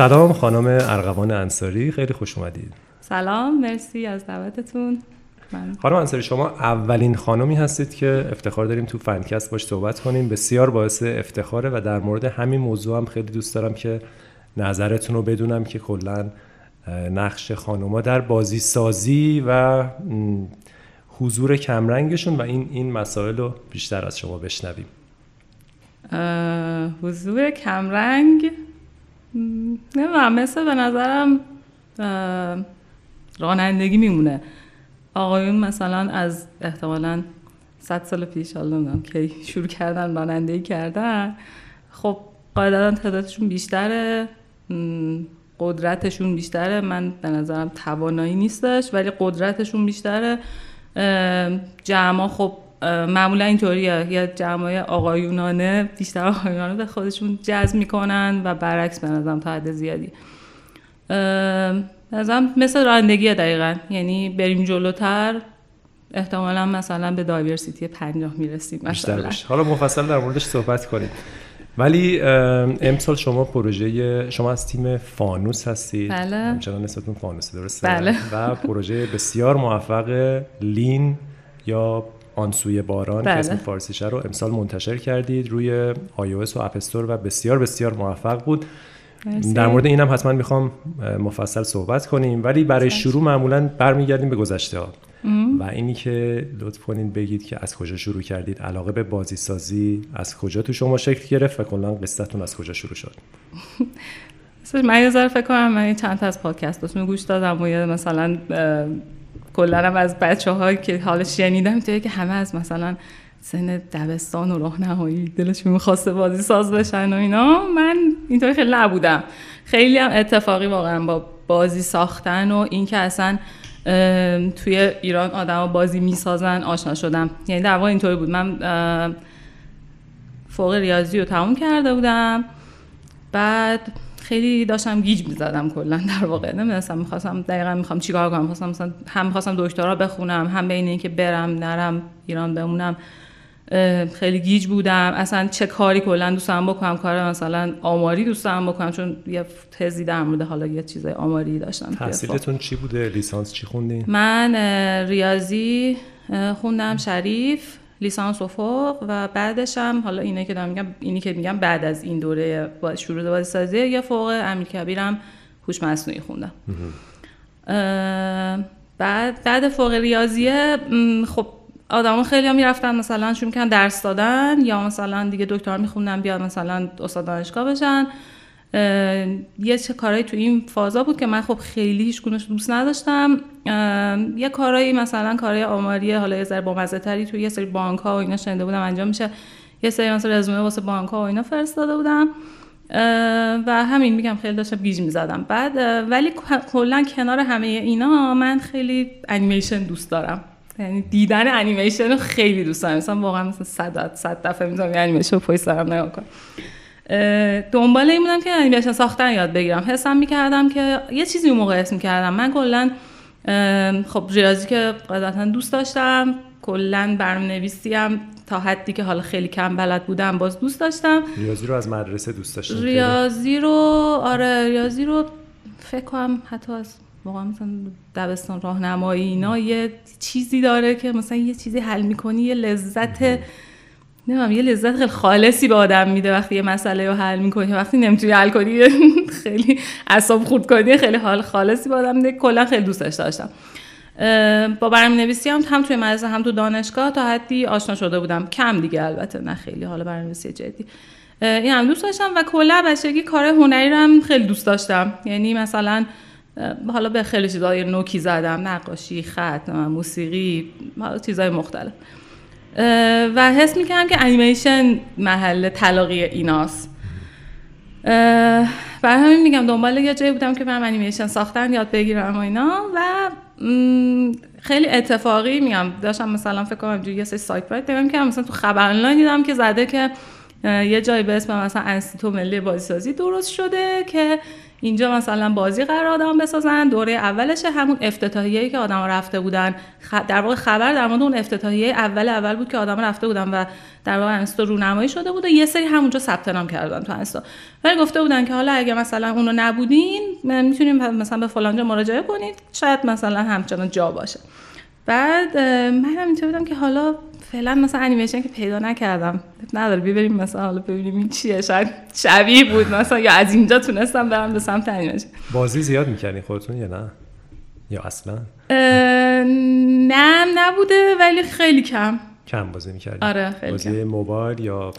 سلام خانم ارغوان انصاری خیلی خوش اومدید. سلام مرسی از دعوتتون. من... خانم انصاری شما اولین خانمی هستید که افتخار داریم تو فنکست باش صحبت کنیم. بسیار باعث افتخاره و در مورد همین موضوع هم خیلی دوست دارم که نظرتون رو بدونم که کلا نقش خانوما در بازی سازی و حضور کمرنگشون و این این مسائل رو بیشتر از شما بشنویم. حضور کمرنگ؟ نه مثل به نظرم رانندگی میمونه. آقایون مثلا از احتمالا صد سال پیش حالا نمی‌دونم که شروع کردن رانندگی کردن خب قاعدتا تعدادشون بیشتره قدرتشون بیشتره. من به نظرم توانایی نیستش ولی قدرتشون بیشتره. جمع خب معمولا اینطوریه. یا جمعای آقایونانه بیشتر آقایونانه به خودشون جذب می‌کنن و برعکس به نظرم تا حد زیادی. نظرم مثل رانندگی دقیقا. یعنی بریم جلوتر احتمالا مثلا به دایورسیتی پنجاه می‌رسیم مثلا. حالا مفصل در موردش صحبت کنیم. ولی امسال شما پروژه شما از تیم فانوس هستید. بله. همچنان نسبتون فانوس درسته؟ بله. و پروژه بسیار موفق لین یا آنسوی باران بله. که اسم فارسیشه رو امسال منتشر کردید روی iOS و اپستور و بسیار بسیار موفق بود. در مورد اینم حتما می‌خوام مفصل صحبت کنیم. ولی برای شروع معمولا برمیگردیم به گذشته ها. و اینی که لطف کنین بگید که از کجا شروع کردید علاقه به بازی سازی از کجا تو شما شکل گرفت و کلا قصتتون از کجا شروع شد؟ من یه ذره فکر کنم من چند تا از پادکستاتون گوش دادم و مثلا کلا از بچه هایی که حالا شنیدم توی که همه از مثلا سن دبستان و راهنمایی دلش می‌خواسته بازی ساز بشن و اینا من اینطوری خیلی نبودم. خیلی هم اتفاقی واقعا با بازی ساختن و اینکه اصلا توی ایران آدما بازی می‌سازن آشنا شدم. یعنی در واقع اینطوری بود. من فوق ریاضی رو تموم کرده بودم. بعد خیلی داشتم گیج می‌زدم کلا در واقع. نمی‌دونستم می‌خواستم دقیقا می‌خوام چیکار کنم. خواستم مثلا هم می‌خواستم دکترا بخونم هم بین اینکه برم نرم ایران بمونم. خیلی گیج بودم. اصلا چه کاری کلا دوستم بکنم؟ کار مثلا آماری دوستم بکنم. چون یه تزی در مورد حالا یه چیزای آماری داشتم تحصیلتون چی بوده؟ لیسانس چی خوندین؟ من ریاضی خوندم. شریف. لیسانس افق و بعدش هم حالا اینه که میگم اینی که میگم بعد از این دوره شروع بازی سازی یه فوق امیر کبیرم هوش مصنوعی خوندم. بعد بعد فوق ریاضیه خب آدما خیلی هم می‌رفتن مثلا شروع کردن درس دادن یا مثلا دیگه دکتر میخوندن بیاد مثلا استاد دانشگاه بشن. یه چه کارهایی تو این فازا بود که من خب خیلی هیچ دوست نداشتم. یه کارهایی مثلا کارهای آماری حالا یه ذره با مزه تری تو یه سری بانک ها و اینا شنیده بودم انجام میشه. یه سری مثلا رزومه واسه بانک ها و اینا فرستاده بودم. و همین میگم خیلی داشتم گیج می‌زدم. بعد ولی کلا کنار همه اینا من خیلی انیمیشن دوست دارم. یعنی دیدن انیمیشن رو خیلی دوست دارم. مثلا واقعا مثلا صد صد دفعه می‌ذارم انیمیشن رو پشت سرم نگاه کنم. دنبال این بودم که انیمیشن ساختن یاد بگیرم. حسم می‌کردم که یه چیزی اون موقع حس می‌کردم. من کلا خب ریاضی که قاعدتا دوست داشتم کلا برنامه نویسی هم تا حدی که حالا خیلی کم بلد بودم باز دوست داشتم. ریاضی رو از مدرسه دوست داشتم ریاضی رو آره ریاضی رو فکر کنم حتی از واقعا مثلا دبستان راهنمایی اینا یه چیزی داره که مثلا یه چیزی حل می‌کنی یه لذت نمی‌دونم یه لذت خیلی خالصی به آدم میده وقتی یه مسئله رو حل می‌کنی. وقتی نمی‌تونی حل کنی خیلی اعصاب خورد کنی خیلی حال خالصی به آدم میده. کلا خیلی دوستش داشتم. با برنامه نویسی هم هم توی مدرسه هم تو دانشگاه تا حدی آشنا شده بودم. کم دیگه البته نه خیلی. حالا برنامه نویسی جدی این هم دوست داشتم و کلا بچگی کار هنری رو هم خیلی دوست داشتم. یعنی مثلا حالا به خیلی چیزای نوکی زدم. نقاشی خط موسیقی چیزای مختلف. و حس می‌کنم که انیمیشن محل تلاقی ایناست. برای همین میگم دنبال یه جایی بودم که برم انیمیشن ساختن یاد بگیرم و اینا. و خیلی اتفاقی میگم داشتم مثلا فکر کنم یه سری سایت باید دیدم که مثلا تو خبر آنلاین دیدم که زده که یه جایی به اسم مثلا انستیتو ملی بازیسازی درست شده که اینجا مثلا بازی قرار آدم بسازن. دوره اولش همون افتتاحیه‌ای که آدم رفته بودن. در واقع خبر در مورد اون افتتاحیه اول اول بود که آدم رفته بودن و در واقع انستا رونمایی شده بود و یه سری همونجا ثبت نام کردن تو انستا. ولی گفته بودن که حالا اگه مثلا اونو نبودین می‌تونیم مثلا به فلانجا مراجعه کنید. شاید مثلا همچنان جا باشه. بعد من اینطور بودم که حالا فعلا مثلا انیمیشن که پیدا نکردم. نداره ببریم مثلا حالا ببینیم این چیه. شاید شبیه بود. مثلا یا از اینجا تونستم برم به سمت انیمیشن بازی زیاد می‌کنی خودتون یا نه؟ یا اصلا؟ نه نبوده ولی خیلی کم. کم بازی می‌کردی؟ آره خیلی بازی موبایل یا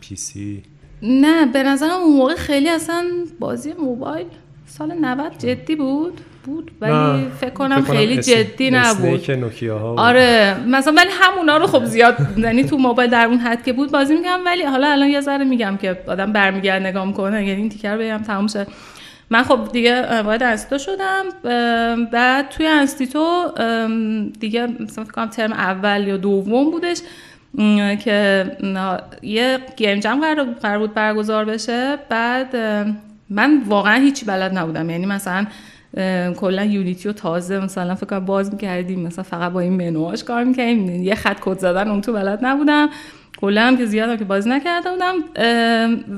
پی سی نه به نظرم اون موقع خیلی اصلا بازی موبایل سال 90 جدی بود. بود ولی فکر کنم خیلی جدی نبود. ها آره مثلا ولی همونا رو خب زیاد یعنی تو موبایل در اون حد که بود بازی میگم ولی حالا الان یه ذره میگم که آدم برمیگرد نگاه می‌کنه یعنی این تیکر بگم تموم شه. من خب دیگه وارد انستیتو شدم بعد توی انستیتو دیگه مثلا فکر کنم ترم اول یا دوم بودش که یه game jam قرار بود برگزار بشه. بعد من واقعا هیچی بلد نبودم. یعنی مثلا کلا یونیتی رو تازه مثلا فکر کنم باز می‌کردیم. مثلا فقط با این منوهاش کار می‌کردیم. یه خط کد زدن اون تو بلد نبودم. کلا هم که زیاد که بازی نکرده بودم.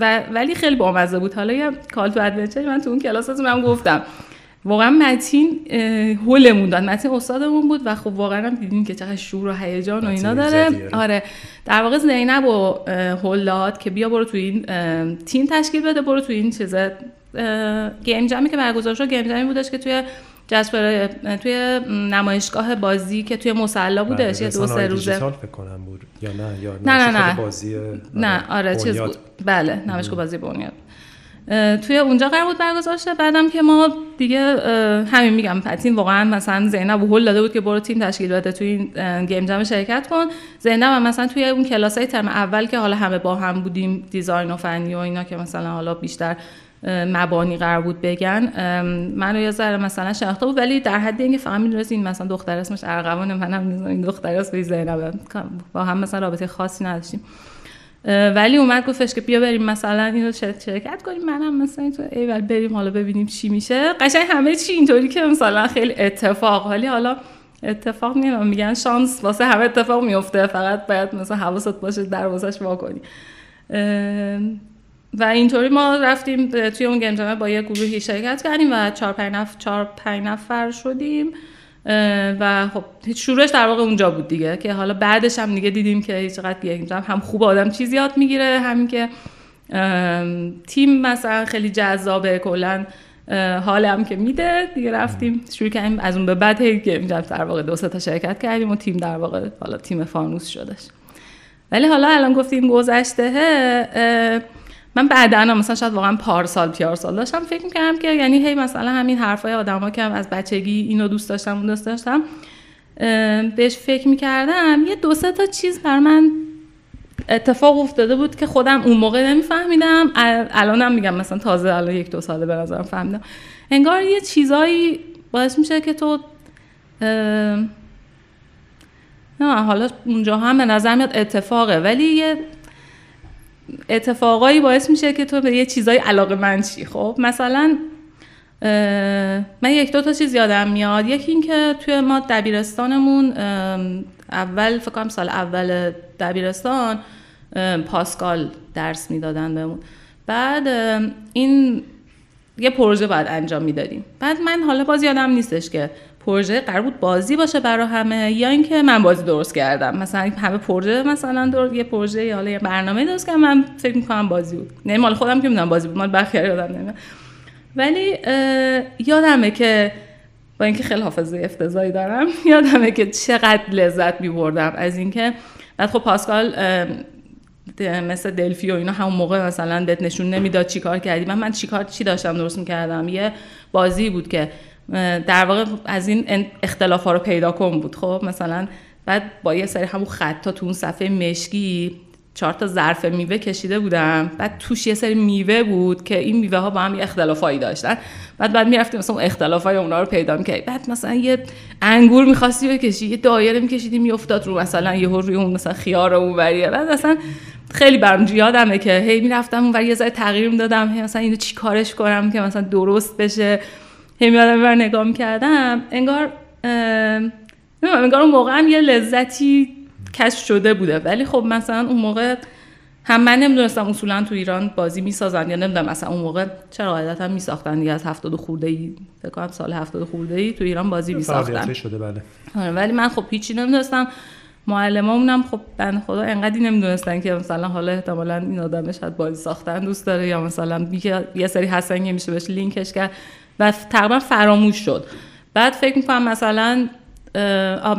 و ولی خیلی بامزه بود. حالا یه call to adventure من تو اون کلاساتون هم گفتم. واقعا متین هولمون داد. متین استادمون بود و خب واقعا هم دیدیم که چقدر شور و هیجان و اینا داره. آره. در واقع زینب و هول داد که بیا برو تو این تیم تشکیل بده برو تو این چیزه game jam ی که برگزار شد. game jam ی بودش که توی جسپر توی نمایشگاه بازی که توی مصلی بودش یه دو سه روزه. فکر کنم بود. یا نه یا نه نه نه. بازی نه آره چیز بود. بله نمایشگاه بازی بنیاد. توی اونجا قرار بود برگزار شه. بعدم که ما دیگه همین میگم متین واقعا مثلا زینب هول داده بود که برو تیم تشکیل بده توی این game jam شرکت کن. زینب هم مثلا توی اون کلاس های ترم اول که حالا همه با هم بودیم design و فنی و اینا که مثلا حالا بیشتر مبانی قرار بود بگن منو یه ذره مثلا شناخته بود. ولی در حد اینکه فقط می‌دونست این مثلا دختر اسمش ارغوان منم این دختر اسمش زینبه. با هم مثلا رابطه خاصی نداشتیم. ولی اومد گفتش که بیا بریم مثلا اینو شرکت کنیم. منم مثلا تو ایول بریم حالا ببینیم چی میشه. قشنگ همه چی اینطوری که مثلا خیلی اتفاق. حالی حالا اتفاق نمی‌دونم میگن شانس واسه همه اتفاق میفته. فقط باید مثلا حواست باشه دروازش وا کنی. و اینطوری ما رفتیم توی اون گیم با یه گروهی شرکت کردیم و چهار پنج نفر, چهار پنج نفر شدیم. و خب شورش در واقع اونجا بود دیگه که حالا بعدش هم دیگه دیدیم که چقدر هم خوب آدم چیزی یاد می‌گیره. همین که تیم مثلا خیلی جذابه کلا حالم که میده. دیگه رفتیم شروع کردیم از اون به بعد هی گیم در واقع دو تا شرکت کردیم و تیم در واقع حالا تیم فانوس شدش. ولی حالا الان گفتیم گذشته من بعدا مثلا شاید واقعا پارسال پیارسال داشتم. فکر می‌کردم که یعنی هی مثلا همین حرفای آدما که از بچگی اینو دوست داشتم اون دوست داشتم بهش فکر می‌کردم. یه دو سه تا چیز بر من اتفاق افتاده بود که خودم اون موقع نمیفهمیدم. الانم میگم مثلا تازه الان یک دو ساله به نظرم فهمیدم. انگار یه چیزایی باعث میشه که تو نه حالا اونجا هم به نظر میاد اتفاقه. ولی یه اتفاقایی باعث میشه که تو به یه چیزای علاقه من چی. خب مثلا من یک دو تا چیز یادم میاد. یکی این که توی ما دبیرستانمون اول فکر کنم سال اول دبیرستان پاسکال درس می‌دادن بهمون. بعد این یه پروژه باید انجام می‌دادیم. بعد من حالا باز یادم نیستش که پروژه قرار بود بازی باشه برای همه یا اینکه من بازی درست کردم. مثلا همه پروژه مثلا دور یه پروژه یا یه برنامه درست کردم من فکر می‌کنم بازی بود. نه مال خودم که می‌دونم بازی بود مال بخیر یادم نمیاد. ولی یادمه که با اینکه خیلی حافظه افتضاحی دارم یادمه که چقدر لذت میبردم. از اینکه بعد خب پاسکال مثل دلفی و اینا همون موقع مثلا بهت نشون نمی‌داد چیکار کردی. من من چیکار چی داشتم درست می‌کردم؟ یه بازی بود که در واقع از این اختلاف ها رو پیدا کن بود. خب مثلا بعد با یه سری همون خطا تو اون صفحه مشکی چهار تا ظرف میوه کشیده بودم. بعد توش یه سری میوه بود که این میوه ها با هم یه اختلافایی داشتن. بعد بعد می‌رفتیم مثلا اون اختلافای اونا رو پیدا می‌کردی بعد مثلا یه انگور می‌خواستی بکشی یه دایره میکشیدی میافتاد رو مثلا یه روی اون مثلا خیار اون وریه. بعد مثلا خیلی برام یادمه که هی می‌رفتم اون یه ذره تغییر می‌دادم هی مثلا اینو چی کارش کنم که مثلا درست بشه. هی میادم بر نگاه می‌کردم انگار انگار اون موقع هم یه لذتی کشف شده بوده. ولی خب مثلا اون موقع هم من نمی‌دونستم اصولا تو ایران بازی می‌سازن یا نمی‌دونم مثلا اون موقع چرا قاعدتا میساختن دیگه؟ از 70 خورده ای فکر کنم سال 70 خورده ای تو ایران بازی میساختن. شده بله. آره، ولی من خب هیچی نمی‌دونستم. معلمامونم خب بن خدا انقدی نمی‌دونستن که مثلا حالا احتمالا این آدم شاید بازی ساختن دوست داره یا مثلا یه سری هستن که میشه بهش لینکش کرد. و تقریبا فراموش شد. بعد فکر می‌کنم مثلا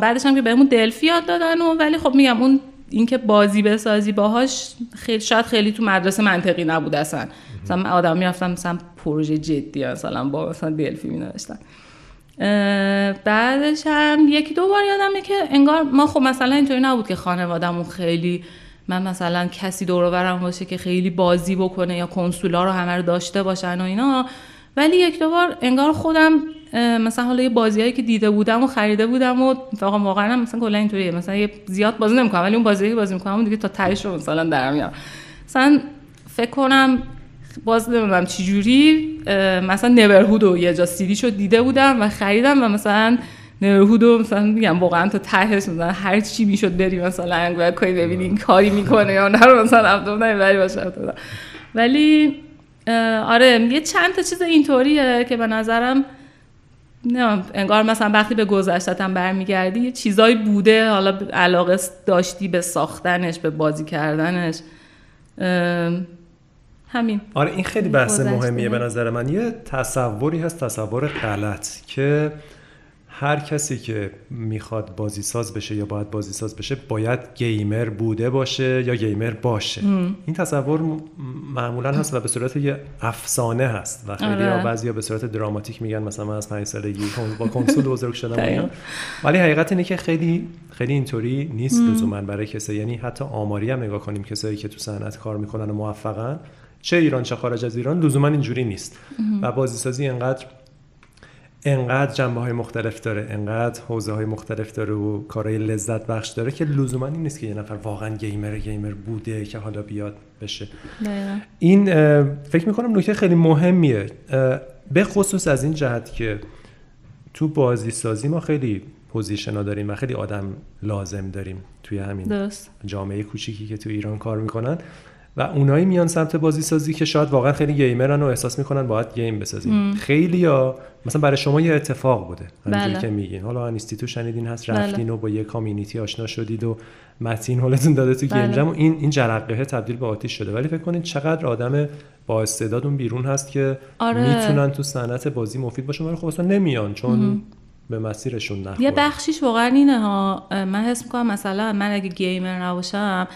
بعدش هم که بهمون دلفی یاد دادن و ولی خب میگم اون اینکه بازی بسازی باهاش خیلی شاید خیلی تو مدرسه منطقی نبود اصلا. مثلا آدم می‌رفتم مثلا پروژه جدی مثلا با مثلا دلفی می نوشتن بعدش هم یکی دو بار یادمه که انگار ما خب مثلا اینطوری نبود که خانوادهمون خیلی من مثلا کسی دور برم باشه که خیلی بازی بکنه یا کنسولا رو همه رو داشته باشن و اینا. ولی یک دو بار انگار خودم مثلا حالا یه بازیایی که دیده بودم و خریده بودم و واقعا واقعا مثلا کلا اینطوریه. مثلا یه زیاد بازی نمی‌کنم ولی اون بازی که بازی می‌کنم دیگه تا تهش رو مثلا در میارم. مثلا فکر کنم باز نمی‌دونم چی جوری مثلا نبرهود و یه جا سیدی دیده بودم و خریدم و مثلا نبرهود و مثلا میگم واقعا تا تهش مثلا هر چی می‌شد بری مثلا انگار کوی ببینین کاری می‌کنه یا نه مثلا عبدالله باشه ولی آره یه چند تا چیز اینطوریه که به نظرم نه انگار مثلا وقتی به گذشتتم برمیگردی یه چیزایی بوده حالا علاقه داشتی به ساختنش به بازی کردنش. همین. آره این خیلی بحث مهمیه به نظر من. یه تصوری هست تصور غلط که هر کسی که می‌خواد بازی ساز بشه یا باید بازی ساز بشه باید گیمر بوده باشه یا گیمر باشه. این تصور معمولا هست و به صورت یه افسانه هست و خیلی آره. بعضی به صورت دراماتیک میگن مثلا من از پنج سالگی با کنسول بزرگ شدم ولی حقیقت اینه که خیلی خیلی اینطوری نیست لزوما برای کسی یعنی حتی آماری هم نگاه کنیم کسایی که تو صنعت کار می‌کنن و موفقن چه ایران چه خارج از ایران لزوما اینجوری نیست. و بازی سازی انقدر انقدر جنبه های مختلف داره انقدر حوزه های مختلف داره و کارهای لذت بخش داره که لزوما این نیست که یه نفر واقعا گیمر گیمر بوده که حالا بیاد بشه. این فکر می‌کنم نکته خیلی مهمیه. به خصوص از این جهت که تو بازی سازی ما خیلی position ها داریم و خیلی آدم لازم داریم توی همین جامعه کوچیکی که تو ایران کار می‌کنن. و اونایی میان سمت بازی سازی که شاید واقعا خیلی gamer ن و احساس می‌کنن باید game بسازیم. خیلی یا مثلا برای شما یه اتفاق بوده. بله. که میگین. حالا انستیتو شنیدین هست بله. رفتین و با یه community آشنا شدید و متین حالتون داده تو بله. گیم جم و این این جرقه تبدیل به آتیش شده. ولی فکر کنید چقدر آدم با استعداد اون بیرون هست که آره. می‌تونن تو صنعت بازی مفید باشن ولی خب اصلا نمیان چون به مسیرشون نخوره. یه بخشیش واقعا اینه ها. من حس می‌کنم مثلا من اگه گیمر نباشم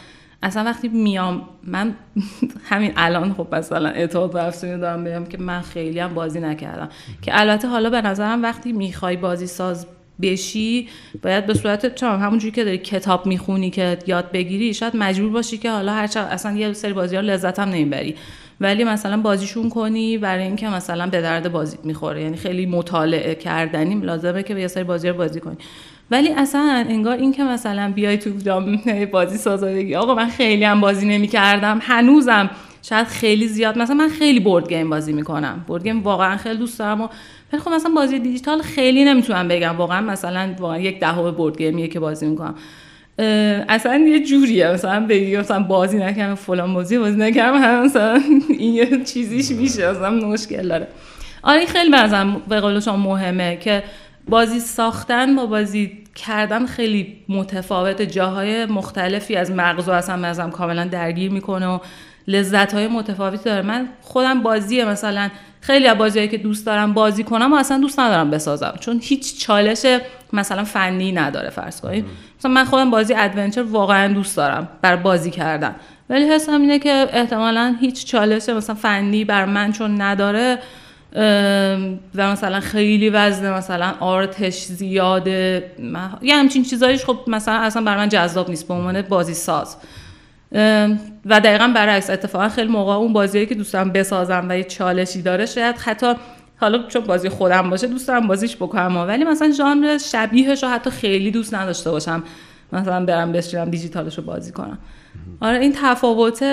اصلا وقتی میام من همین الان خب مثلا اعتماد به دارم بگم که من خیلی هم بازی نکردم. که البته حالا به نظرم وقتی می‌خوای بازی ساز بشی باید به صورت چون همونجوری که داری کتاب می‌خونی که یاد بگیری شاید مجبور باشی که حالا هر اصلا یه سری بازی ها لذت هم نمی‌بری. ولی مثلا بازیشون کنی برای اینکه مثلا به درد بازی می‌خوره. یعنی خیلی مطالعه کردنی لازمه که یه سری بازی رو بازی کنی. ولی اصلا انگار این که مثلا بیای تو بازی سازادگی آقا من خیلی هم بازی نمی کردم هنوزم شاید خیلی زیاد مثلا من خیلی بورد گیم بازی می‌کنم. بورد گیم واقعا خیلی دوست دارم و ولی خب مثلا بازی دیجیتال خیلی نمی‌تونم بگم. واقعا مثلا واقعا یک دهم بورد گیمیه که بازی می‌کنم. اصلا یه جوریه. مثلا بگی مثلا بازی نکردم فلان بازی بازی نکردم هم مثلا این چیزیش میشه مثلا مشکل داره. آره خیلی بازم به قول شما مهمه که بازی ساختن با بازی کردن خیلی متفاوت. جاهای مختلفی از مغز و اصلا مغزم کاملا درگیر می‌کنه و لذت های متفاوتی داره. من خودم بازیه مثلا خیلی از بازیهایی که دوست دارم بازی کنم و اصلا دوست ندارم بسازم. چون هیچ چالش مثلا فنی نداره فرض کنید. مثلا من خودم بازی ادونچر واقعا دوست دارم بر بازی کردن. ولی حسم اینه که احتمالا هیچ چالش مثلا فنی بر من چون نداره و مثلا خیلی وزن مثلا آرتش زیاده یه همچین چیزایش خب مثلا اصلا بر من جذاب نیست به عنوان بازی ساز و دقیقا برعکس اتفاقا خیلی موقع اون بازیایی که دوستم بسازم و یه چالشی داره شاید حتی حالا چون بازی خودم باشه دوست دارم بازیش بکنم ولی مثلا ژانر شبیهش رو حتی خیلی دوست نداشته باشم. مثلا برم بشینم دیجیتالش رو بازی کنم. آره این تفاوت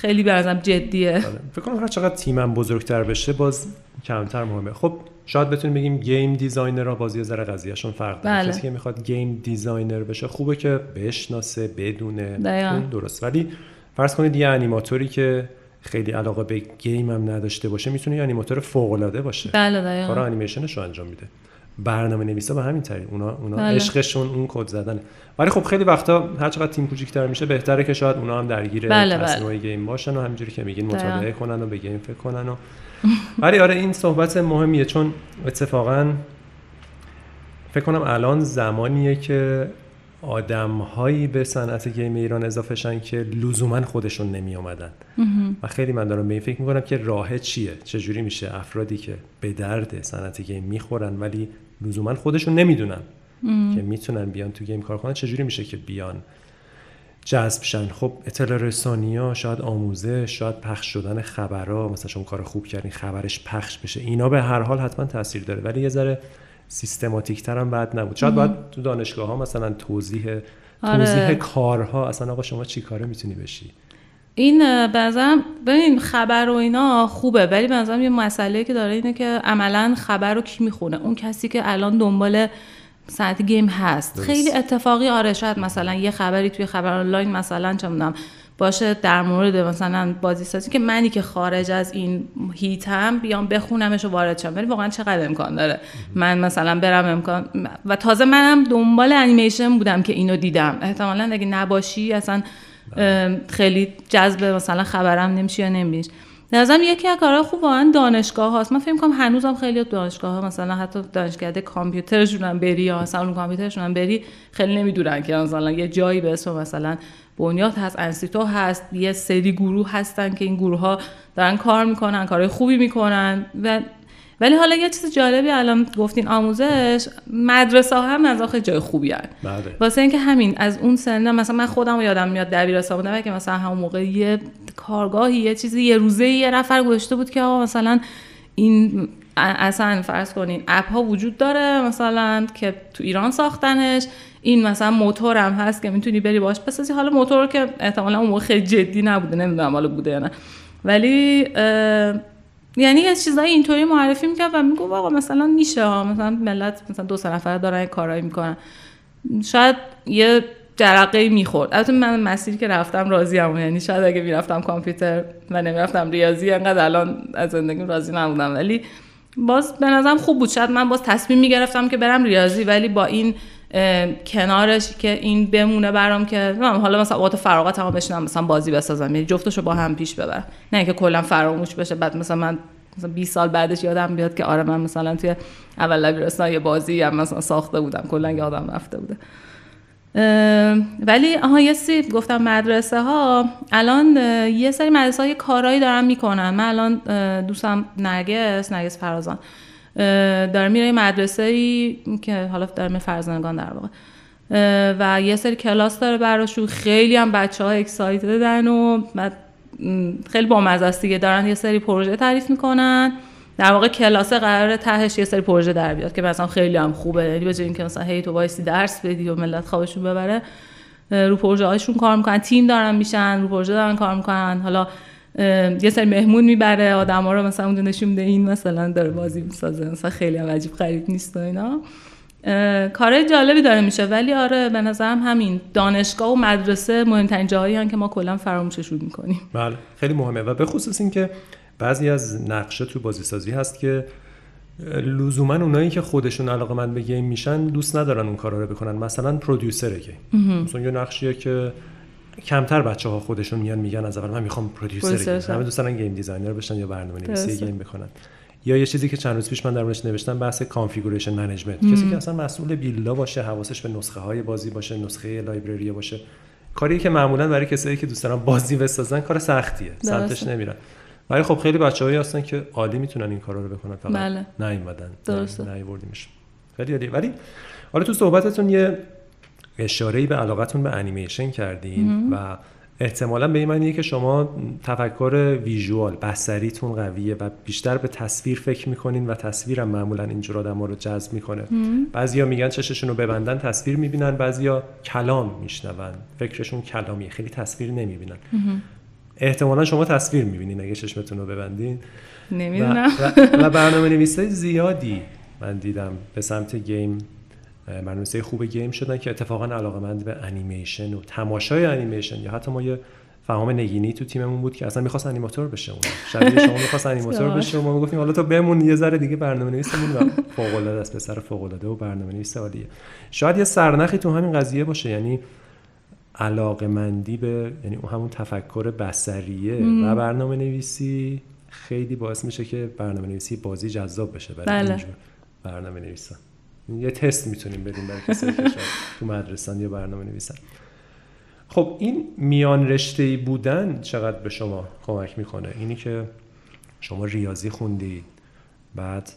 خیلی برام جدیه. آره. فکر کنم هر چقدر تیمم بزرگتر بشه باز کمتر مهمه. خب شاید بتونیم بگیم گیم دیزاینر را بازی ذره قضیهشون فرق داره. بله. کسی که می‌خواد گیم دیزاینر بشه خوبه که بشناسه بدونه. درست ولی فرض کنید یه انیماتوری که خیلی علاقه به گیم هم نداشته باشه می‌تونه یه انیماتور فوق العاده باشه. بله دقیقاً. کار انیمیشنش رو انجام میده. برنامه نویسا به همین طریق. اونا اونا بله. عشقشون اون کد زدن. ولی خب خیلی وقتا هر چقدر تیم کوچیک‌تر میشه بهتره که شاید اونا هم درگیر بله بله. گیم باشن و همینجوری که میگین مطالعه کنن و به گیم فکر کنن و ولی آره این صحبت مهمیه چون اتفاقا فکر کنم الان زمانیه که آدم هایی به صنعت گیم ایران اضافه شن که لزوما خودشون نمی آمدن و خیلی من دارم به این فکر می‌کنم که راه چیه؟ چجوری میشه افرادی که به درد صنعت گیم می‌خورن ولی لزوما خودشون نمی‌دونن که می‌تونن بیان تو گیم کار کنن. چجوری میشه که بیان؟ جذب شن خب اطلاع رسانی ها شاید آموزش شاید پخش شدن خبرها. مثلا شما کار خوب کردین خبرش پخش بشه. اینا به هر حال حتما تاثیر داره. ولی یه ذره سیستماتیک تر هم بعد نبود. شاید باید تو دانشگاه ها مثلا توضیح آره. توضیح کارها. اصلا آقا شما چی کاره می‌تونی بشی؟ این بنظرم ببین خبر و اینا خوبه ولی بنظرم یه مسئله که داره اینه که عملا خبر رو کی می‌خونه؟ اون کسی که الان دنبال ساعت گیم هست. خیلی اتفاقی آره شاید مثلا یه خبری توی خبر آنلاین مثلا چه می‌دونم باشه در مورد مثلا بازی سازی که منی که خارج از این هیتم بیام بخونمش و وارد شم. ولی واقعا چقدر امکان داره؟ من مثلا برم امکان و تازه منم دنبال انیمیشن بودم که اینو دیدم. احتمالا اگه نباشی اصلا خیلی جذب مثلا خبرم نمیشه یا نمیشه. نظرم یکی از کارهای خوب واقعا دانشگاه هاست. من فکر کنم هنوزم خیلی دانشگاه ها مثلا حتی دانشگاه کامپیوترشون هم بری یا مثلا کامپیوترشون هم بری خیلی نمی‌دونن که مثلا یه جایی به اسم مثلا بنیاد هست انسیتو هست یه سری گروه هستن که این گروه ها دارن کار می‌کنن کارهای خوبی می‌کنن و ولی حالا یه چیز جالبی الان گفتین آموزش مدرسه ها هم از آخه جای خوبی هست بله. واسه اینکه همین از اون سن مثلا من خودم یادم میاد دبیرستان بودم که مثلا همون موقع یه کارگاهی یه چیزی یه روزه یه نفر گذاشته بود که آقا مثلا این اصلا فرض کنین اپ ها وجود داره مثلا که تو ایران ساختنش این مثلا موتور هم هست که می‌تونی بری باش بسازی. حالا موتور که احتمالا اون موقع خیلی جدی نبوده نمی‌دونم حالا بوده یا نه. ولی یعنی یه چیزایی اینطوری معرفی می‌کرد و میگو آقا مثلا میشه ها مثلا ملت مثلا دو سه نفر دارن کارایی می‌کنن. شاید یه جرقه می‌خورد. البته من مسیری که رفتم راضی هم یعنی شاید اگه می‌رفتم کامپیوتر و نمی‌رفتم ریاضی انقدر الان از زندگیم راضی نبودم. ولی باز به نظرم خوب بود. شاید من باز تصمیم می‌گرفتم که برم ریاضی ولی با این کنارش که این بمونه برام که حالا مثلا اوقات فراغت هم بشینم مثلا بازی بسازم. یعنی جفتشو با هم پیش ببرم نه که کلا فراموش بشه بعد مثلا من مثلا 20 سال بعدش یادم بیاد که آره من مثلا توی اول دبیرستان یه بازی هم مثلا ساخته بودم. کلا یادم رفته بوده. ولی آها یه سی گفتم مدرسه ها الان یه سری مدرسه ها یه کارایی دارن می‌کنن. من الان دوستم نرگس نرگس فرازان. داره میره مدرسه ای که حالا داره فرزندگان در واقع. و یه سری کلاس داره براشون خیلی هم بچه ها اکسایتدن و خیلی با دیگه. دارن یه سری پروژه تعریف می‌کنن. در واقع کلاس قرار تهش یه سری پروژه در بیاد که مثلا خیلی هم خوبه. یعنی به اینکه مثلا هی تو وایسی درس بدی و ملت خوابشون ببره رو پروژه هاشون کار می‌کنن. تیم دارن میشن رو پروژه دارن کار می‌کنن. حالا یه سری مهمون می‌بره آدم ها رو مثلا اونجا نشون میده این مثلا داره بازی می‌سازه مثلا خیلی هم عجیب غریب نیست و اینا. کارهای جالبی داره میشه ولی آره به نظرم همین دانشگاه و مدرسه مهمترین جاهایی که ما کلا فراموششون می‌کنیم. بله خیلی مهمه. و به خصوص اینکه بعضی از نقشا تو بازی سازی هست که لزوما اونایی که خودشون علاقه‌مند به game میشن دوست ندارن اون کارا رو بکنن. مثلا producer game. مثلا یه نقشیه که کمتر بچه ها خودشون میان میگن از اول من می‌خوام producer game همه دوست دارن game designer بشن یا برنامه نویسی game بکنن یا یه چیزی که چند روز پیش من در موردش نوشتم بحث configuration management کسی که اصلا مسئول build ا باشه حواسش به نسخه های بازی باشه نسخه library باشه. کاری که معمولا برای کسایی که دوست دارن بازی بسازن کار سختیه. سمتش نمیرن. ولی خب خیلی بچه‌هایی هستن که عالی می‌تونن این کارا رو بکنن فقط. بله. نیومدن. نیوردیمش. خیلی عالی. ولی حالا تو صحبتتون یه اشاره به علاقتون به انیمیشن کردین و احتمالا به این معنیه که شما تفکر ویژوال بصریتون قویه و بیشتر به تصویر فکر می‌کنین و تصویرم معمولا اینجور آدم رو جذب می‌کنه. بعضیا میگن چششون رو ببندن تصویر می‌بینن. بعضیا کلام میشنون. فکرشون کلامی خیلی تصویر نمی‌بینن. احتمالا شما تصویر می‌بینین اگه چشمتون رو ببندین. نمی‌دونم. و, و برنامه نویسای زیادی من دیدم به سمت game. برنامه‌نویسای خوب game شدن که اتفاقا علاقه به انیمیشن و تماشای انیمیشن یا حتی ما یه فهام نگینی تو تیممون بود که اصلا می‌خواست انیماتور بشه اون شبیه شما می‌خواست انیماتور بشه و ما می‌گفتیم حالا تو بمون یه ذره دیگه برنامه نویسمون و فوق العاده است پسر فوق العاده و برنامه نویس عالیه. شاید یه سرنخی تو همین قضیه باشه یعنی علاقه مندی به یعنی اون همون تفکر بصریه و برنامه نویسی خیلی باعث میشه که برنامه نویسی بازی جذاب بشه برای بله. اینجور برنامه نویسان یه تست می‌تونیم بدیم برای کسایی که تو مدرسان یا برنامه نویسن. خب این میان رشته بودن چقدر به شما کمک می‌کنه؟ اینی که شما ریاضی خوندید بعد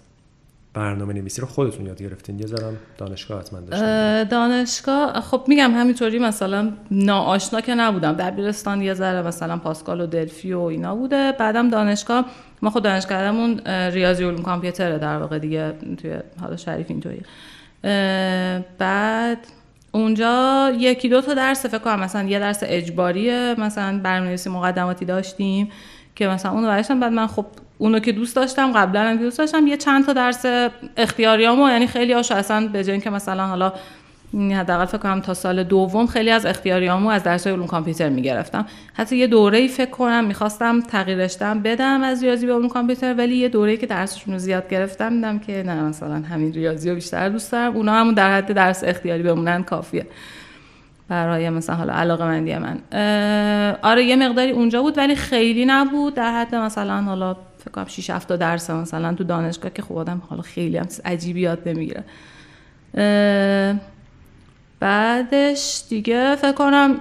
برنامه نویسی رو خودتون یاد گرفتین؟ یه ذرم دانشگاه حتما داشتین. دانشگاه خب میگم همینطوری مثلا ناآشنا که نبودم. دبیرستان یه ذره مثلا پاسکال و دلفی و اینا بوده. بعدم دانشگاه ما خود دانشگاهمون ریاضی علوم کامپیوتره در واقع دیگه توی حالا شریف اینطوری. بعد اونجا یکی دو تا درس فکر کنم مثلا یه درس اجباریه. مثلا برنامه‌نویسی مقدماتی داشتیم که مثلا اونو برشتم بعد من خب اونو که دوست داشتم قبلا هم دوست داشتم یه چند تا درس اختیاریامو یعنی خیلی هاشو اصلا به جای که مثلا حالا حداقل فکر کنم تا سال دوم خیلی از اختیاریامو از درس علوم کامپیوتر می‌گرفتم. حتی یه دوره ای فکر کنم می‌خواستم تغییر رشتم بدم از ریاضی به علوم کامپیوتر ولی یه دوره که درسشون رو زیاد گرفتم دیدم که نه مثلا همین ریاضی رو بیشتر دوست دارم. اونا همون در حد درس اختیاری بمونن کافیه. برای مثلا حالا علاقه مندی من آره یه مقداری اونجا بود ولی خیلی نبود در حد مثلا حالا فکر کنم 6 7 درس مثلا تو دانشگاه که خب آدم حالا خیلی هم عجیبی یاد نمی‌گیره. بعدش دیگه فکر کنم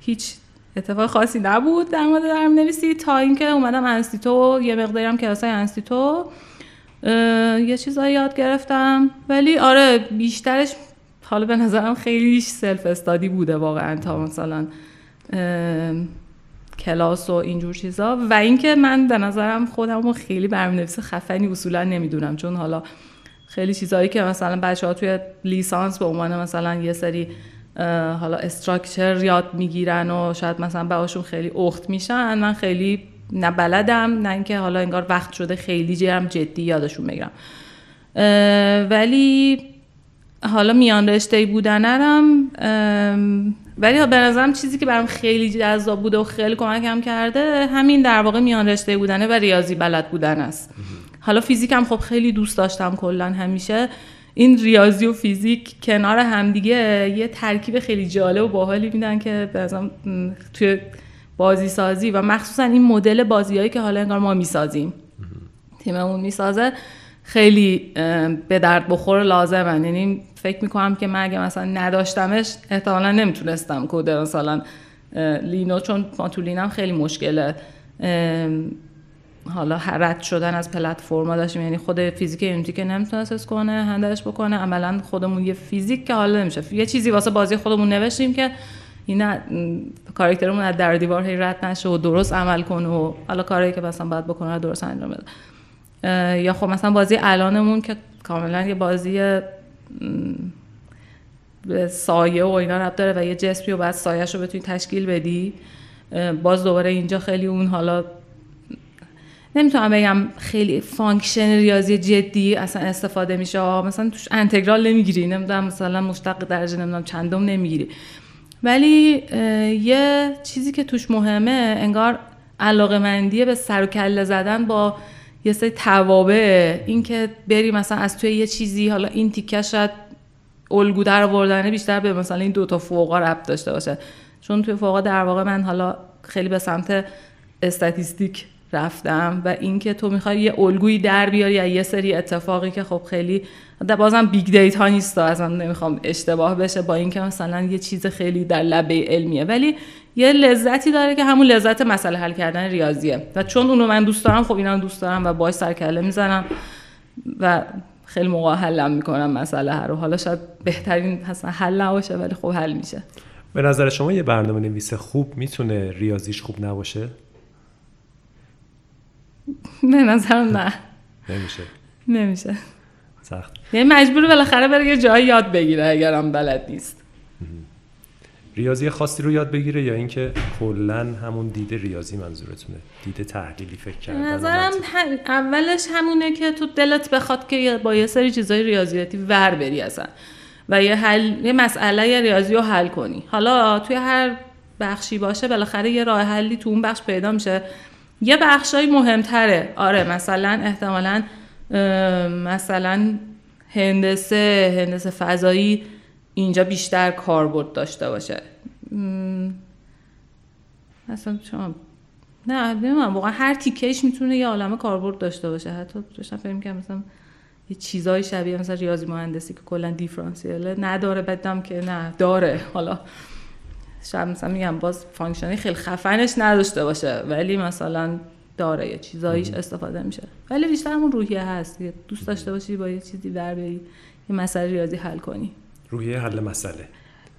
هیچ اتفاق خاصی نبود در مورد درم نویسی تا اینکه اومدم انستیتو یه مقداری هم کلاسای انستیتو یه چیزایی یاد گرفتم. ولی آره بیشترش حالا به نظرم خیلی سلف استادی بوده واقعا تا مثلا کلاس و اینجور چیزا. و اینکه من به نظرم خودم خیلی برنامه‌نویس خفنی اصولا نمی‌دونم چون حالا خیلی چیزهایی که مثلا بچه ها توی لیسانس به عنوان مثلا یه سری حالا استراکچر یاد می‌گیرن و شاید مثلا بهاشون خیلی اخت میشن من خیلی نه بلدم نه اینکه حالا انگار وقت شده خیلی جرم جدی یادشون بگیرم. ولی حالا میان رشته بودنم ولی به نظرم چیزی که برام خیلی جذاب بوده و خیلی کمکم کرده همین در واقع میان رشته بودنه و ریاضی بلد بودن است. حالا فیزیکم خب خیلی دوست داشتم کلا همیشه. این ریاضی و فیزیک کنار همدیگه یه ترکیب خیلی جالب و باحالی میدن که بازم توی بازی سازی و مخصوصا این مدل بازیهایی که حالا انگار ما می‌سازیم تیممون می‌سازه خیلی به درد بخور لازمن. یعنی فکر می‌کنم که من اگه مثلا نداشتمش احتمالا نمی‌تونستم کد مثلا لینو چون ما خیلی مشکله. حالا رد شدن از پلتفرما داشتیم. یعنی خود فیزیک یونیتی که نمی‌تونست کنه هندلش بکنه. عملا خودمون یه فیزیک که حالا نمیشه. یه چیزی واسه بازی خودمون نوشتیم که این کاراکترمون از در دیوار هی رد نشه و درست عمل کنه و حالا کاری که مثلا باید بکنه درست انجام بده. یا خب مثلا بازی الانمون که کاملا یه بازی سایه و اینا رب داره و یه جسمی و بعد سایهش رو بتونی تشکیل بدی. باز دوباره اینجا خیلی اون حالا نمی‌تونم بگم خیلی function ریاضی جدی اصلا استفاده میشه. مثلا توش انتگرال نمی‌گیری نمی‌دونم مثلا مشتق درجه نمی‌دونم چندم نمی‌گیری. ولی یه چیزی که توش مهمه انگار علاقه مندیه به سر و کله زدن با یه سری توابع اینکه بری مثلا از توی یه چیزی حالا این تیکه شاید الگو در آوردنه بیشتر به مثلا این دوتا فوقا ربط داشته باشه. چون توی فوقا در واقع من حالا خیلی به سمت statistic رفتم و اینکه تو می‌خوای یه الگویی در بیاری یا یه سری اتفاقی که خب خیلی بازم big data نیست اصلا نمی‌خوام اشتباه بشه با اینکه مثلا یه چیز خیلی در لبه علمیه. ولی یه لذتی داره که همون لذت مسئله حل کردن ریاضیه. و چون اونو من دوست دارم خب اینا دوست دارم و باش سرکله می‌زنم و خیلی موقع حلم می‌کنم مسئله هر رو. حالا شاید بهترین حل نباشه ولی خب حل میشه. به نظر شما یه برنامه نویس خوب می‌تونه ریاضیش خوب نباشه؟ به نظرم نه. نمیشه. نمیشه. سخت. یعنی مجبور بالاخره بره یه جایی یاد بگیره اگرم بلد نیست. ریاضی خاصی رو یاد بگیره یا اینکه کلا همون دیده ریاضی منظورتونه؟ دیده تحلیلی فکر کردن نظرم اولش همونه که تو دلت بخواد که با یه سری چیزای ریاضیاتی ور بری اصلا. و یه حل یه مسئله ریاضی رو حل کنی. حالا توی هر بخشی باشه بالاخره یه راه حلی تو اون بخش پیدا میشه. یه بخشای مهمتره. آره مثلا احتمالا مثلا هندسه هندسه فضایی. اینجا بیشتر کاربرد داشته باشه. مثلا شما نه نمی‌دونم واقعا هر تیکش می‌تونه یه عالمه کاربرد داشته باشه. حتی داشتم فکر که مثلا یه چیزای شبیه مثلا ریاضی مهندسی که کلا دیفرانسیله نداره بدم که نه داره. حالا شاید مثلا میگم باز function ی خیلی خفنش نداشته باشه ولی مثلا داره یه چیزاییش استفاده میشه. ولی بیشتر همون روحیه هست. دوست داشته باشی با یه چیزی در بری یه مسئله ریاضی حل کنی. روحیه حل مسئله.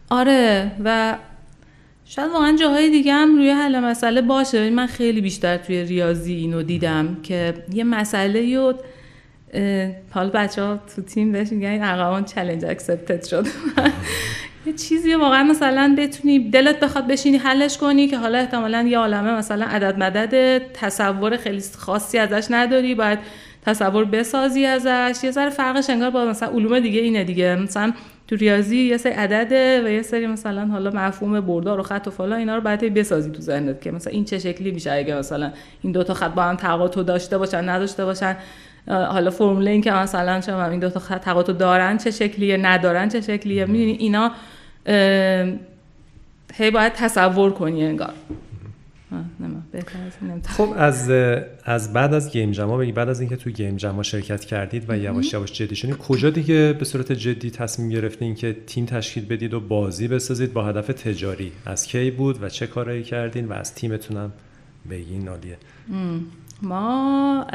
آره و شاید واقعا جاهای دیگه هم روی حل مسئله باشه. من خیلی بیشتر توی ریاضی اینو دیدم که یه مسئله رو حالا بچه ها تو تیم بهش میگن این اقوان چلنج اکسپتد شد. یه چیزی واقعا مثلا بتونی دلت بخواد بشینی حلش کنی که حالا احتمالا یه عالمه مثلا عدد مدد تصور خیلی خاصی ازش نداری. باید تصور بسازی ازش. یه ذره فرقش انگار با مثلا علوم دیگه اینه دیگه. مثلا تو ریاضی یه سری عدده و یه سری مثلا حالا مفهوم بردار و خط و فلان اینا رو باید بسازی تو ذهنت که مثلا این چه شکلی میشه. اگه مثلا این دو تا خط با هم تقاطع داشته باشن نداشته باشن حالا فرمول این که مثلا شما این دو تا خط تقاطع دارن چه شکلیه ندارن چه شکلیه می‌دونی؟ اینا هی باید تصور کنی انگار. خب از از بعد از game jam ا بگی بعد از اینکه تو game jam ا شرکت کردید و یواش یواش جدی شدید کجا دیگه به صورت جدی تصمیم گرفتین که تیم تشکیل بدید و بازی بسازید با هدف تجاری؟ از کی بود و چه کارایی کردین و از تیمتونم بگین نالیه ما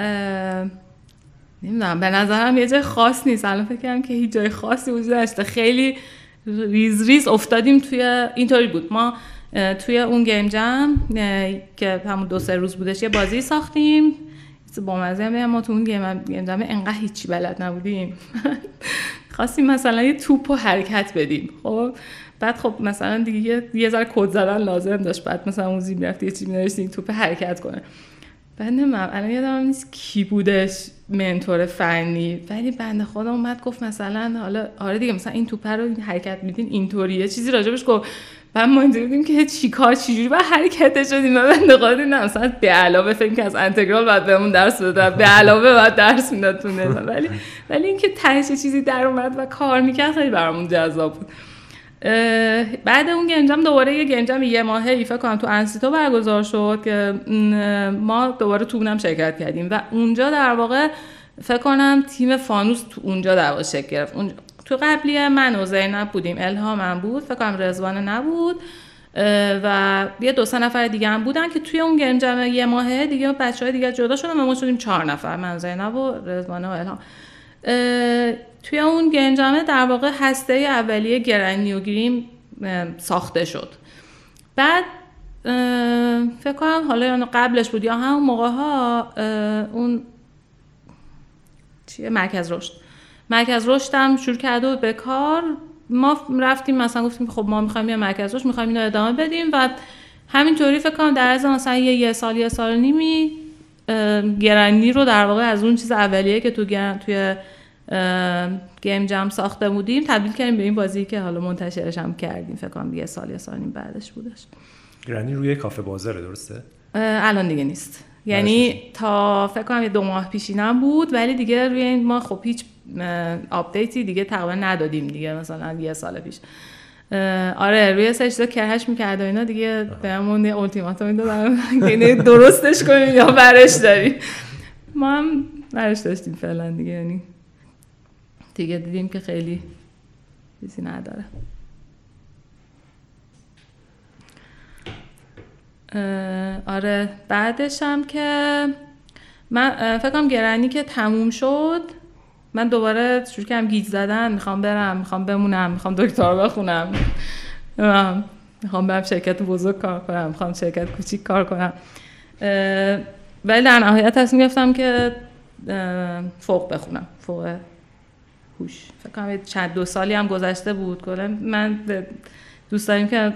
نمی‌دونم به نظرم یه جای خاص نیست. الان فکر کنم که هیچ جای خاصی وجود داشته خیلی ریز ریز افتادیم توی اینطوری بود. ما توی اون game jam که همون دو سه روز بودش یه بازی ساختیم. با مزه ما تو اون game jam انقدر هیچی بلد نبودیم. خواستیم مثلا یه توپ و حرکت بدیم. خب بعد خب مثلا دیگه یه ذره کد زدن لازم داشت. بعد مثلا اون زیر یه چیزی این توپ حرکت کنه. بعد نمیم الان یادم نیست کی بودش mentor فنی. ولی بنده خدا اومد گفت مثلا حالا آره دیگه مثلا این توپ رو حرکت میدین اینطوریه چیزی راجبش گفت. بعد ما اینجوری بودیم که چیکار چجوری با حرکت شدیم. و بنده خدا نه مثلا به علاوه فکر که از انتگرال بعد بهمون درس بده به علاوه بعد درس می‌داد تو ولی ولی اینکه تهش چیزی در اومد و کار می‌کرد خیلی برامون جذاب بود. بعد اون گنجم دوباره یه گنجم یه ماهه ایفه کنم تو انسیتو برگزار شد که ما دوباره تو اونم شرکت کردیم. و اونجا در واقع فکر کنم تیم فانوس تو اونجا در واقع شکل گرفت. تو قبلی من و زینب بودیم. الهام بود. فکر کنم رزوان نبود. و یه دو سه نفر دیگه هم بودن که توی اون گنجم یه ماهه. دیگه بچه های دیگه جدا شدن و ما شدیم چهار نفر. من زینب و رزوان و الهام. توی اون گنجامه در واقع هسته اولیه گرانیوگریم ساخته شد. بعد فکر کنم حالا یا قبلش بود یا همون موقع ها اون چیه؟ مرکز رشد. مرکز رشدم شروع کرده بود به کار. ما رفتیم مثلا گفتیم خب ما می‌خوایم یه مرکز رشد می‌خوایم اینو ادامه بدیم و همینطوری فکر کنم در از مثلا یه, یه سال یه سال نیمی گرانی رو در واقع از اون چیز اولیه که تو توی گیم جم ساخته بودیم تبدیل کردیم به این بازی که حالا منتشرش هم کردیم. فکر کنم یه سال یه سال بعدش بودش. گرانی روی کافه بازاره درسته؟ الان دیگه نیست. یعنی تا فکر کنم یه دو ماه پیشینم بود ولی دیگه روی این ما خب هیچ آپدیتی دیگه تقریبا ندادیم دیگه مثلا یه سال پیش. آره روی سجده کرهش می‌کرد و اینا دیگه بهمون یه التیماتوم دادن یعنی درستش کنیم یا برش داریم. ما هم برش داشتیم فعلا دیگه یعنی دیگه دیدیم که خیلی چیزی نداره. آره. بعدش هم که من فکر کنم گرانی که تموم شد من دوباره شروع کردم گیج زدن. می‌خوام برم می‌خوام بمونم می‌خوام دکتر بخونم. می‌خوام برم شرکت بزرگ کار کنم می‌خوام شرکت کوچیک کار کنم. ولی در نهایت تصمیم گرفتم که فوق بخونم. فوق هوش. فکر کنم چند دو سالی هم گذشته بود. کلا من دوست داریم که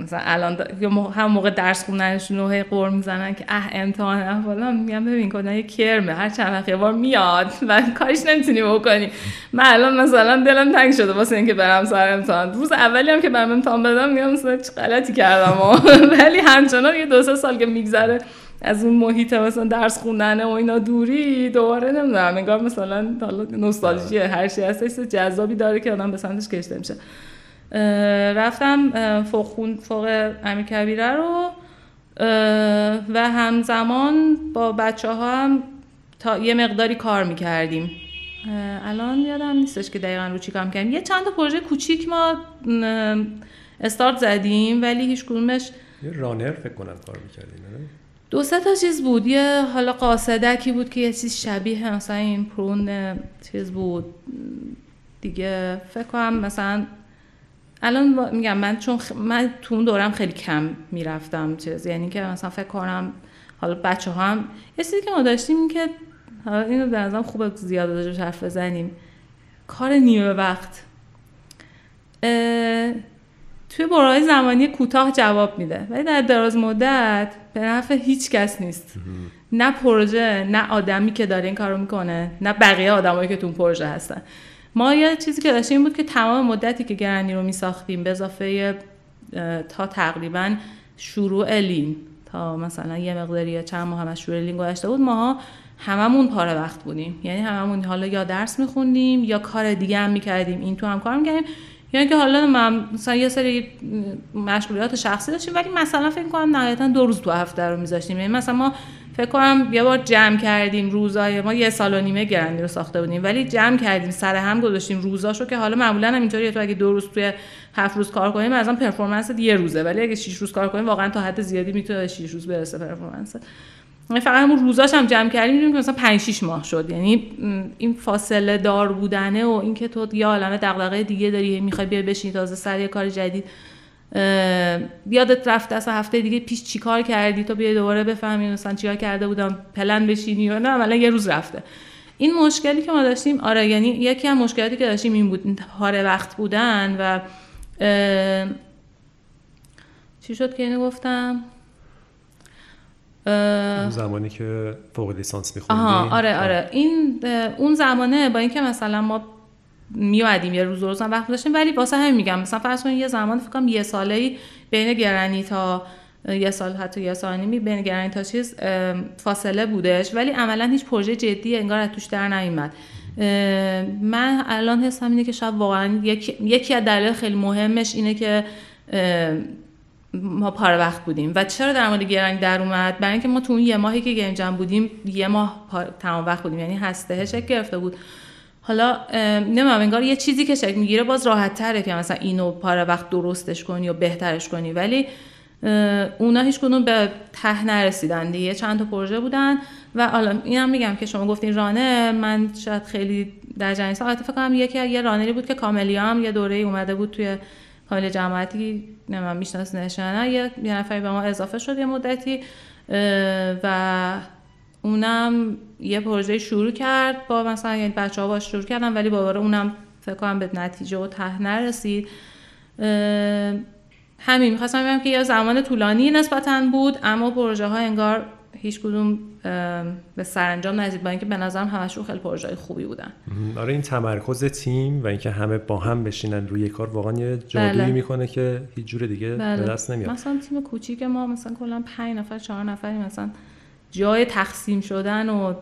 مثلا الان هم موقع درس خوندنشون نوعه قور می‌زنن که اه امتحان احوالا میگم ببین کنن یه کرمه. هر چند وقت بار میاد و کارش نمی‌تونی بکنی. من الان مثلا دلم تنگ شده واسه اینکه برم سر امتحان. روز اولی هم که برم امتحان بدم میگم مثلا چه غلطی کردم ولی همچنان یه دو سه سال که میگذره از اون محیط مثلا درس خوندن و اینا دوری دوباره نمی‌دونم انگار مثلا نوستالژی هر چی هست جذابی داره که آدم به سمتش کشته میشه. رفتم فوق, خون فوق امیر کبیره رو و همزمان با بچه ها هم تا یه مقداری کار می‌کردیم. الان یادم نیستش که دقیقا رو چی کار می‌کردیم. یه چند تا پروژه کوچیک ما استارت زدیم ولی هیچ کدومش یه رانر فکر کنم کار می‌کردیم دو سه تا چیز بود. یه حالا قاصدکی بود که یه چیز شبیه مثلا این پرون چیز بود. دیگه فکر کنم مثلا الان میگم من چون من تو اون دورم خیلی کم می‌رفتم چیز. یعنی که مثلا فکر کنم حالا بچه ها هم یه چیزی که ما داشتیم این که حالا اینو به نظرم خوبه زیاد راجعش حرف بزنیم. کار نیمه وقت. توی برای زمانی کوتاه جواب میده. ولی در دراز مدت به نفع هیچ کس نیست. نه پروژه نه آدمی که داره این کارو می‌کنه نه بقیه آدمایی که تو پروژه هستن. ما یه چیزی که داشتیم بود که تمام مدتی که گرنی رو میساختیم به اضافه تا تقریبا شروع لین تا مثلا یه مقداری یا چند ماه هم از شروع لین گذشته بود ماها هممون پاره وقت بودیم. یعنی هممون حالا یا درس میخوندیم یا کار دیگه هم می‌کردیم. این تو هم کار می‌کردیم. یعنی که حالا من مثلا یه سری مشغولیات شخصی داشتیم ولی مثلا فکر کنم نهایتا دو روز تو هفته رو میذاشتیم. یعنی مثلا ما فکر کنم یه بار جمع کردیم روزای ما یه سال و نیمه گرندی رو ساخته بودیم. ولی جمع کردیم سر هم گذاشتیم روزاشو که حالا معمولا هم اینطوریه تو اگه دو روز توی هفت روز کار کنیم مثلا پرفورمنس یه روزه. ولی اگه 6 روز کار کنیم واقعا تا حد زیادی می‌تونه 6 روز برسه پرفورمنس. یعنی فقط همون روزاش هم جمع کردیم می‌دونیم که مثلا 5 6 ماه شد. یعنی این فاصله دار بودنه و اینکه تو یه عالمه دغدغه دیگه داری می‌خوای بیا بشینی تازه سر یه کار جدید. یادت رفته اصلا هفته دیگه پیش چیکار کردی؟ تو بیا دوباره بفهمی مثلا چیکار کرده بودم پلن بشینی یا نه؟ عملا یه روز رفته. این مشکلی که ما داشتیم آره یعنی یکی از مشکلاتی که داشتیم این بود پاره وقت بودن و چی شد که اینو گفتم؟ اون زمانی که فوق لیسانس میخوندی؟ آره آره. این اون زمانه با اینکه مثلا ما میادیم یه روز روز وقت داشتیم ولی واسه همین میگم مثلا فرض کنید یه زمان فکر کنم یه ساله بین گرانی تا یه سال حتی یه سال نیمی بین گرانی تا چیز فاصله بودش. ولی عملا هیچ پروژه جدی انگار از توش در نیومد. من الان حسم اینه که شاید واقعا یکی از دلایل خیلی مهمش اینه که ما پاره وقت بودیم. و چرا در مورد گرانی در اومد؟ برای اینکه ما تو اون یه ماهی که گیم بودیم یه ماه تمام وقت بودیم. یعنی هسته شکل گرفته بود. حالا نمی‌دونم انگار یه چیزی که شکل می‌گیره باز راحت تره که مثلا اینو پاره وقت درستش کنی و بهترش کنی. ولی اونا هیچ کدوم به ته نرسیدن دیگه. چند تا پروژه بودن و حالا اینم میگم که شما گفتین رانر من شاید خیلی در جنین ساعت فکر کنم یکی یه رانری بود که کاملی هم یه دوره اومده بود توی کامل جماعتی نمی‌دونم میشناس نشانه یه نفری به ما اضافه شد یه مدتی و اونم یه پروژه شروع کرد با مثلا یعنی بچه ها باش شروع کردن ولی باباره اونم فکر کنم به نتیجه و ته نرسید همین می‌خواستم بگم که یه زمان طولانی نسبتا بود اما پروژه ها انگار هیچ کدوم به سرانجام نزدیک با اینکه به نظرم همشون خیلی پروژه خوبی بودن آره این تمرکز تیم و اینکه همه با هم بشینن روی کار واقعا یه جادویی بله. می‌کنه که هیچ جور دیگه بله. به دست نمیاد مثلا تیم کوچیک ما مثلا کلا 5 نفر 4 نفری مثلا جای تقسیم شدن و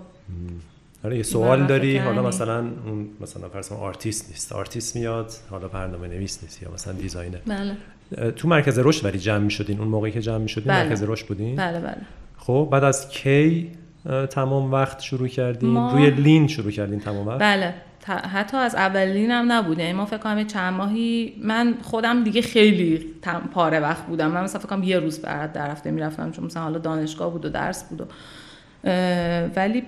آره یه سوال داری. حالا مثلا اون مثلا فرض آرتیست نیست. آرتیست میاد حالا برنامه نویس نیست یا مثلا designer. بله. تو مرکز رشد ولی جمع می‌شدین. اون موقعی که جمع می‌شدین بله. مرکز رشد بودین؟ بله بله. خب بعد از کی تمام وقت شروع کردین؟ ما... روی لین شروع کردین تمام وقت؟ بله. حتی از اولین هم نبوده. یعنی ما فکر کنم چند ماهی من خودم دیگه خیلی پاره وقت بودم. من مثلا فکر کنم یه روز بعد در هفته می‌رفتم چون مثلا حالا دانشگاه بود و درس بود و ولی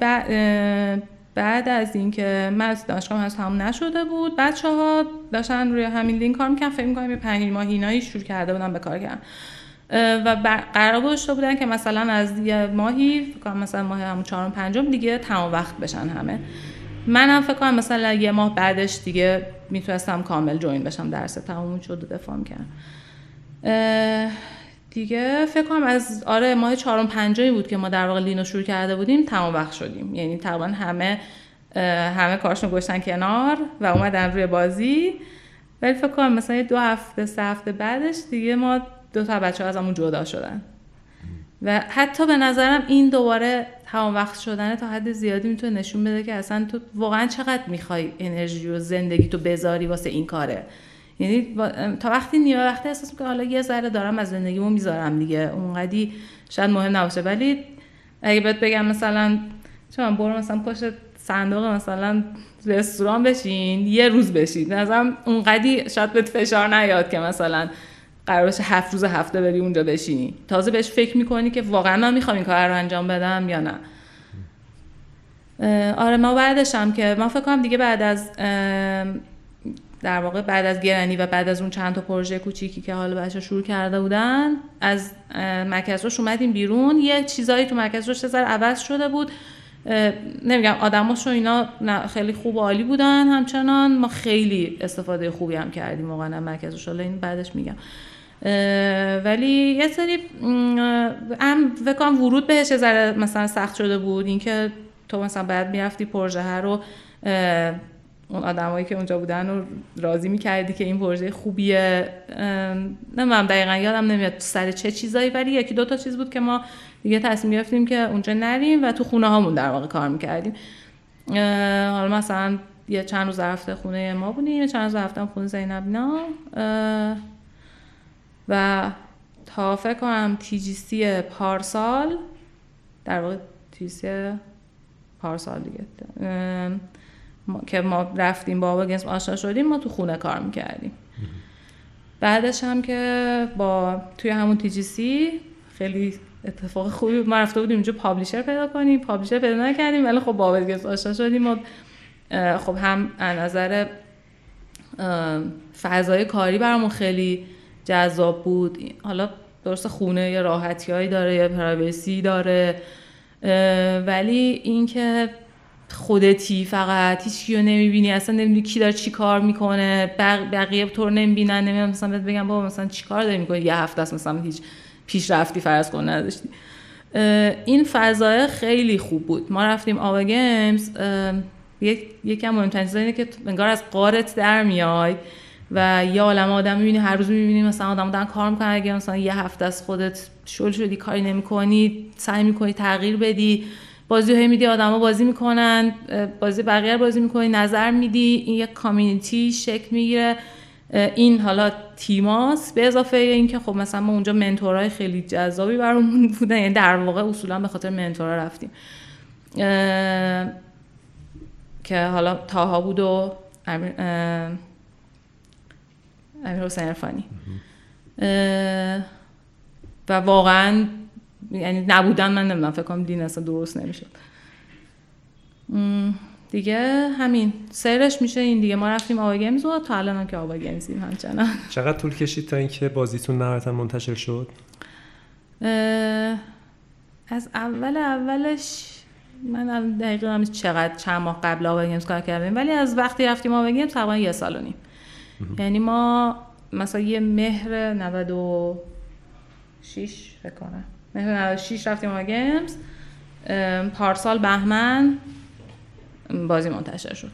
بعد از اینکه من از دانشگاه هست تمام نشده بود بچه ها داشتن روی همین لینک کار می‌کنن فکر می‌کنم یه پنج ماهینایی شروع کرده بودن به کار کردن. و قرار گذاشته بودن که مثلا از یه ماهی فکر مثلا ماه همون چهارم پنجم دیگه تمام وقت بشن همه. منم فکر کنم مثلا یه ماه بعدش دیگه می‌تونستم کامل جوین بشم درس تمام شد و دفاع کردم دیگه فکر کنم از آره ماه چهارم پنجایی بود که ما در واقع لینو شروع کرده بودیم تمام وقت شدیم. یعنی تقریبا همه همه کارشون گشتن کنار و اومدن روی بازی. ولی فکر کنم مثلا دو هفته سه هفته بعدش دیگه ما دو تا بچه ها از همون جدا شدن. و حتی به نظرم این دوباره تمام وقت شدن تا حد زیادی می‌تونه نشون بده که اصلا تو واقعا چقدر می‌خوای انرژی و زندگی تو بذاری واسه این کاره. یعنی تا وقتی نیمه وقتی احساس که حالا یه ذره دارم از زندگیمو می‌ذارم دیگه. اونقدی شاید مهم نباشه. ولی اگه بهت بگم مثلا چون برو مثلا پشت صندوق مثلا رستوران بشین یه روز بشین. نظرم اونقدی شاید بهت فشار نیاد که مثلا قرار باشه هفت روز هفته بری اونجا بشینی. تازه بهش فکر می‌کنی که واقعا من می‌خوام این کار رو انجام بدم یا نه. آره ما بعدشم که ما فکر کنم دیگه بعد از در واقع بعد از گرنی و بعد از اون چند تا پروژه کوچیکی که حالا بچه شروع کرده بودن از مرکز روش اومدیم بیرون. یه چیزایی تو مرکز روش سر عوض شده بود. نمیگم آدماش و اینا خیلی خوب و عالی بودن. همچنان ما خیلی استفاده خوبی هم کردیم واقعا مرکز روش حالا این بعدش میگم. ولی یه سری هم فکر ورود بهش ذره مثلا سخت شده بود. اینکه تو مثلا بعد می‌رفتی پروژه رو اون آدمایی که اونجا بودن رو راضی می‌کردی که این پروژه خوبیه؟ نمی‌دونم دقیقا یادم نمیاد سر چه چیزایی ولی یکی دو تا چیز بود که ما دیگه تصمیم گرفتیم که اونجا نریم و تو خونه هامون در واقع کار می‌کردیم. حالا مثلا یه چند روز هفته خونه ما بودیم چند روز هفته خونه زینب. نه؟ و تا فکر کنم سی پارسال در واقع سی پارسال دیگه. که ما رفتیم با آبا آشنا شدیم ما تو خونه کار می‌کردیم. بعدش هم که با توی همون سی خیلی اتفاق خوبی ما رفته بودیم اینجا پابلیشر پیدا کنیم. پابلیشر پیدا نکردیم ولی خب با آشنا شدیم و خب هم از نظر فضای کاری برامون خیلی جذاب بود. حالا درست خونه یه راحتی داره یه پرایوسی داره. ولی اینکه خودتی فقط هیچ کیو نمی‌بینی اصلا نمی‌دونی کی داره چی کار می‌کنه بقیه طور نمی‌بینن نمی‌دونم مثلا بهت بگم بابا مثلا چی کار داری می‌کنی؟ یه هفته است مثلا هیچ پیشرفتی فرض کن نداشتی. این فضای خیلی خوب بود. ما رفتیم آوا گیمز یک یکم مهمترین اینه که انگار از قارت در میای. و یه عالم آدم می‌بینی هر روز می‌بینی مثلا آدم دارن کار می‌کنن اگه مثلا یه هفته از خودت شل شدی کاری نمی‌کنی سعی می‌کنی تغییر بدی بازی های میدی آدما بازی می‌کنن بازی بقیه بازی می‌کنی نظر میدی این یک کامیونیتی شکل می‌گیره. این حالا تیماس به اضافه اینکه خب مثلا ما اونجا منتورای خیلی جذابی برامون بودن یعنی در واقع اصولا به خاطر منتورا رفتیم. که حالا تاها بود و امیر حسین عرفانی. و واقعا یعنی نبودن من نمی‌دونم فکر کنم دین اصلا درست نمی‌شد. دیگه همین. سیرش میشه این دیگه. ما رفتیم آوا گیمز و تا الان هم که آوا گیمزیم همچنان. چقدر طول کشید تا اینکه بازیتون نهایتا منتشر شد؟ از اول اولش من دقیقا هم چقدر چند ماه قبل آوا گیمز کار کردیم. ولی از وقتی رفتیم آوا گیمز تقریبا یه سال و نیم. یعنی ما مثلا یه مهر 96 فکر کنم. مهر 96 رفتیم آوا گیمز پارسال بهمن بازی منتشر شد.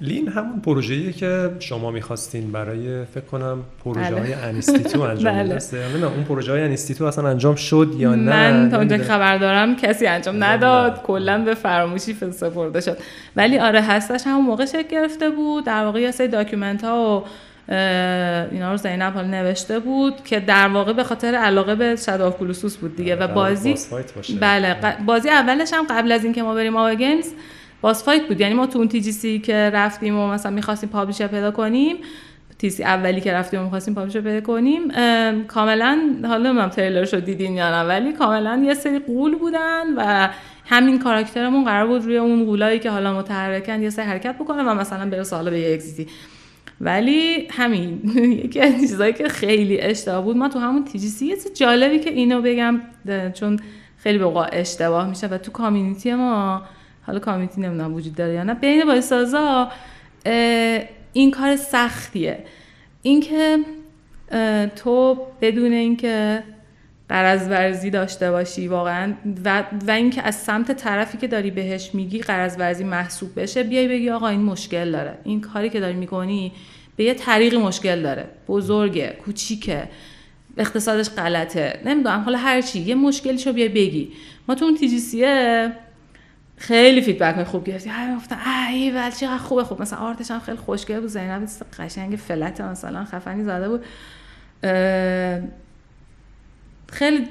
این همون پروژه‌ایه که شما می‌خواستین برای فکر کنم پروژه های بله. انستیتو انجام بله. نه اون پروژه های انستیتو اصلا انجام شد یا نه؟ من تا اونجا که خبر دارم کسی انجام نداد. کلا به فراموشی سپرده شد. ولی آره هستش. همون موقع شکل گرفته بود. در واقع یه سری document ها و اینا رو زینب حال نوشته بود که در واقع به خاطر علاقه به Shadow Colossus بود دیگه. و بازی بله بازی اولش هم قبل از اینکه ما بریم Ava Games boss fight بود. یعنی ما تو اون TGC که رفتیم و مثلا می‌خواستیم publisher پیدا کنیم TGC اولی که رفتیم و می‌خواستیم publisher پیدا کنیم کاملا حالا من تریلر رو دیدین یا نه ولی کاملا یه سری غول بودن و همین کاراکترمون قرار بود روی اون غولایی که حالا متحرکن یه سری حرکت بکنه و مثلا برسه حالا به یه exit ی ولی همین یکی از چیزایی که خیلی اشتباه بود ما تو همون تیجیسی یه جالبی که اینو بگم چون خیلی به اشتباه میشه و تو کامیونیتی ما حالا کامیونیتی نمی‌دونم وجود داره یا نه. بین بایسازا این کار سختیه. اینکه تو بدون اینکه قرض ورزی داشته باشی واقعا و, و اینکه از سمت طرفی که داری بهش میگی قرض ورزی محسوب بشه بیای بگی آقا این مشکل داره. این کاری که داری می‌کنی به یه طریقی مشکل داره. بزرگه کوچیکه اقتصادش غلطه. نمی‌دونم حالا هر چی. یه مشکلی شو بیای بگی. ما تو اون تیجیسیه خیلی فیدبک خوب گرفتی. همه گفتن ای ول چقدر خوبه. خوب مثلا آرتش هم خیلی خوشگل بود زینب قشنگ فلت مثلا خفنی زده بود. خیلی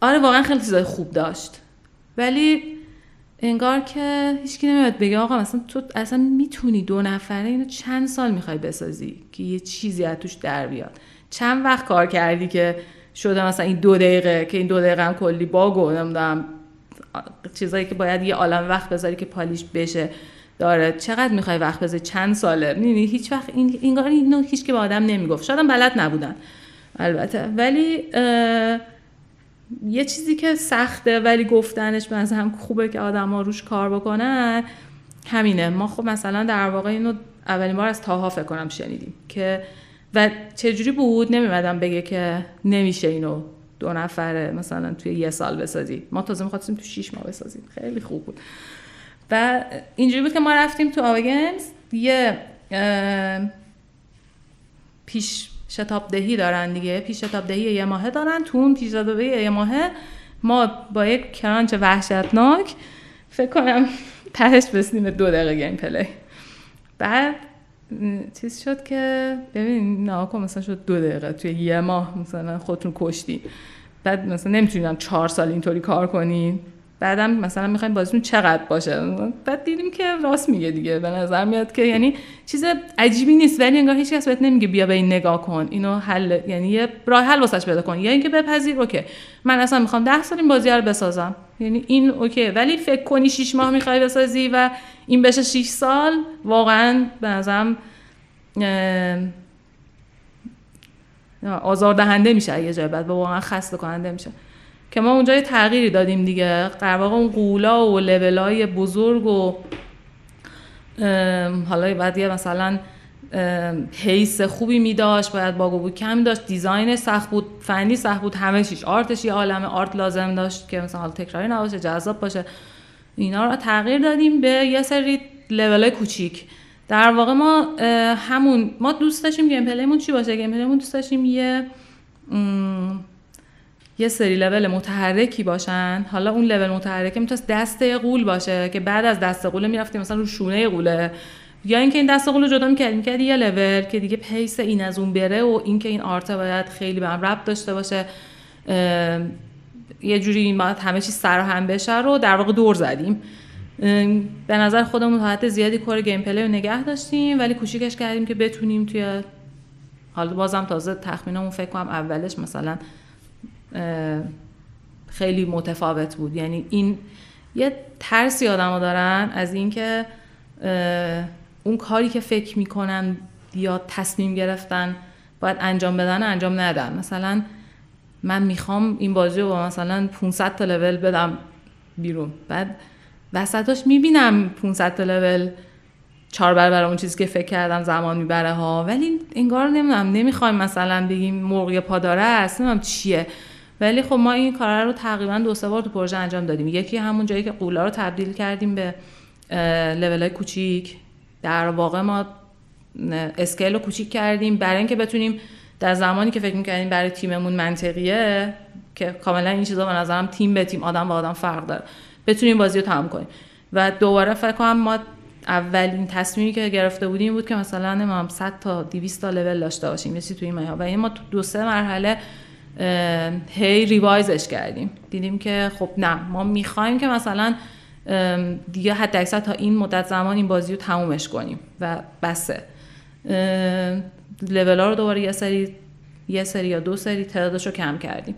آره واقعا خیلی چیزای خوب داشت. ولی انگار که هیچکی نمیاد بگه آقا مثلا تو اصلا می‌تونی دو نفره اینو چند سال می‌خوای بسازی که یه چیزی از توش در بیاد؟ چند وقت کار کردی که شده مثلا این دو دقیقه که این دو دقیقه هم کلی باگو نمی‌دونم چیزایی که باید یه عالم وقت بذاری که پالیش بشه. داره. چقدر می‌خوای وقت بذاری؟ چند ساله؟ می‌دونی؟ هیچ وقت این اینگار اینو هیچ که به آدم نمی‌گفت. شاید بلد نبودن. البته. ولی یه چیزی که سخته ولی گفتنش به هم خوبه که آدم ها روش کار بکنن همینه. ما خب مثلا در واقع اینو اولین بار از تاها فکر کنم شنیدیم که و چجوری بود؟ نمیمدم بگه که نمیشه اینو دو نفره مثلا توی یه سال بسازی. ما تازه می‌خواستیم تو شیش ماه بسازیم. خیلی خوب بود. و اینجوری بود که ما رفتیم تو آوگنز یه پیش شتاب دهی دارن دیگه. پیش شتاب دهی یه ماهه دارن. تو اون پیش شتاب دهی یه ماهه ما با یک crunch وحشتناک فکر کنم تهش بستیم دو دقیقه gameplay. بعد چیز شد که ببین نه مثلا شد دو دقیقه. توی یه ماه مثلا خودتون کشتی. بعد مثلا نمیتونیدم چهار سال اینطوری کار کنی. بعدم مثلا می‌خوایم بازیتون چقدر باشه؟ بعد دیدیم که راست میگه دیگه. به نظر میاد که یعنی چیز عجیبی نیست. ولی انگار هیچ کس بهت نمیگه بیا به این نگاه کن. اینو حل یعنی یه راه حل واسش پیدا کن. یا اینکه بپذیر okay. من اصلا می‌خوام ده سال این بازی رو بسازم. یعنی این okay. ولی فکر کنی 6 ماه می‌خوای بسازی و این بشه 6 سال واقعا به نظرم آزاردهنده میشه یه جای بعد واقعا خسته کننده میشه. که ما اونجا یه تغییری دادیم دیگه. در واقع اون غولا و level ای بزرگ و حالا بعد یه مثلا حس خوبی می داشت باید باگو بود کم داشت. design سخت بود فنی سخت بود همه چیش. art ش یه عالم art لازم داشت که مثلا حالا تکراری نباشه جذاب باشه. اینا رو تغییر دادیم به یه سری لول کوچیک. در واقع ما همون ما دوست داشتیم gameplay مون چی باشه؟ gameplay مون دوست داشتیم یه یه سری لول متحرکی باشن. حالا اون لول متحرکه می‌تونست دسته غول باشه که بعد از دسته غوله می‌رفتیم مثلا رو شونه غوله یا اینکه این دسته غول جدا می‌کردیم که یه لول که دیگه پیس این از اون بره و اینکه این art باید خیلی به هم ربط داشته باشه یه جوری ما همه چیز سر هم بشه رو در واقع دور زدیم. به نظر خودمون تا حد زیادی core gameplay رو نگه داشتیم ولی کوچیکش کردیم که بتونیم توی حالا بازم تازه تخمینمون فکر کنم اولش مثلا خیلی متفاوت بود. یعنی این یه ترسی آدم دارن از اینکه اون کاری که فکر می‌کنن یا تصمیم گرفتن باید انجام بدن انجام ندن. مثلا من می‌خوام این بازی رو با مثلا 500 تا لول بدم بیرون. بعد وسطاش می‌بینم 500 تا لول چهار برابر اون چیزی که فکر کردم زمان می‌بره ها. ولی انگار نمی‌دونم نمی‌خوایم مثلا بگیم مرغ پاداره است نمی‌دونم چیه. ولی خب ما این کار رو تقریبا دو سه بار تو پروژه انجام دادیم. یکی همون جایی که قولا رو تبدیل کردیم به لول های کوچیک. در واقع ما اسکیل رو کوچیک کردیم برای اینکه بتونیم در زمانی که فکر می‌کردیم برای تیممون منطقیه که کاملا این چیزا به نظرم تیم به تیم آدم با آدم فرق داره. بتونیم بازی رو تمام کنیم. و دوباره فکر کنم ما اولین تصمیمی که گرفته بودیم بود که مثلا نمیم 100 تا 200 تا لول داشته باشیم مثل توی این و این ما تو دو سه مرحله هی revise ش کردیم. دیدیم که خب نه ما می‌خوایم که مثلا دیگه حد اکثر تا این مدت زمان این بازی رو تمومش کنیم و بسه. لول ها رو دوباره یه سری یه سری یا دو سری تعدادش رو کم کردیم.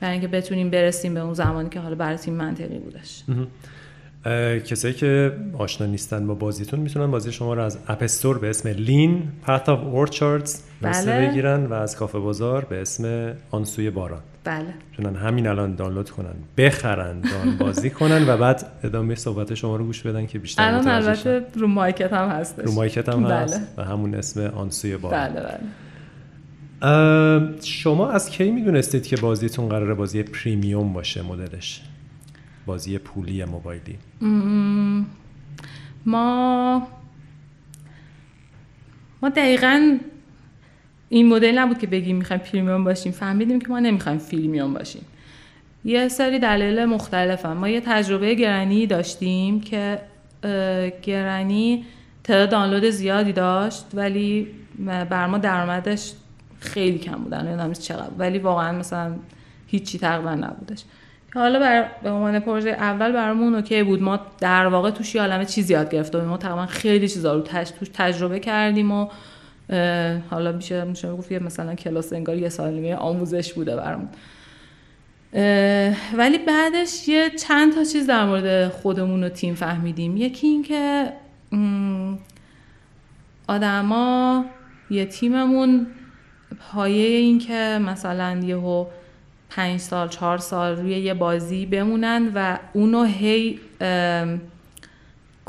برای اینکه بتونیم برسیم به اون زمانی که حالا برای تیم منطقی بودش. کسایی که آشنا نیستن با بازیتون می‌تونن بازی شما رو از App Store به اسم Linn: Path of Orchards بله. بگیرن و از کافه بازار به اسم آنسوی باران. بله. می‌تونن همین الان دانلود کنن. بخرن دان بازی کنن و بعد ادامه صحبت شما رو گوش بدن که بیشتر الان البته رو مایکت هم هستش. رو مایکت هم بله. هست و همون اسم آنسوی باران بله بله. شما از کی می‌دونستید که بازیتون قراره بازی premium باشه مدلش؟ بازی پولی موبایلی. ما ما دقیقا این مدل نبود که بگیم می‌خوایم premium باشیم. فهمیدیم که ما نمی‌خوایم premium باشیم. یه سری دلیل مختلف هم. ما یه تجربه گرنی داشتیم که گرانی تعداد دانلود زیادی داشت ولی بر ما درآمدش خیلی کم بودن نمی‌دونم چقدر. ولی واقعا مثلا هیچی تقریبا نبودش. حالا بر به عنوان پروژه اول برامون اوکی بود. ما در واقع توش یه عالمه چیز یاد گرفتیم. ما تقریبا خیلی چیزا رو توش تجربه کردیم و حالا میشه میشه گفت مثلا کلاس انگار یه سال نیمه آموزش بوده برامون. ولی بعدش یه چند تا چیز در مورد خودمون و تیم فهمیدیم. یکی اینکه آدما یه تیممون پایه این که مثلا یهو پنج سال چهار سال روی یه بازی بمونن و اونو هی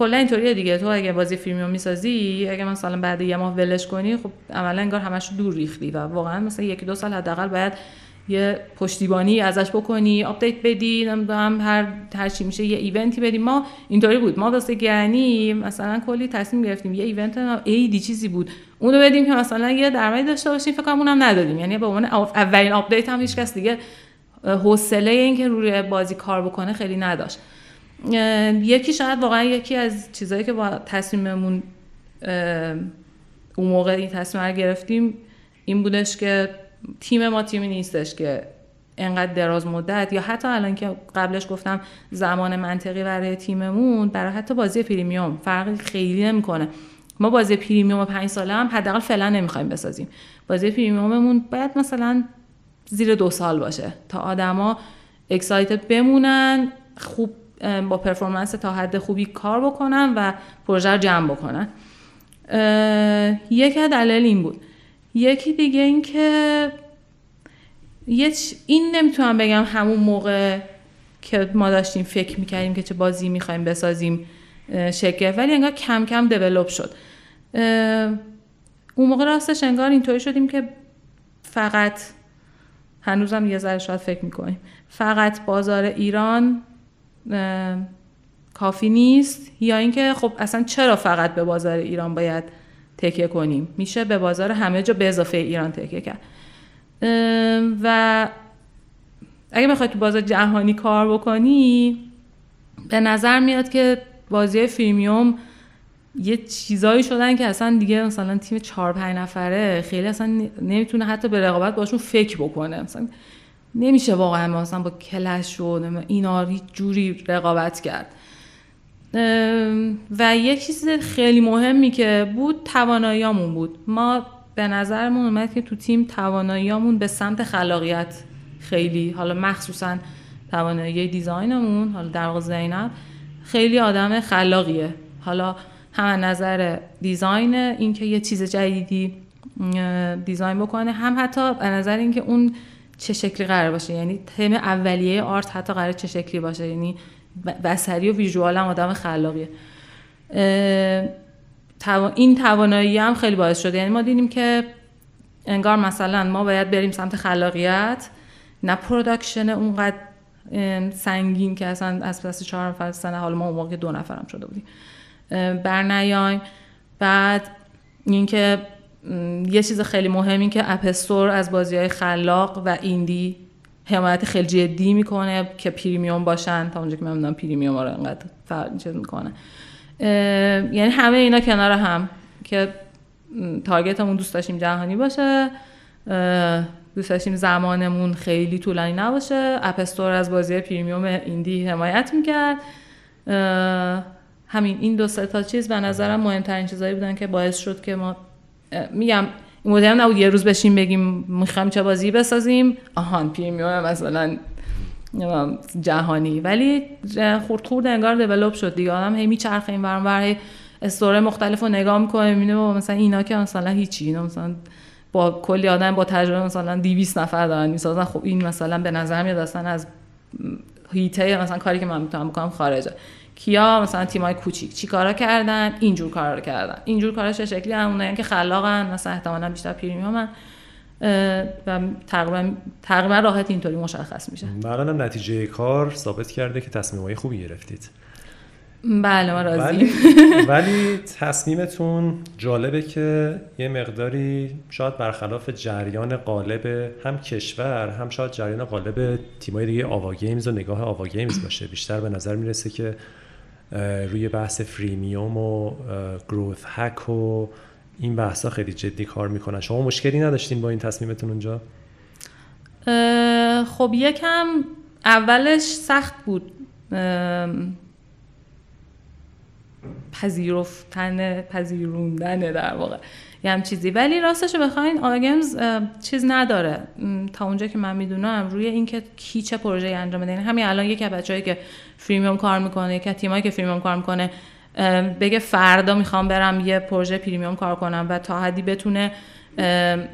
کلا اینطوریه دیگه. تو اگه بازی فیلمیو می‌سازی اگه مثلا بعد یه ماه ولش کنی خب عملا انگار همش دور ریختی و واقعا مثلا یکی دو سال حداقل باید یه پشتیبانی ازش بکنی آپدیت بدی نمی‌دونم هر هر چی میشه یه event ی بدیم ما اینطوری بود. ما واسه گرنی مثلا کلی تصمیم گرفتیم. یه event عیدی چیزی بود. اونو بدیم که مثلا یه درآمدی داشته باشیم فکر کنم اونم ندادیم. یعنی به عنوان اولین آپدیت هم هیچ کس دیگه حوصله اینکه روی بازی کار بکنه خیلی نداشت. یکی شاید واقعا یکی از چیزهایی که با تصمیممون اون موقع این تصمیم رو گرفتیم این بودش که تیم ما تیمی نیستش که انقدر دراز مدت یا حتی الان که قبلش گفتم زمان منطقی برای تیممون برای حتی بازی premium فرقی خیلی نمی‌کنه. ما بازی premium پنج ساله هم حداقل فعلا نمی‌خوایم بسازیم. بازی premium مون باید مثلا زیر دو سال باشه تا آدما excited بمونن خوب با performance تا حد خوبی کار بکنن و پروژه رو جمع بکنن. یکی دلیل این بود. یکی دیگه این که این نمی‌تونم بگم همون موقع که ما داشتیم فکر می‌کردیم که چه بازی می‌خوایم بسازیم شکل ولی انگار کم کم دیولوب شد. اون موقع راستش انگار اینطوری شدیم که فقط هنوزم یه ذره شاید فکر می‌کنیم. فقط بازار ایران کافی نیست؟ یا اینکه خب اصلا چرا فقط به بازار ایران باید تکیه کنیم؟ میشه به بازار همه جا به اضافه ایران تکیه کرد. و اگه بخوای تو بازار جهانی کار بکنی به نظر میاد که بازی فیلمیوم یه چیزایی شدن که اصلا دیگه مثلا تیم چهار پنج نفره خیلی اصلا نمی‌تونه حتی به رقابت باشون فکر بکنه. مثلا نمیشه واقعا مثلا با کلش و اینا جوری رقابت کرد. و یه چیز خیلی مهمی که بود تواناییامون بود. ما به نظرمون اومد که تو تیم تواناییامون به سمت خلاقیت خیلی حالا مخصوصا توانایی دیزاینمون حالا در واقع زینب خیلی آدم خلاقیه. حالا هم نظر دیزاین اینکه یه چیز جدیدی design بکنه هم حتی به نظر اینکه اون چه شکلی قرار باشه. یعنی تم اولیه art حتی قرار چه شکلی باشه. یعنی بصری و visual هم آدم خلاقیه. این توانایی هم خیلی باعث شده. یعنی ما دیدیم که انگار مثلا ما باید بریم سمت خلاقیت نه production اونقدر سنگین که اصلا از پس چهار نفر سنه حالا ما اون موقع دو نفرم شده بودیم. برنیایم. بعد اینکه یه چیز خیلی مهم این که App Store از بازی های خلاق و indie حمایت خیلی جدی می‌کنه که premium باشن تا اونجا که من premium رو انقدر چیز می‌کنه. یعنی همه اینا کنار هم که target مون دوست داشتیم جهانی باشه دوست داشتیم زمانمون خیلی طولانی نباشه. App Store از بازی premium indie حمایت می‌کرد. همین این دو تا چیز به نظرم مهمترین چیزایی بودن که باعث شد که ما میگم مدل نبود یه روز بشیم بگیم می‌خوایم چه بازی بسازیم؟ آهان پریمیوم مثلا جهانی. ولی خورد خورد انگار دیولپ شد دیگه. آدم هی میچرخه این برام بر استوره مختلف رو نگاه می‌کنه می‌بینه مثلا اینا که مثلا هیچی اینا مثلا با کلی آدم با تجربه مثلا 200 نفر دارن می‌سازن. خب این مثلا به نظر میاد اصلا از هیته مثلا کاری که من می‌تونم بکنم خارجه کیا مثلا تیمای کوچیک چی کارا کردن؟ اینجور کارا رو کردن. اینجور کارا چه شکلی همونه که خلاقن مثلا احتمالاً بیشتر premium ن و تقریبا تقریبا راحت اینطوری مشخص میشه. بله نتیجه کار ثابت کرده که تصمیمای خوبی گرفتید. بله ما راضی. ولی, تصمیمتون جالبه که یه مقداری شاید برخلاف جریان غالب هم کشور هم شاید جریان غالب تیمای دیگه آوا گیمز و نگاه آوا گیمز باشه. بیشتر به نظر می‌رسه که روی بحث فریمیوم و گروث هک و این بحثا خیلی جدی کار می‌کنن. شما مشکلی نداشتین با این تصمیمتون اونجا؟ خب یکم اولش سخت بود پذیرفتن پذیروندن در واقع. یه هم چیزی. ولی راستش بخواین آگمز چیز نداره. تا اونجا که من می‌دونم روی اینکه کی چه پروژه انجام بده. یعنی همین الان یکی بچه‌ای که premium کار می‌کنه یکی تیمایی که freemium کار می‌کنه بگه فردا می‌خوام برم یه پروژه premium کار کنم و تا حدی بتونه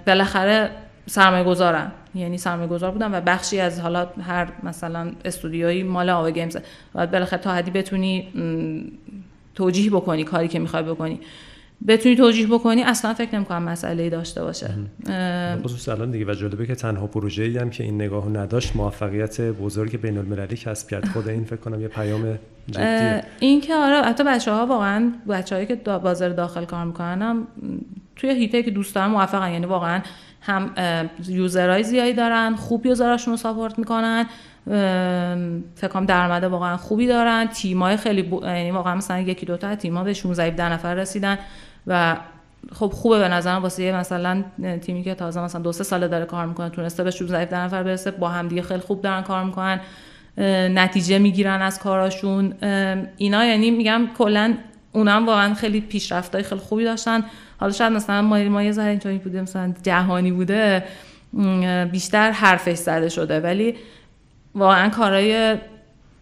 بالاخره سرمایه گذارن یعنی سرمایه گذار بودن و بخشی از حالا هر مثلا استودیویی مال آوا گیمز و بالاخره تا حدی بتونی توجیه بکنی کاری که می‌خوای بکنی. بتونی توجیه بکنی اصلا فکر نمی‌کنم مسئله داشته باشه. خصوص الان دیگه و جالبه که تنها پروژه ای هم که این نگاه نداشت موفقیت بزرگ بین المللی کسب کرد خود این فکر کنم یه پیام جدیه. این که آره حتی بچه ها واقعا بچه هایی که بازار داخل کار می‌کنن هم توی هیته که دوست دارن موفقن. یعنی واقعا هم یوزرهای زیادی دارن خوب یوزراشون رو ساپورت می‌کنن. فکر درآمد واقعا خوبی دارن. تیمای خیلی ب... یعنی واقعا مثلا یکی دو تا تیم‌ها به 16 17 نفر رسیدن. و خب خوبه به نظرم واسه مثلا تیمی که تازه مثلا دو سه ساله داره کار می‌کنه تونسته به 16 17 نفر برسه با هم دیگه خیلی خوب دارن کار می‌کنن نتیجه می‌گیرن از کاراشون. اینا یعنی میگم کلا اونم واقعا خیلی پیشرفتای خیلی خوبی داشتن. حالا شاید مثلا ما ما یه ذره اینطوری بوده مثلا جهانی بوده بیشتر حرفش زده شده ولی واقعا کارهای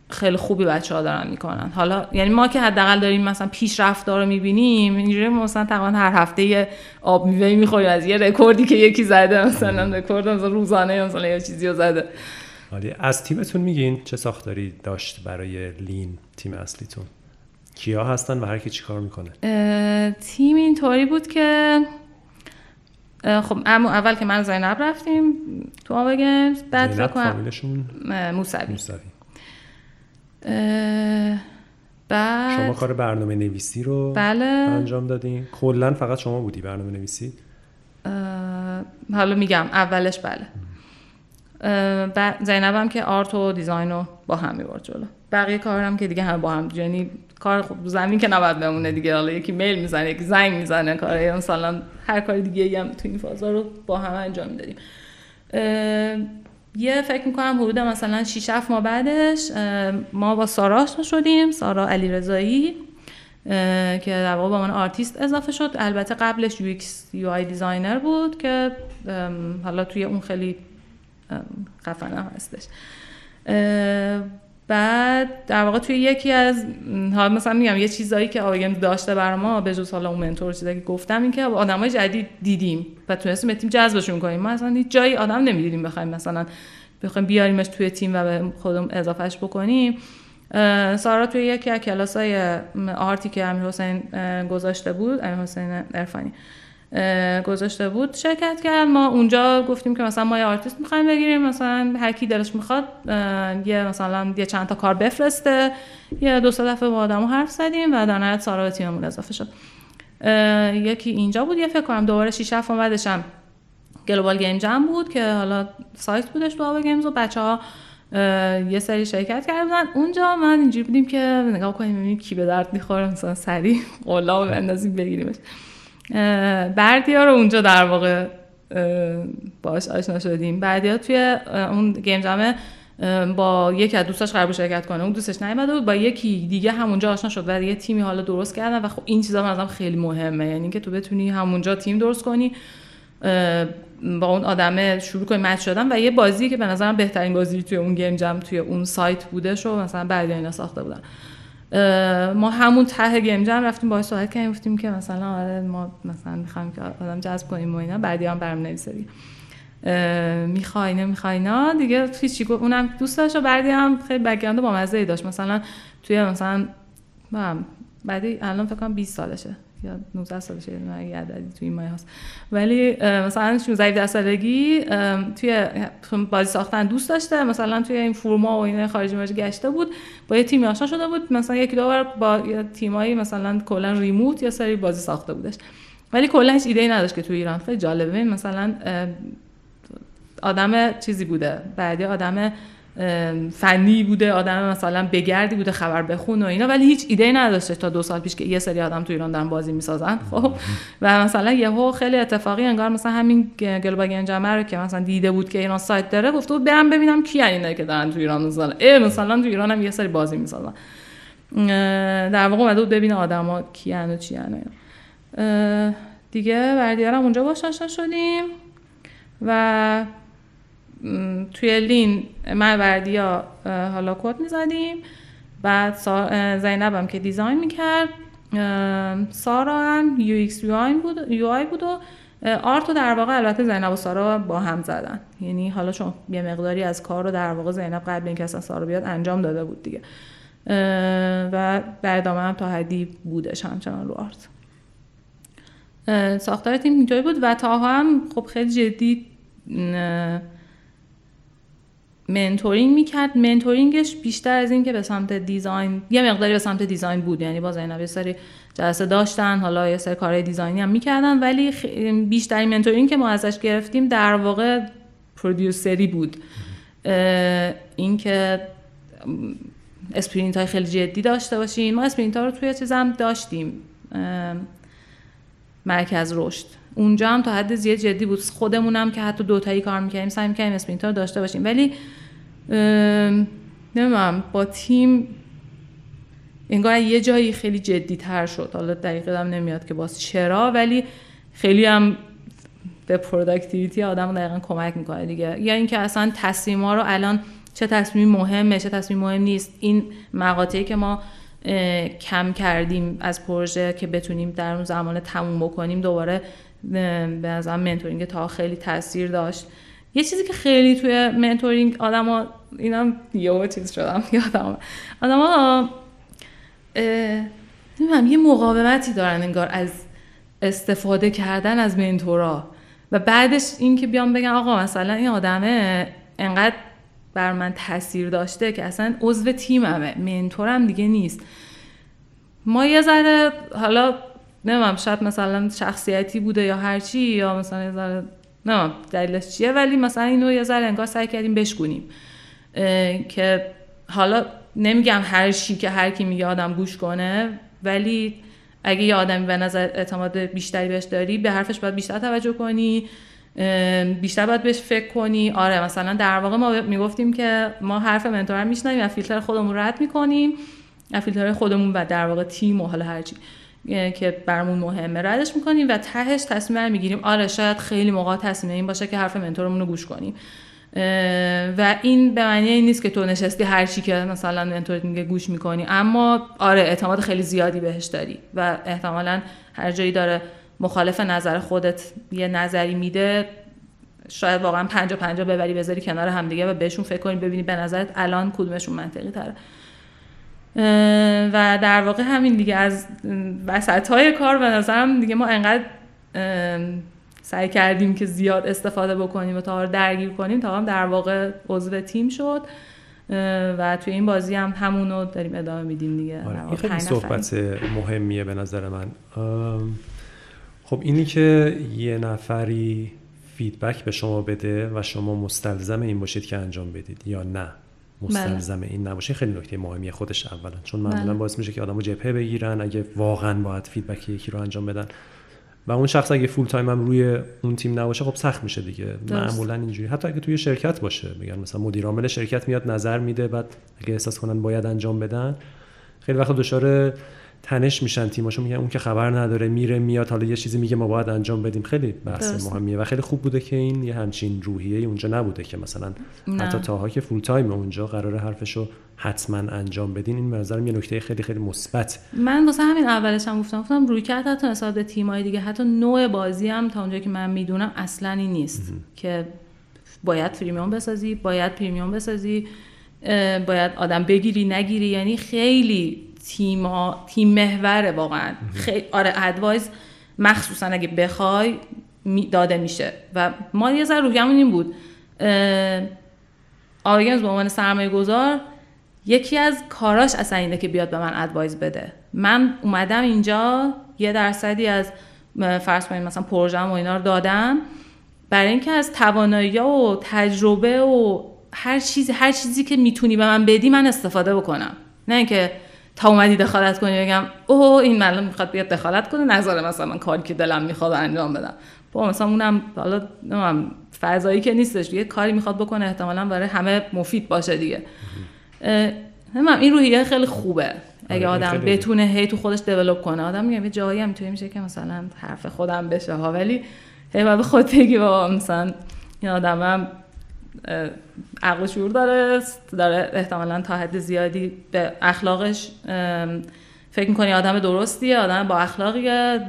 خیلی خوبی بچه ها دارن می‌کنن. حالا یعنی ما که حداقل داریم مثلا پیشرفت رو می‌بینیم اینجوری مثلا تقریبا هر هفته یه آب میوه می‌خوریم از یه رکوردی که یکی زده مثلا رکورد مثلا روزانه مثلا یه چیزی رو زده. حالی از تیمتون میگین چه ساختاری داشت برای لین تیم اصلیتون؟ کیا هستن و هر کی چیکار می‌کنه؟ تیم اینطوری بود که خب اما اول که من زینب رفتیم تو گیمز بعد فکر کنم موسوی. موسوی. بعد شما کار برنامه نویسی رو بله. انجام دادین. کلا فقط شما بودی برنامه نویسی حالا میگم اولش بله. زینبم که art و design رو با هم می‌برد جلو. بقیه کارم که دیگه هم با هم یعنی کار خب زمین که نباید بمونه دیگه. حالا یکی میل می‌زنه یکی زنگ می‌زنه. کار مثلا هر کار دیگه هم تو این فازا رو با هم انجام می‌دادیم. یه فکر می‌کنم حدود مثلا 6 7 ماه بعدش ما با سارا آشنا شدیم سارا علیرضایی که در واقع با من آرتیست اضافه شد. البته قبلش UX UI designer بود که حالا توی اون خیلی خفنه هستش. بعد در واقع توی یکی از حالا مثلا میگم یه چیزایی که آگم داشته بر ما به جز حالا اون منتور چیزایی که گفتم این که آدمای جدید دیدیم و تونستیم تیم جذبشون کنیم. ما اصلا هیچ جایی آدم نمی‌دیدیم بخوایم مثلا بخوایم بیاریمش توی تیم و به خودمون اضافهش بکنیم. سارا توی یکی از کلاسای آرتی که امیر حسین گذاشته بود امیر حسین عرفانی. گذاشته بود شرکت کرد. ما اونجا گفتیم که مثلا ما یه آرتیست می‌خوایم بگیریم مثلا هر کی دلش می‌خواد یه مثلا یه چند تا کار بفرسته. یه دو سه دفعه با آدمو حرف زدیم و در نهایت سارا به تیممون اضافه شد. یکی اینجا بود یه فکر کنم دوباره 6 7 بعدش هم Global Game Jam بود که حالا سایت بودش آوا گیمز و بچه ها یه سری شرکت کردن اونجا من اینجوری بودیم که نگاه کنیم ببینیم کی به درد می‌خوره مثلا سری قلاب بندازیم بگیریمش. بردیا رو اونجا در واقع باش آشنا شدیم. بردیا توی اون گیم جامه با یکی از دوستاش قرار شرکت کنه. اون دوستش نیومده بود با یکی دیگه همونجا آشنا شد. و یه تیمی حالا درست کردن و خب این چیزا مثلا خیلی مهمه. یعنی که تو بتونی همونجا تیم درست کنی با اون آدم شروع کنیم مچ شدن. و یه بازی که به نظرم بهترین بازی توی اون گیم جم توی اون سایت بوده شو مثلا بعد اینا ساخته بودن. ما همون ته گیم جم رفتیم باهاش صحبت کردیم گفتیم که مثلا آره ما مثلا می‌خوایم که آدم جذب کنیم و اینا. بعدی هم برام نویسری می‌خوای نمی‌خوای نه دیگه هیچی گفت. اونم دوست داشت و بعدی هم خیلی بک‌گراند با مزه داشت. مثلا توی مثلا بعدی الان فکر کنم 20 سالشه. یا 19 سالشه یه عددی توی این مایه هست ولی مثلا 16 سالگی توی بازی ساختن دوست داشته مثلا توی این فرما و این خارجی ماجی گشته بود. با یه تیمی آشنا شده بود. مثلا یکی دو بار با تیمایی مثلا کلا ریموت یا سری بازی ساخته بودش. ولی کلا هیچ ایده ای نداشت که توی ایران. خیلی جالبه. مثلا آدم چیزی بوده. بعدی آدم فنی بوده آدم مثلا بگردی بوده خبر بخون و اینا ولی هیچ ایده نداشته تا دو سال پیش که یه سری آدم تو ایران دارن بازی می‌سازن. خب و مثلا یهو خیلی اتفاقی انگار مثلا همین گلوبا گنجمه رو که مثلا دیده بود که ایران سایت داره گفته بود برم ببینم کی اینا که دارن تو ایران می‌سازن. ای مثلا تو ایران هم یه سری بازی می‌سازن. در واقع اومده بود ببینه آدما کیان و چی دیگه بردیارم اونجا باش شدیم. و توی لین من وردیا حالا کد می‌زدیم. بعد زینبم که design می‌کرد. سارا هم UX بود UI بود و art در واقع البته زینب و سارا با هم زدن. یعنی حالا چون یه مقداری از کار رو در واقع زینب قبل اینکه اصلا سارا بیاد انجام داده بود دیگه. و در ادامه هم تا حدی بودش همچنان رو art. ساختار تیم اینطوری بود و تا هم خب خیلی جدی mentoring می‌کرد. mentoring ش بیشتر از این که به سمت design یه مقداری به سمت design بود. یعنی با زینب یه سری جلسه داشتن حالا یه سری کارهای design ی هم می‌کردن. ولی بیشتری mentoring که ما ازش گرفتیم در واقع producer ی بود. اینکه sprint های خیلی جدی داشته باشیم. ما sprint ها رو توی چیزم داشتیم. مرکز رشد. اونجا هم تا حد زیاد جدی بود. خودمونم که حتی دوتایی کار می‌کردیم سعی می‌کردیم sprint رو داشته باشیم. ولی نمی‌دونم با تیم انگار یه جایی خیلی جدی تر شد. حالا دقیقه هم نمیاد که باز چرا ولی خیلی هم به productivity آدم دقیقا کمک می‌کنه دیگه. یا اینکه اصلا تصمیم ها رو الان چه تصمیم مهمه چه تصمیم مهم نیست. این مقاطعی که ما کم کردیم از پروژه که بتونیم در اون زمان تموم بکنیم دوباره به نظرم mentoring تا خیلی تاثیر داشت. یه چیزی که خیلی توی mentoring آدما اینم یه چیز شدم یادم آدما نمی‌دونم یه مقاومتی دارن انگار از استفاده کردن از منتورا و بعدش این که بیام بگم آقا مثلا این آدمه انقدر بر من تاثیر داشته که اصلا عضو تیممه منتورم دیگه نیست ما یه ذره حالا نمیم شاید مثلا شخصیتی بوده یا هرچی یا مثلا یه ذره نمیم دلیلش چیه ولی مثلا اینو یه ذره انگار سعی کردیم بشکنیم که حالا نمیگم هر چی که هر کی میگه آدم گوش کنه ولی اگه یه آدمی به نظر اعتماد بیشتری بهش داری به حرفش باید بیشتر توجه کنی بیشتر باید بهش فکر کنی. آره مثلا در واقع ما می‌گفتیم که ما حرف منتور میشنیم و فیلتر خودمون رد می‌کنیم و فیلتر خودمون و در واقع تیم و حالا هرچی که برامون مهمه ردش می‌کنیم و تهش تصمیم رو می‌گیریم آره شاید خیلی موقع تصمیم این باشه که حرف منتورمون رو گوش کنیم. و این به معنی نیست که تو نشستی هر چی که مثلا منتورت میگه گوش می‌کنی. اما آره اعتماد خیلی زیادی بهش داری و احتمالا هر جایی داره مخالف نظر خودت یه نظری میده شاید واقعا پنجا پنجا ببری بذاری کنار همدیگه و بهشون فکر کنی ببینی به نظرت الان کدومشون منطقی تره. و در واقع همین دیگه از وسط های کار به نظرم دیگه ما انقدر سعی کردیم که زیاد استفاده بکنیم و تا درگیر کنیم تا هم در واقع عضو تیم شد. و توی این بازی هم همونو داریم ادامه میدیم دیگه. آره. خیلی صحبت مهمیه به نظر من. خب اینی که یه نفری feedback به شما بده و شما مستلزم این باشید که انجام بدید یا نه. مستلزم بله. این نباشه. خیلی نکته مهمیه خودش اولا. چون معمولا بله. باعث میشه که آدمو جبهه بگیرن اگه واقعا باید feedback یکی رو انجام بدن. و اون شخص اگه full-time هم روی اون تیم نباشه خب سخت میشه دیگه. معمولا اینجوری حتی اگه توی شرکت باشه میگن مثلا مدیر عامل شرکت میاد نظر میده بعد اگه احساس کنن باید انجام بدن خیلی وقت دچار تنش میشن تیماشون میگن اون که خبر نداره میره میاد حالا یه چیزی میگه ما باید انجام بدیم. خیلی بحث مهمیه و خیلی خوب بوده که این یه همچین روحیه اونجا نبوده که مثلا نه. حتی تاها که فول تایم اونجا قرار حرفشو حتما انجام بدین. این به نظرم یه نکته خیلی خیلی مثبت. من واسه همین اولش هم گفتم گفتم روی کرد حتی نسبت به تیمای دیگه. حتی نوع بازی هم تا اونجایی که من می‌دونم اصلا این نیست که باید پریمیوم بسازی باید پریمیوم بسازی باید آدم بگیری نگیری. یعنی خیلی تیم, تیم محوره واقعا. خیلی آره ادوایز مخصوصا اگه بخوای داده میشه. و ما یه ذره رویمون این بود. آرگنز به عنوان سرمایه گذار یکی از کاراش اصلا اینه که بیاد به من ادوایز بده. من اومدم اینجا یه درصدی از فرض کنید مثلا پروژه و اینا رو دادم. برای اینکه از توانایی و تجربه و هر چیزی هر چیزی که می‌تونی به من بدی من استفاده بکنم. نه اینکه تا اومدی دخالت کنی بگم اوه این معلم می‌خواد بیاد دخالت کنه نظر مثلا من کاری که دلم می‌خواد انجام بدم. با مثلا اونم حالا نمیم فضایی که نیستش یه کاری می‌خواد بکنه احتمالا برای همه مفید باشه دیگه. نمیم این روحیه خیلی خوبه. اگه آره، آدم بتونه هی تو خودش دیولپ کنه آدم میگم یه جایی هم توی میشه که مثلا حرف خودم بشه ها ولی هی به خود بگی با مثلا این آدمم عقل شعور داره داره احتمالا تا حد زیادی به اخلاقش فکر می‌کنی آدم درستیه آدم با اخلاقیه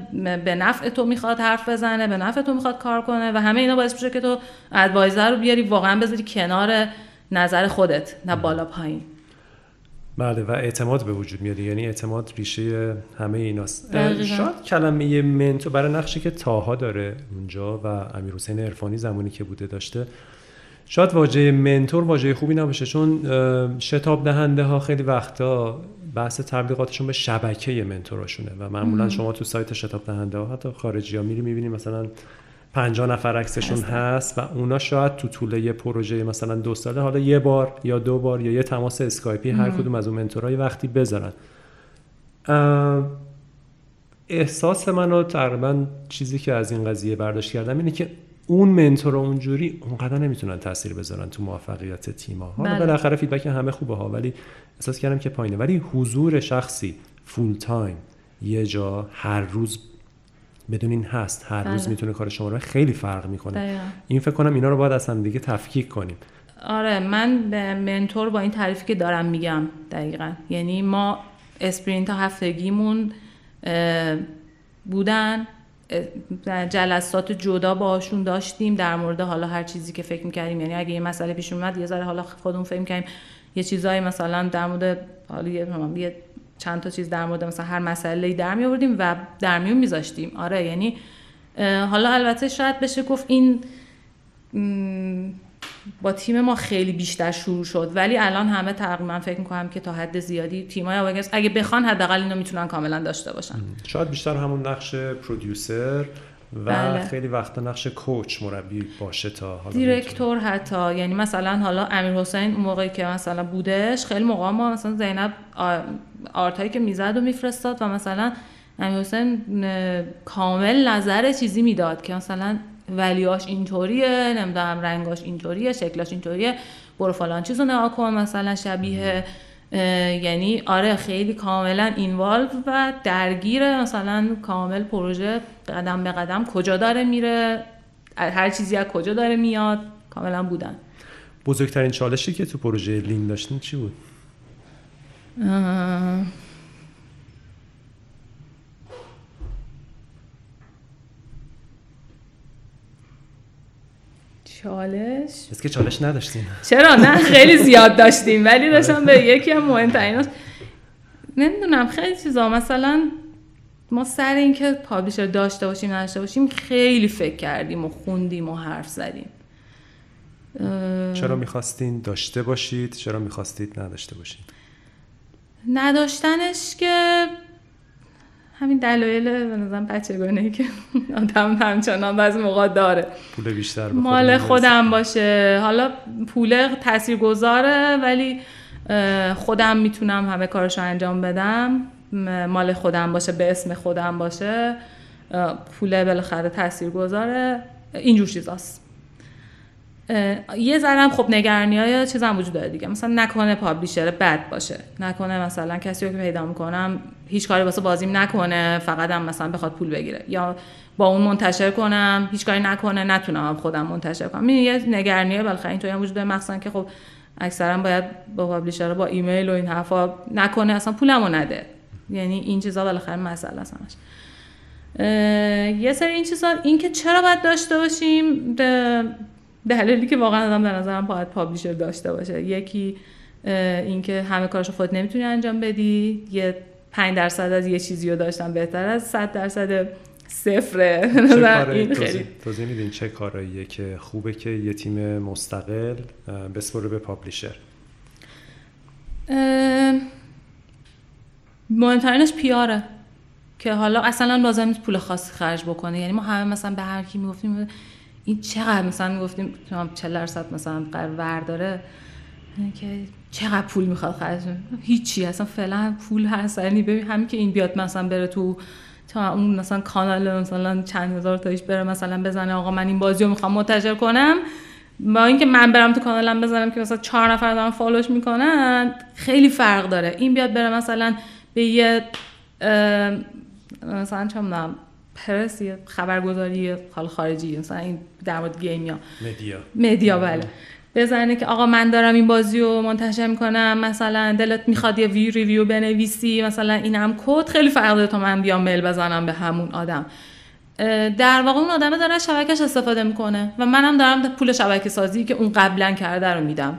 به نفع تو می‌خواد حرف بزنه به نفع تو می‌خواد کار کنه و همه اینا باعث میشه که تو ادوایزر رو بیاری واقعا بذاری کنار نظر خودت نه بالا پایین. بله و اعتماد به وجود میاد یعنی اعتماد ریشه همه ایناست. شاید کلمه منتور برای نقشی که تاها داره اونجا و امیر حسین عرفانی زمانی که بوده داشته شاید واژه منتور واژه خوبی نباشه چون شتاب دهنده ها خیلی وقتا بحث تبلیغاتشون به شبکه منتوراشونه و معمولا شما تو سایت شتاب دهنده ها حتی خارجی ها میری می‌بینی مثلا 50 نفر عکسشون هست و اونا شاید تو طول یه پروژه مثلا دو ساله حالا یه بار یا دو بار یا یه تماس اسکایپی هر کدوم از اون mentor ای وقتی بذارن. احساس منو تقریبا چیزی که از این قضیه برداشت کردم اینه که اون mentor اونجوری اونقدر نمی‌تونن تاثیر بذارن تو موفقیت تیم ها حالا بله. بالاخره feedback همه خوبه ها ولی احساس کردم که پایینه. ولی حضور شخصی full-time یه جا هر روز بدون این هست هر روز بله. می‌تونه کار شما رو خیلی فرق می‌کنه. این فکر کنم اینا رو باید اصلا دیگه تفکیک کنیم. آره من به منتور با این تعریفی که دارم میگم دقیقا. یعنی ما اسپرینت هفتگیمون بودن. جلسات جدا باشون داشتیم. در مورد حالا هر چیزی که فکر می‌کردیم. یعنی اگه یه مسئله پیش اومد یه ذره حالا خودمون فکر می‌کردیم. یه چیزایی مثلا در مورد حالا یه چند تا چیز در مورد مثلا هر مسئله در می آوردیم و در میون میذاشتیم. آره یعنی حالا البته شاید بشه گفت این با تیم ما خیلی بیشتر شروع شد. ولی الان همه تقریبا فکر می‌کنم که تا حد زیادی تیمای آواگس اگه بخوان حداقل اینو می‌تونن کاملا داشته باشن. شاید بیشتر همون نقش پرودیوسر و بله. خیلی وقتا نقش کوچ مربی باشه تا حالا دیرکتور حتی. یعنی مثلا حالا امیر حسین اون موقعی که مثلا بودش خیلی موقع ما مثلا زینب آرتایی که می‌زد و میفرستاد و مثلا امیر حسین کامل نظر چیزی می‌داد که مثلا ولیاش اینطوریه نمی‌دونم رنگاش اینطوریه شکلاش اینطوریه برو فلان چیزو نگاه کن مثلا شبیه یعنی آره خیلی کاملا اینوالو و درگیر مثلا کامل پروژه قدم به قدم کجا داره میره هر چیزی از کجا داره میاد کاملا بودن. بزرگترین چالشی که تو پروژه لین داشتین چی بود؟ چالش؟ است که چالش نداشتیم چرا؟ نه خیلی زیاد داشتیم ولی داشتم به یکی هم مهمترین نمی‌دونم خیلی چیزا. مثلا ما سر اینکه پابلیشر داشته باشیم نداشته باشیم خیلی فکر کردیم و خوندیم و حرف زدیم. چرا می‌خواستین داشته باشید؟ چرا می‌خواستید نداشته باشید؟ نداشتنش که همین دلایل به نظرم بچگانه که آدم همچنان بعضی موقع داره. پول بیشتر مال خودم باشه. حالا پول تاثیر گذاره ولی خودم می‌تونم همه کارشو انجام بدم. مال خودم باشه به اسم خودم باشه. پول بالاخره تاثیر گذاره اینجور چیزاست. یه ذرم خب نگرانی های هم وجود داره دیگه. مثلا نکنه پابلیشر بد باشه. نکنه مثلا کسی رو که پیدا می‌کنم هیچ کاری واسه بازیم نکنه فقط هم مثلا بخواد پول بگیره. یا با اون منتشر کنم هیچ کاری نکنه نتونم خودم منتشر کنم. این یه نگرانیه بالاخره اینطوری هم وجود داره. مخصوصا که خب اکثرا باید با پابلیشر با ایمیل و این حرفا نکنه اصلا پولمو نده. یعنی این چیزا بالاخره مسئله است یه سری این چیزا این که چرا باید داشته باشیم دلیلی که واقعا آدم به نظرم باید پابلیشر داشته باشه. یکی اینکه همه کارشو خود نمی‌تونی انجام بدی. یه 5 درصد از یه چیزی رو داشتم بهتر از 100 درصد صفره. این. خیلی. توضیح میدین چه کاراییه که خوبه که یه تیم مستقل بسپره به پابلیشر؟ مهمترینش پیاره که حالا اصلا لازم نیست پول خاصی خرج بکنه. یعنی ما همه مثلا به هر کی می‌گفتیم این چقدر مثلا می‌گفتیم 40 درصد مثلا قرار داره که چقدر پول می‌خواد خرج هیچی اصلا فعلا پول هست یعنی ببین همین که این بیاد مثلا بره تو تا اون مثلا کانال مثلا چند هزار تایش بره مثلا بزنه آقا من این بازی رو می‌خوام منتشر کنم. با اینکه من برم تو کانالم بزنم که مثلا چهار نفر دارن follow ش می‌کنن خیلی فرق داره. این بیاد بره مثلا به یه مثلا چه پرس یه خبرگزاری حال خارجی مثلا این در مورد game یا media. media بله. بزنه که آقا من دارم این بازی رو منتشر می‌کنم مثلا دلت می‌خواد یه وی review بنویسی مثلا اینم کد. خیلی فرق داره تا من بیام mail بزنم به همون آدم. در واقع اون آدمه داره شبکش استفاده می‌کنه و منم دارم پول شبکه سازی که اون قبلا کرده رو میدم.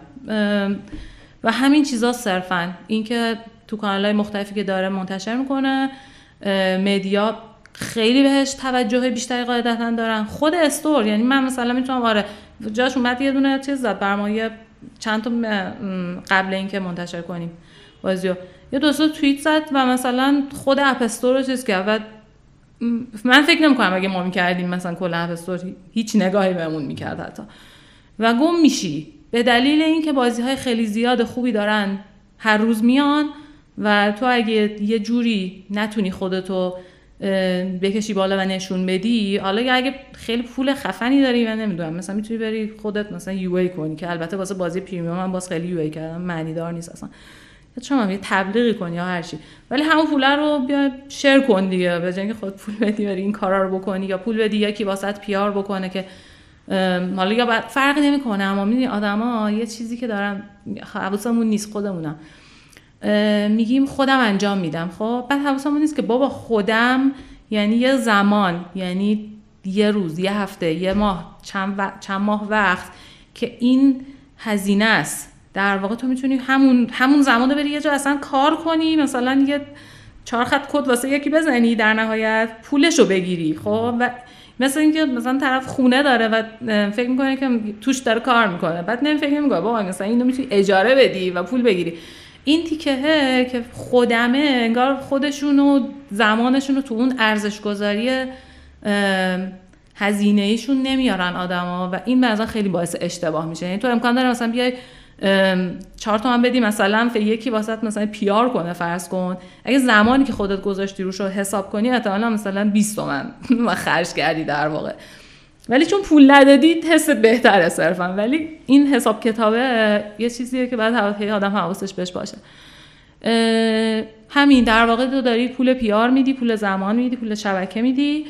و همین چیزا صرفا. اینکه تو کانال های مختلفی که داره منتشر می‌کنه مدیا خیلی بهش توجه بیشتری قاعدتا دارن. خود استور یعنی من مثلا می‌تونم آره جاش اومد یه دونه چیز زد بر چند تا قبل اینکه منتشر کنیم بازیو. یه دوستا توییت زد و مثلا خود اپ استور رو چیز کرد و من فکر نمی‌کنم اگه ما می‌کردیم مثلا کل اپ استور هیچ نگاهی بهمون می‌کرد حتی. و گم میشی. به دلیل اینکه بازی های خیلی زیاد خوبی دارن هر روز میان و تو اگه یه جوری نتونی خودتو بکشی بالا و نشون بدی. حالا اگه خیلی پول خفنی داری و نمی‌دونم مثلا می‌تونی بری خودت مثلا یو ای کنی که البته واسه بازی پریمیوم من باز خیلی یو ای کردم معنی دار نیست اصلا. شما یه تبلیغی کنی یا هر چی. ولی همون پول رو بیا شیر کن دیگه به جای خود پول بدی بری این کارا رو بکنی یا پول بدی یکی واسط پیار بکنه که حالا یا فرقی نمی‌کنه اما می‌دونی آدما یه چیزی که دارن حواسمون نیست خودمونم میگیم خودم انجام میدم خب؟ بعد حواسمون نیست که بابا خودم یعنی یه زمان یعنی یه روز یه هفته یه ماه چند, چند ماه وقت که این هزینه است. در واقع تو می‌تونی همون همون زمان رو بری یه جا اصلا کار کنی مثلا یه چهار خط کد واسه یکی بزنی در نهایت پولش رو بگیری خب؟ و مثل اینکه مثلا طرف خونه داره و فکر می‌کنه که توش داره کار می‌کنه بعد نمی فکر می‌کنه بابا مثلا اینو می‌تونی اجاره بدی و پول بگیری. این تیکه که خودمه انگار خودشون و زمانشون رو تو اون ارزش گذاری هزینه ایشون نمیارن آدما و این بعضا خیلی باعث اشتباه میشه. یعنی تو امکان داره مثلا بیای چهار تومن بدی مثلا یکی واسط مثلا پیار کنه فرض کن. اگه زمانی که خودت گذاشتی روش رو حساب کنی احتمالا مثلا 20 تومن خرج کردی در واقع. ولی چون پول ندادی حست بهتره صرفا. ولی این حساب کتابه یه چیزیه که بعد آدم حواسش بهش باشه. همین در واقع تو داری پول پیار میدی پول زمان میدی پول شبکه میدی.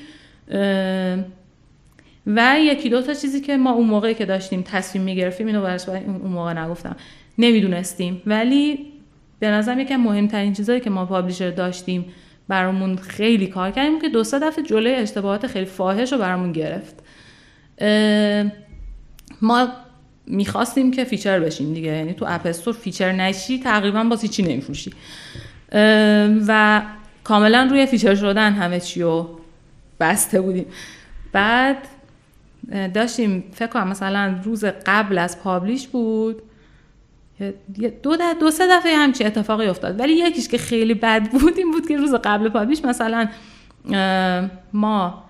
و یکی دو تا چیزی که ما اون موقعی که داشتیم تصمیم می‌گرفتیم اینو برش اون موقع نگفتم. نمی‌دونستیم. ولی به نظرم یکی مهمترین چیزایی که ما publisher داشتیم برامون خیلی کار کردیم که دو سه دفعه جلوی اشتباهات خیلی فاحش رو برامون گرفت. ما می‌خواستیم که feature بشیم دیگه. یعنی تو App Store feature نشی تقریبا باز هیچی نمیفروشی. و کاملا روی feature شدن همه چی رو بسته بودیم. بعد داشتیم فکر کنم مثلا روز قبل از publish بود. دو, دو سه دفعه همچی اتفاقی افتاد. ولی یکیش که خیلی بد بود این بود که روز قبل publish مثلا ما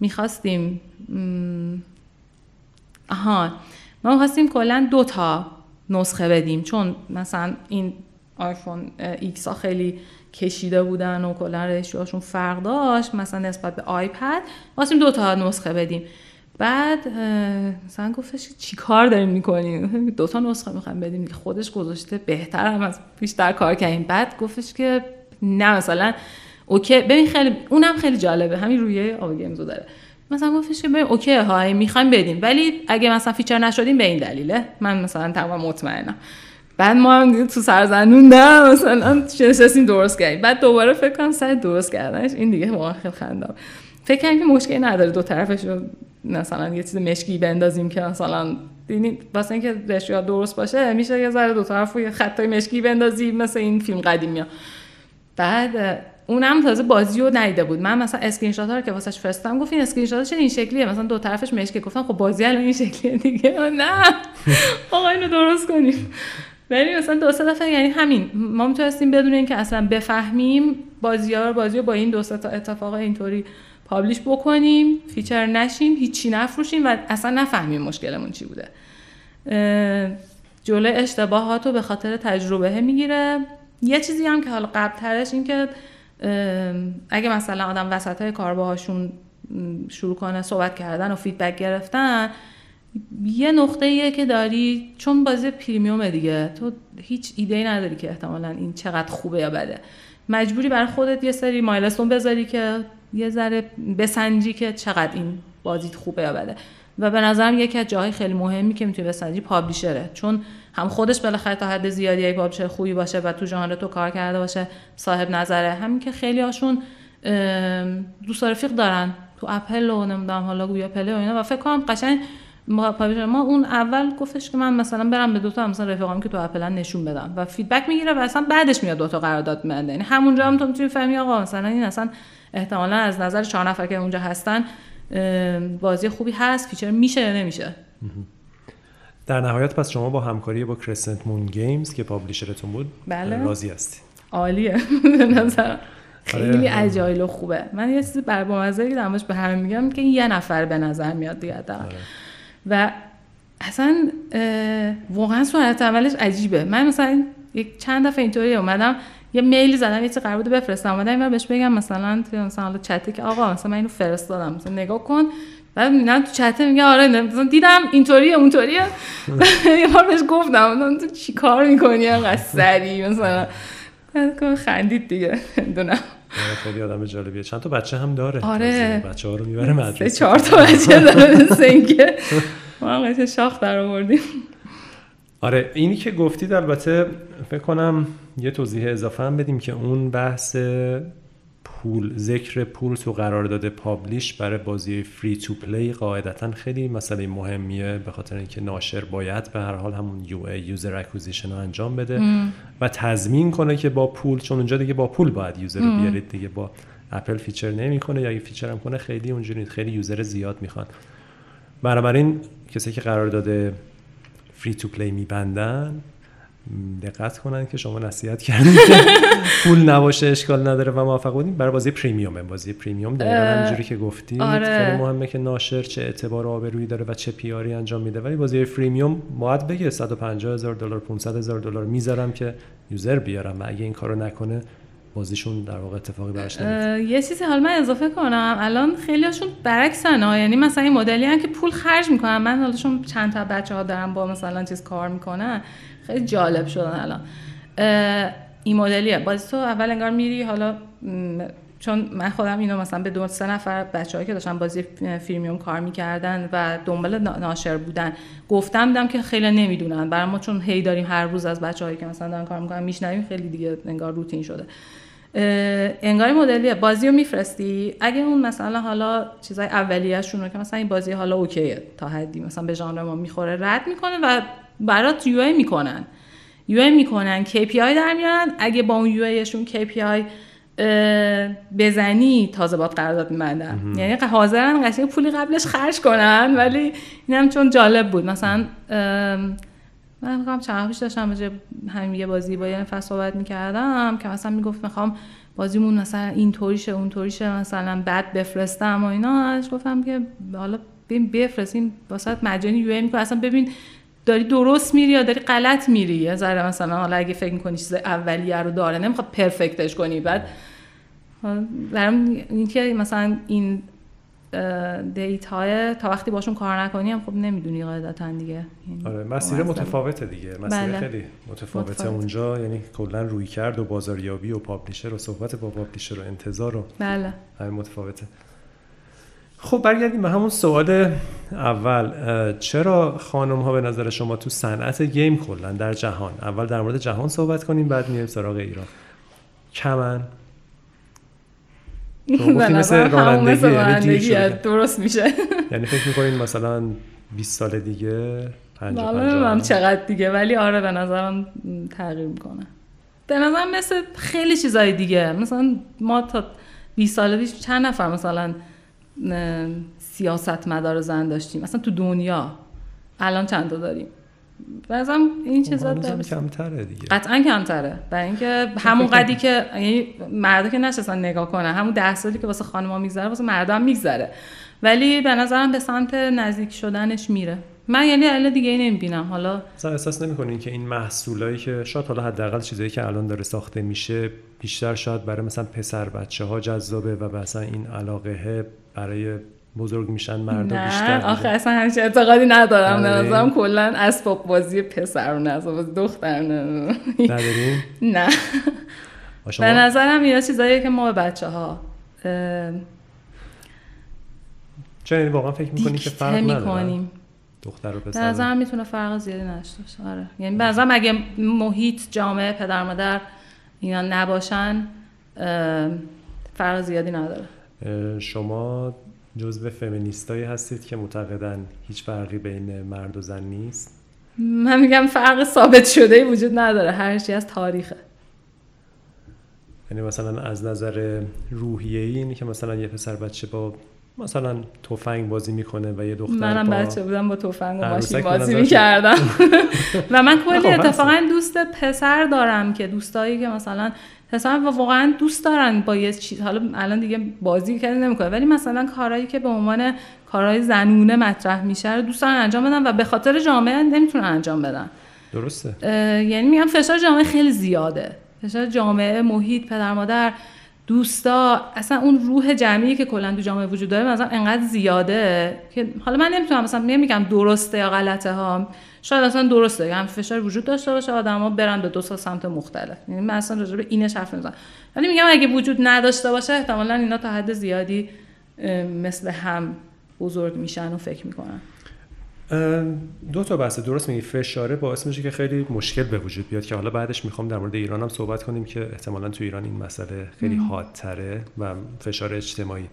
می‌خواستیم آها. ما می‌خواستیم کلا دو تا نسخه بدیم چون مثلا این iPhone X ها خیلی کشیده بودن و کلا ratio هاشون فرق داشت مثلا نسبت به iPad خواستیم دو تا نسخه بدیم. بعد مثلا گفتش چی کار داریم می‌کنیم دو تا نسخه می‌خوایم بدیم خودش گذاشته بهتر هم از بیشتر کار کردیم. بعد گفتش که نه مثلا اوکی ببین خیلی اونم خیلی جالبه همین روی آب گیمزو داره. مثلا گفتش که ببین اوکی های می‌خوایم بدیم. ولی اگه مثلا فیچر نشدیم به این دلیله. من مثلا تمام مطمئنم. بعد ما هم تو سرزنون نه مثلا نشستیم درست کردیم. بعد دوباره فکر کنم سر درست کردنش. این دیگه واقعا خیلی خندم فکر کنم که مشکلی نداره دو طرفش رو مثلا یه چیز مشکی بندازیم که مثلا دیدین واسه اینکه ratio درست باشه میشه یه ذره دو طرف رو یه خطهای مشکی بندازیم مثل این فیلم قدیمی ها. بعد اونم تازه بازی رو ندیده بود. من مثلا اسکرین شات ها رو که واسش فرستادم گفت این اسکرین شات این شکلیه؟ مثلا دو طرفش مشکی گفتم خب بازی الان این شکلیه دیگه. نه. آقا اینو درست کنیم. ولی مثلا دو سه دفعه یعنی همین. ما می‌تونستیم بدون اینکه اصلا بفهمیم بازی ها بازی با این دو تا اتفاق اینطوری publish بکنیم feature نشیم هیچی نفروشیم و اصلا نفهمیم مشکلمون چی بوده. جلوی اشتباهات رو به خاطر تجربه می‌گیره. یه چیزی هم که حالا قبل ترش این که اگه مثلا آدم وسط های کار باهاشون شروع کنه صحبت کردن و feedback گرفتن یه نقطه ایه که داری چون بازی premium دیگه تو هیچ ایده ای نداری که احتمالا این چقدر خوبه یا بده. مجبوری برای خودت یه سری milestone بذاری که یه ذره بسنجی که چقدر این بازیت خوبه یا بده. و به نظرم یکی از جاهای خیلی مهمی که می‌تونی بسنجی publisher ه. چون هم خودش بالاخره تا حد زیادی اگه publisher خوبی باشه و تو ژانر تو کار کرده باشه صاحب نظره. همین که خیلی هاشون دوست رفیق دارن. تو اپل و نمی‌دونم حالا Google Play ئه و اینا. و فکر کنم قشنگ ما اون اول گفتش که من مثلا برم به دوتا مثلا رفیقام که تو اپلن نشون بدم. و feedback می‌گیره و اصلا بعدش میاد دوتا قرارداد میده یعنی همونجا هم تو می‌تونی فهمی آقا مثلا این اصلا احتمالا از نظر چهار نفر که اونجا هستن بازی خوبی هست feature میشه یا نمیشه. در نهایت پس شما با همکاری با Crescent Moon Games که publisher تون بود بله. راضی هستی. عالیه. به نظر خیلی agile و خوبه. من یه چیزی بر بامزه که به همه میگم که یه نفر به نظر میاد دیگه و اصلا واقعا سرعت عملش عجیبه. من مثلا یک چند دفعه اینطوری اومدم یه میل زدم یه چیزی قرار بود بفرستم. اومدم و بهش بگم مثلا مثلا حالا چته که آقا مثلا من اینو فرستادم. مثلا نگاه کن. بعد می‌بینم تو چته میگه آره مثلا دیدم اینطوریه اونطوریه. یه بار بهش گفتم تو چی کار می‌کنی انقدر سری مثلا. خندید دیگه دونم آره، خیلی آدم جالبیه. چند تا بچه هم داره. آره. بچه ها رو می‌بره مدرسه. چهار تا بچه داره سنگه ما هم شاخ در آوردیم. آره اینی که گفتید البته فکر کنم یه توضیح اضافه هم بدیم که اون بحث پول ذکر پول تو قرارداد publish برای بازی free to play قاعدتا خیلی مسئله مهمیه به خاطر اینکه ناشر باید به هر حال همون UA user acquisition رو انجام بده و تضمین کنه که با پول چون اونجا دیگه با پول باید user رو بیارید دیگه با Apple feature نمی‌کنه یا اگه feature هم کنه خیلی اونجوری خیلی user زیاد می‌خوان. بنابراین کسی که قرارداد free to play میبندن دقت کنن که شما نصیحت کردید. پول نباشه اشکال نداره و موافق بودیم برای بازی premium ه. بازی premium دقیقا همینجوری که گفتید آره. خیلی مهمه که ناشر چه اعتبار و آبرویی داره و چه PR ی انجام میده. ولی بازی premium باید بگه 150 هزار دلار 500 هزار دلار می‌ذارم که user بیارم و اگه این کارو نکنه بازیشون در واقع اتفاقی براش یه چیزی حالا من اضافه کنم. الان خیلیشون برعکسن ها یعنی مثلا این مدلی هم که پول خرج می‌کنن. من حالا چون چند تا بچه ها دارم با مثلا چیز کار می‌کنن خیلی جالب شدن الان. این مدلیه. بازی تو اول انگار میری حالا چون من خودم اینو مثلا به دو سه نفر بچه‌ای که داشتن بازی فیلمیوم کار می‌کردن و دنبال ناشر بودن گفتم دیدم که خیلی نمی‌دونن. برای ما چون هی داریم هر روز از بچه‌هایی که مثلا دارن کار می‌کنن میشنویم خیلی دیگه انگار روتین شده. انگار مدلیه. بازی رو میفرستی. اگه اون مثلا حالا چیزای اولیه‌شون رو که مثلا این بازی حالا اوکیه تا حدی مثلا به ژانر ما می‌خوره رد می‌کنه و برات یو ای می‌کنن. یو می‌کنن KPI در میارن. اگه با اون یو ایشون KPI بزنی تازه باد قرارداد میبندن. یعنی حاضرن قشنگ پولی قبلش خرج کنن ولی اینم چون جالب بود. مثلا من می‌خوام چند پیش داشتم راجع همین یه بازی با یه نفر صحبت می‌کردم که مثلا می‌گفت می‌خوام بازیمون مثلا این طوریشه اون طوریشه مثلا بعد بفرستم و اینا. گفتم که حالا ببین بفرستین واسه مجانی یو می‌کنه. اصلا ببین داری درست میری یا داری غلط میری؟ یه ذره مثلا حالا اگه فکر می‌کنی چیز اولیه رو داره نمی‌خواد پرفکتش کنی بعد دارم این که مثلا این دیت های تا وقتی باشون کار نکنی هم خب نمی‌دونی قاعدتا دیگه. آره مسیر متفاوته دیگه. مسیر بله. خیلی متفاوته. متفاوت. اونجا یعنی کلا روی کرد و بازاریابی و پابلیشر و صحبت با پابلیشر و انتظار و بله. متفاوته. خب برگردیم به همون سوال اول. چرا خانم ها به نظر شما تو صنعت گیم کلا در جهان؟ اول در مورد جهان صحبت کنیم بعد میایم سراغ ایران. کمن. مثل رانندگی درست میشه. یعنی فکر می‌کنین مثلا 20 سال دیگه 50 50 چقدر دیگه ولی آره به نظرم تغییر می‌کنه. به نظرم مثل خیلی چیزای دیگه مثلا ما تا 20 سال پیش چند نفر مثلا سیاست مدار زن داشتیم. مثلا تو دنیا الان چند تا داریم؟ بازم این خب، چیزا کمتره دیگه. قطعا کمتره. برای اینکه همون قدی که یعنی مردا که نشستن نگاه کنن همون ده سالی که واسه خانم‌ها میگذره واسه مردا هم میگذره. ولی به نظرم به سمت نزدیک شدنش میره. من یعنی الان دیگه ای نمی‌بینم. حالا مثلا احساس نمی‌کنین که این محصولایی که شاید حالا حداقل چیزایی که الان داره ساخته میشه بیشتر شاید برای مثلا پسر بچه ها جذابه و مثلا این علاقه برای بزرگ میشن مردا بیشتر آخه اصلا همچین اعتقادی ندارم. به آره. نظرم کلا اسباب بازی پسر اسباب بازی دختر نه. نه به نظرم یه چیزایی که ما به بچه ها چرا یعنی واقعا فکر می‌کنی که فرق نداره؟ دختر و پسر. به نظرم می‌تونه فرق زیادی نشته باشه. آره. یعنی به نظرم اگه محیط جامعه پدر مادر اینا نباشن فرق زیادی نداره. شما جزو فمینیستایی هستید که معتقدن هیچ فرقی بین مرد و زن نیست؟ من میگم فرق ثابت شده وجود نداره هر چی از تاریخه. یعنی مثلا از نظر روحیه اینی که مثلا یه پسر بچه با مثلا تفنگ بازی می‌کنه و یه دختر منم بچه بودم با تفنگ و ماشین بازی می‌کردم. و من کلی اتفاقا دوست پسر دارم که دوستایی که مثلا پسر واقعا دوست دارن با یه چیز حالا الان دیگه بازی کردن نمی‌کنه ولی مثلا کارهایی که به عنوان کارهای زنونه مطرح میشه رو دوست دارن انجام بدن و به خاطر جامعه نمی‌تونن انجام بدن. درسته. یعنی میگم فشار جامعه خیلی زیاده. فشار جامعه محیط پدر مادر دوستا اصلا اون روح جمعی که کلا تو جامعه وجود داره مثلا انقدر زیاده که حالا من نمی‌تونم مثلا میگم درسته یا غلطه ها. شاید اصلا درسته یعنی فشار وجود داشته باشه آدما برن به دو تا سمت مختلف. یعنی من اصلا راجع به اینش حرف نمی‌زنم. ولی میگم اگه وجود نداشته باشه احتمالا اینا تا حد زیادی مثل هم بزرگ میشن و فکر می‌کنن. دو تا بحث درست میگی. فشاره باعث میشه که خیلی مشکل به وجود بیاد که حالا بعدش می‌خوام در مورد ایران هم صحبت کنیم که احتمالا تو ایران این مسئله خیلی حادتره و فشار اجتماعی.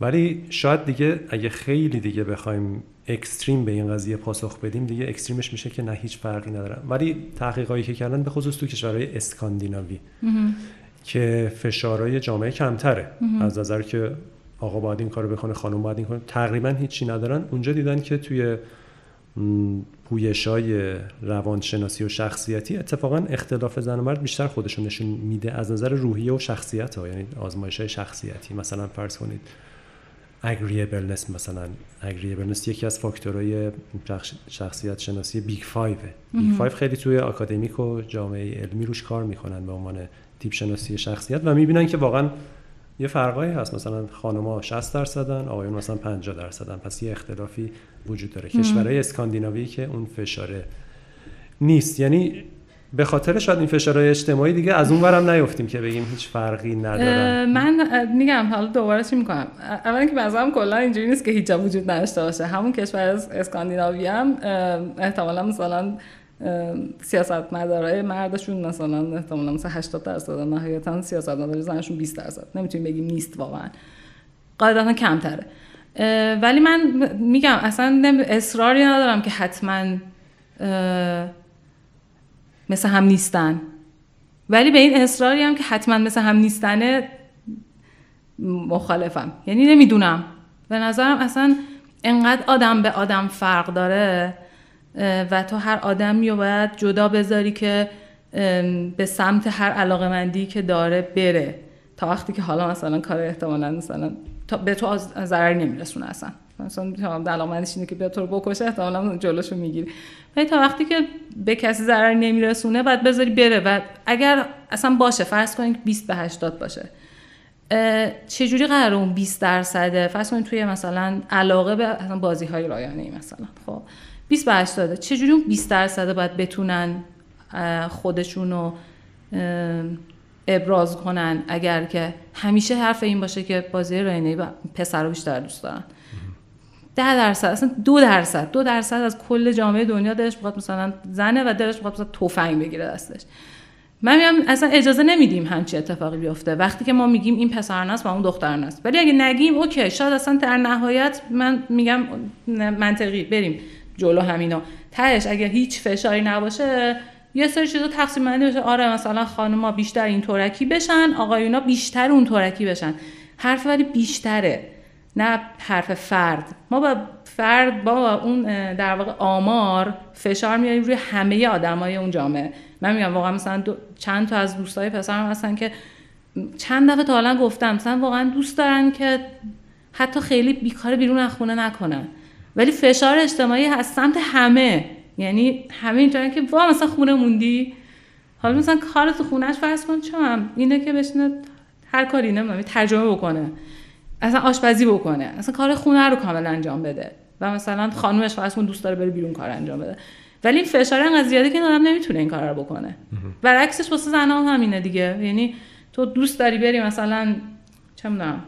ولی شاید دیگه اگه خیلی دیگه بخوایم extreme به این قضیه پاسخ بدیم دیگه extreme ش میشه که نه هیچ فرقی نداره. ولی تحقیقاتی که کردن به خصوص تو کشورهای اسکاندیناوی که فشارهای جامعه کمتره. از نظر که آقا باید این کارو بکنه خانم باید این کنه تقریبا هیچی ندارن. اونجا دیدن که توی پژوهشای روانشناسی و شخصیتی اتفاقا اختلاف زن و مرد بیشتر خودشون نشون میده از نظر روحیه و شخصیت ها یعنی آزمایش های شخصیتی. مثلا فرض کنید agreeableness مثلا agreeableness یکی از فاکتورهای شخصیت شناسی Big Five ه Big Five خیلی توی آکادمیک و جامعه علمی روش کار می‌کنن به عنوان تیپ شناسی شخصیت و می‌بینن که واقعا یه فرقایی هست. مثلا خانم‌ها 60 درصدن آقایون مثلا 50 درصدن. پس یه اختلافی وجود داره. کشورهای اسکاندیناوی که اون فشاره نیست. یعنی به خاطر شاید این فشارهای اجتماعی دیگه از اون ورم نیفتیم که بگیم هیچ فرقی نداره. من میگم حالا دوباره چی می‌کنم؟ اولا که مثلا کلا اینجوری نیست که هیچ وجود نداشته باشه. همون کشور اسکاندیناوی هم احتمالا مثلا سیاست مدارای مردشون مثلا احتمالا مثلا 80 درصد نهایتا سیاست مدار زنشون 20 درصد نمی‌تونیم بگیم نیست واقعا قاعدتا کمتره ولی من میگم اصلا اصراری ندارم که حتما مثل هم نیستن ولی به این اصراری هم که حتما مثل هم نیستنه مخالفم یعنی نمی‌دونم به نظرم اصلا انقدر آدم به آدم فرق داره و تو هر آدمی رو باید جدا بذاری که به سمت هر علاقه مندی که داره بره. تا وقتی که حالا مثلا کار احتمالا مثلا به تو از ضرر نمیرسونه اصلا. مثلا علاقمندش اینه که بیا تو رو بکشه احتمالا جلوشو می‌گیری. ولی تا وقتی که به کسی ضرر نمیرسونه باید بذاری بره. و اگر اصلا باشه فرض کنید 20 به 80 باشه. چجوری قرار اون 20 درصده؟ فرض کنید توی مثلا علاقه به بازی های رایانه مثلا. خب. 20 به 80 چجوری اون 20 درصده باید بتونن خودشون رو ابراز کنن اگر که همیشه حرف این باشه که بازی رایانه پسر رو بیشتر دوست دارن؟ ده درصد اصلا دو درصد. دو درصد از کل جامعه دنیا دلش می‌خواد مثلا زنه و دلش می‌خواد مثلا تفنگ بگیره دستش. من میگم اصلا اجازه نمیدیم همچی اتفاقی بیفته. وقتی که ما میگیم این پسر نست و اون دختر نست ولی اگه نگیم اوکی شاید اصلا در نهایت من میگم منطقی بریم. جلو همینا. تهش اگه هیچ فشاری نباشه یه سری چیزا تقسیم بندی بشه آره مثلا خانوما بیشتر این تورکی بشن آقایونا بیشتر اون تورکی بشن. حرف ولی بیشتره نه حرف فرد. ما با فرد با اون در واقع آمار فشار میاریم روی همه آدمای اون جامعه. من میگم واقعا مثلا چند تا از دوستای پسرم هستن که چند دفعه تا حالا گفتم مثلا واقعا دوست دارن که حتی خیلی بیکار بیرون از خونه نکنن. ولی فشار اجتماعی هست سمت همه. یعنی همه اینطورن که وا مثلا خونه موندی. حالا مثلا کار تو خونهش فرض کن چم اینه که بشینه هر کاری نمی‌دونم ترجمه بکنه. اصلا آشپزی بکنه. اصلا کار خونه رو کامل انجام بده. و مثلا خانومش فرض کن دوست داره بره بیرون کار انجام بده. ولی این فشار انقدر زیاده که آدم نمی‌تونه این کار رو بکنه. برعکسش واسه زنها هم همینه دیگه. یعنی تو دوست داری بری مثلا چه می‌دونم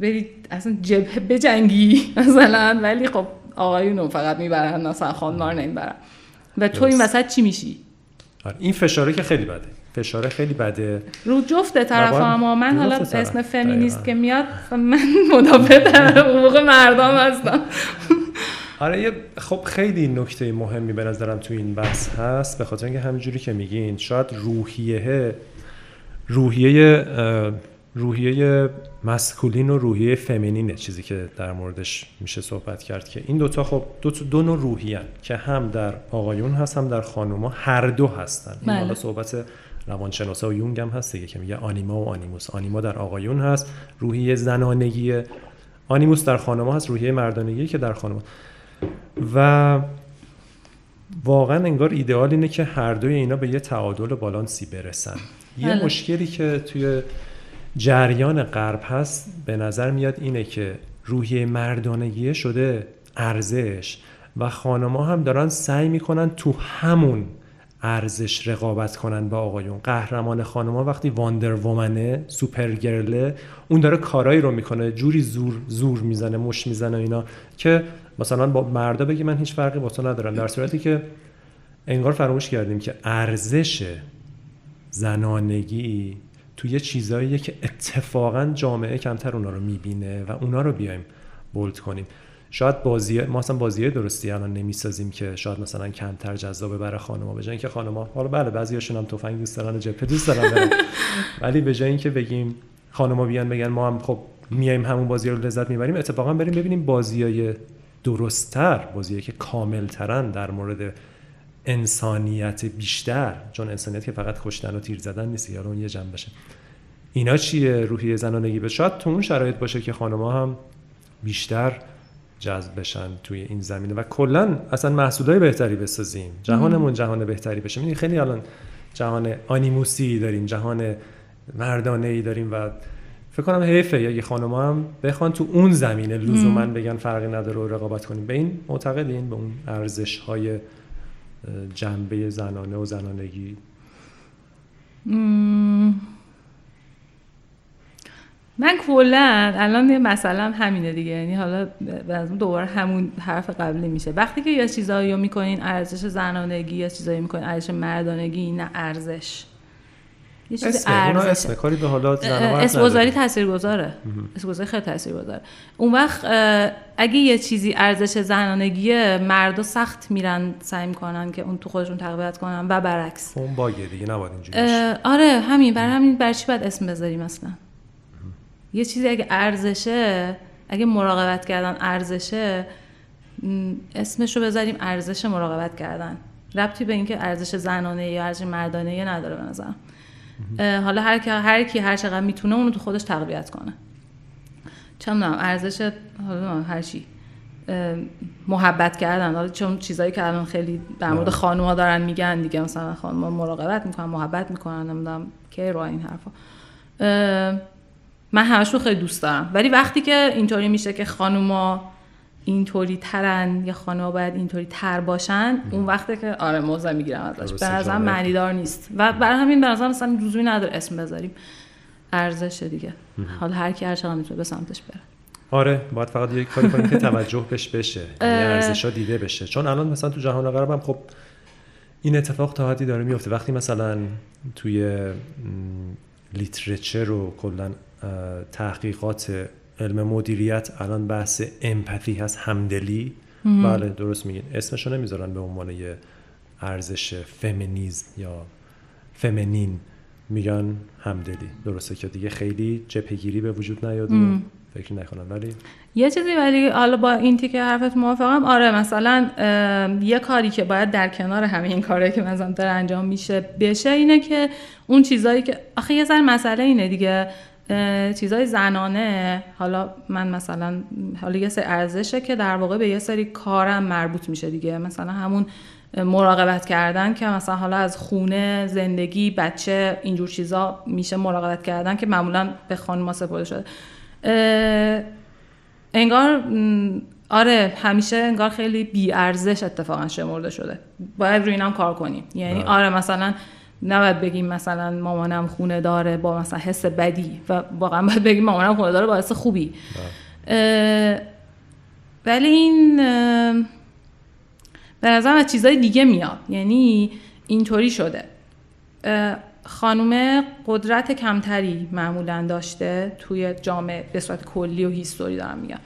بری اصلا جبهه بجنگی. مثلا ولی خب آقایون فقط می‌برن مثلا نمی‌برن. و تو این وسط چی میشی؟ آره، این فشاره که خیلی بده. فشاره خیلی بده. رو جفت طرف اما من حالا اسم فمینیست که میاد من مدافع در حقوق مردم هستم. آره خب خیلی نکته مهمی به نظرم تو این بحث هست به خاطر اینکه همینجوری که میگین شاید روحیه روحیه روحیه مسکولین و روحیه فمینینه چیزی که در موردش میشه صحبت کرد که این دوتا خب دو, دو نوع روحیه که هم در آقایون هست هم در خانوما هر دو هستن این حالا بله. صحبت روانشناسا و یونگ هم هست دیگه که میگه آنیما و آنیموس آنیما در آقایون هست روحیه زنانگی آنیموس در خانوما هست روحیه مردانگی که در خانوما و واقعا انگار ایدئال اینه که هر دوی اینا به یه تعادل و بالانسی برسن یه بله. مشکلی که توی جریان غرب هست به نظر میاد اینه که روحیه مردانگی شده ارزش و خانما هم دارن سعی می‌کنن تو همون ارزش رقابت کنن با آقایون. قهرمان خانما وقتی واندر وومنه سوپر گرله اون داره کارایی رو می‌کنه جوری زور زور می‌زنه مش می‌زنه اینا که مثلا با مردا بگی من هیچ فرقی با تو ندارم. در صورتی که انگار فراموش کردیم که ارزش زنانگی توی چیزاییه که اتفاقا جامعه کمتر اونا رو می‌بینه و اونا رو بیایم بولد کنیم. شاید بازی ما اصلا بازی درستی الان نمی‌سازیم که شاید مثلا کمتر جذابه برای خانم‌ها به جای اینکه خانم‌ها حالا بله بعضیاشون هم تفنگ دوست دارن جبهه دوست دارن ولی به جای اینکه بگیم خانم‌ها بیان بگن ما هم خب میایم همون بازی رو لذت می‌بریم اتفاقا بریم ببینیم بازیای درستتر بازیایی که کاملترن در مورد انسانیت بیشتر چون انسانیت که فقط کشتن و تیر زدن نیست یا اون یه جنب بشه اینا چیه؟ روحی زنانگی به شاید تو اون شرایط باشه که خانم‌ها هم بیشتر جذب بشن توی این زمینه. و کلا اصلا محصولای بهتری بسازیم. جهانمون جهان بهتری بشه. می‌دونی خیلی الان جهان آنیموسی داریم جهان مردانه ای داریم و فکر کنم حیفه. اگه خانم هم بخوان تو اون زمینه لزوما بگن فرقی نداره و رقابت کنیم. به این معتقدین به اون ارزش های جنبه زنانه و زنانگی؟ من کلا الان یه مثلا همینه دیگه. یعنی حالا دوباره همون حرف قبلی میشه. وقتی که یه چیزایی رو می‌کنین ارزش زنانگی یا چیزایی می‌کنین ارزش مردانگی نه ارزش. یه چیز ارزش. اسم کاری به حالات اسمگذاری تاثیرگذاره. اسمگذاری خیلی تاثیرگذاره. اون وقت اگه یه چیزی ارزش زنانگیه مردا سخت میرن سعی می‌کنن که اون تو خودشون تقویت کنن و برعکس. اون باگه دیگه نباید اینجوری آره همین برای همین برای چی باید اسم بذاریم مثلا یه چیزی اگه ارزشه اگه مراقبت کردن ارزشه اسمش رو بذاریم ارزش مراقبت کردن. ربطی به اینکه ارزش زنانه یا ارزش مردانه نداره به نظرم. حالا هر کی هر کی هر چقدر می‌تونه اونو تو خودش تقویت کنه. چه ارزش حالا هر چی. محبت کردن. حالا چون چیزایی که الان خیلی در مورد خانوما دارن میگن دیگه مثلا خانوما مراقبت می‌کنن محبت می‌کنن نمی‌دونم که رو این حرفا. من همشون خیلی دوست دارم. ولی وقتی که اینطوری میشه که خانوما اینطوری ترن یا خانوما باید اینطوری تر باشن اون وقته که آره موضع می‌گیرم ازش. به نظر معنی دار نیست. و برای همین به نظر مثلا لزومی نداره اسم بذاریم. ارزش دیگه. حالا هر کی هر چقدر می‌تونه به سمتش بره. آره باید فقط یک کاری کنیم که توجه بهش بشه. یعنی ارزش ها دیده بشه. چون الان مثلا تو جهان غرب هم خب این اتفاق تا حدی داره میفته وقتی مثلا توی لیترچر و کلا تحقیقات علم مدیریت الان بحث امپاتی هست همدلی. بله درست میگین. اسمشو نمی‌ذارن به عنوان یه ارزش فمینیزم یا فمینین میگن همدلی. درسته که دیگه خیلی جپگیری به وجود نیاد فکر نکنم. ولی یه چیزی ولی حالا با این تیکه حرفت موافقم. آره مثلا یه کاری که باید در کنار همه این کارهایی که مثلا داره انجام میشه بشه اینه که اون چیزایی که آخه یه ذره مسئله اینه دیگه. چیزای زنانه. حالا من مثلا حالا یه سری ارزشه که در واقع به یه سری کارم مربوط میشه دیگه. مثلا همون مراقبت کردن که مثلا حالا از خونه زندگی بچه اینجور چیزا میشه مراقبت کردن که معمولا به خانم سپرده شده. انگار آره همیشه انگار خیلی بی ارزش اتفاقا شمرده شده. باید روی اینم کار کنیم. یعنی بله. آره مثلا نباید بگیم مثلا مامانم خونه داره با مثلا حس بدی و واقعا باید بگیم مامانم خونه داره با حس خوبی. بله. ولی این به نظرم از چیزای دیگه میاد. یعنی اینطوری شده. خانومه قدرت کمتری معمولا داشته توی جامعه به صورت کلی و هیستوری دارم میگم.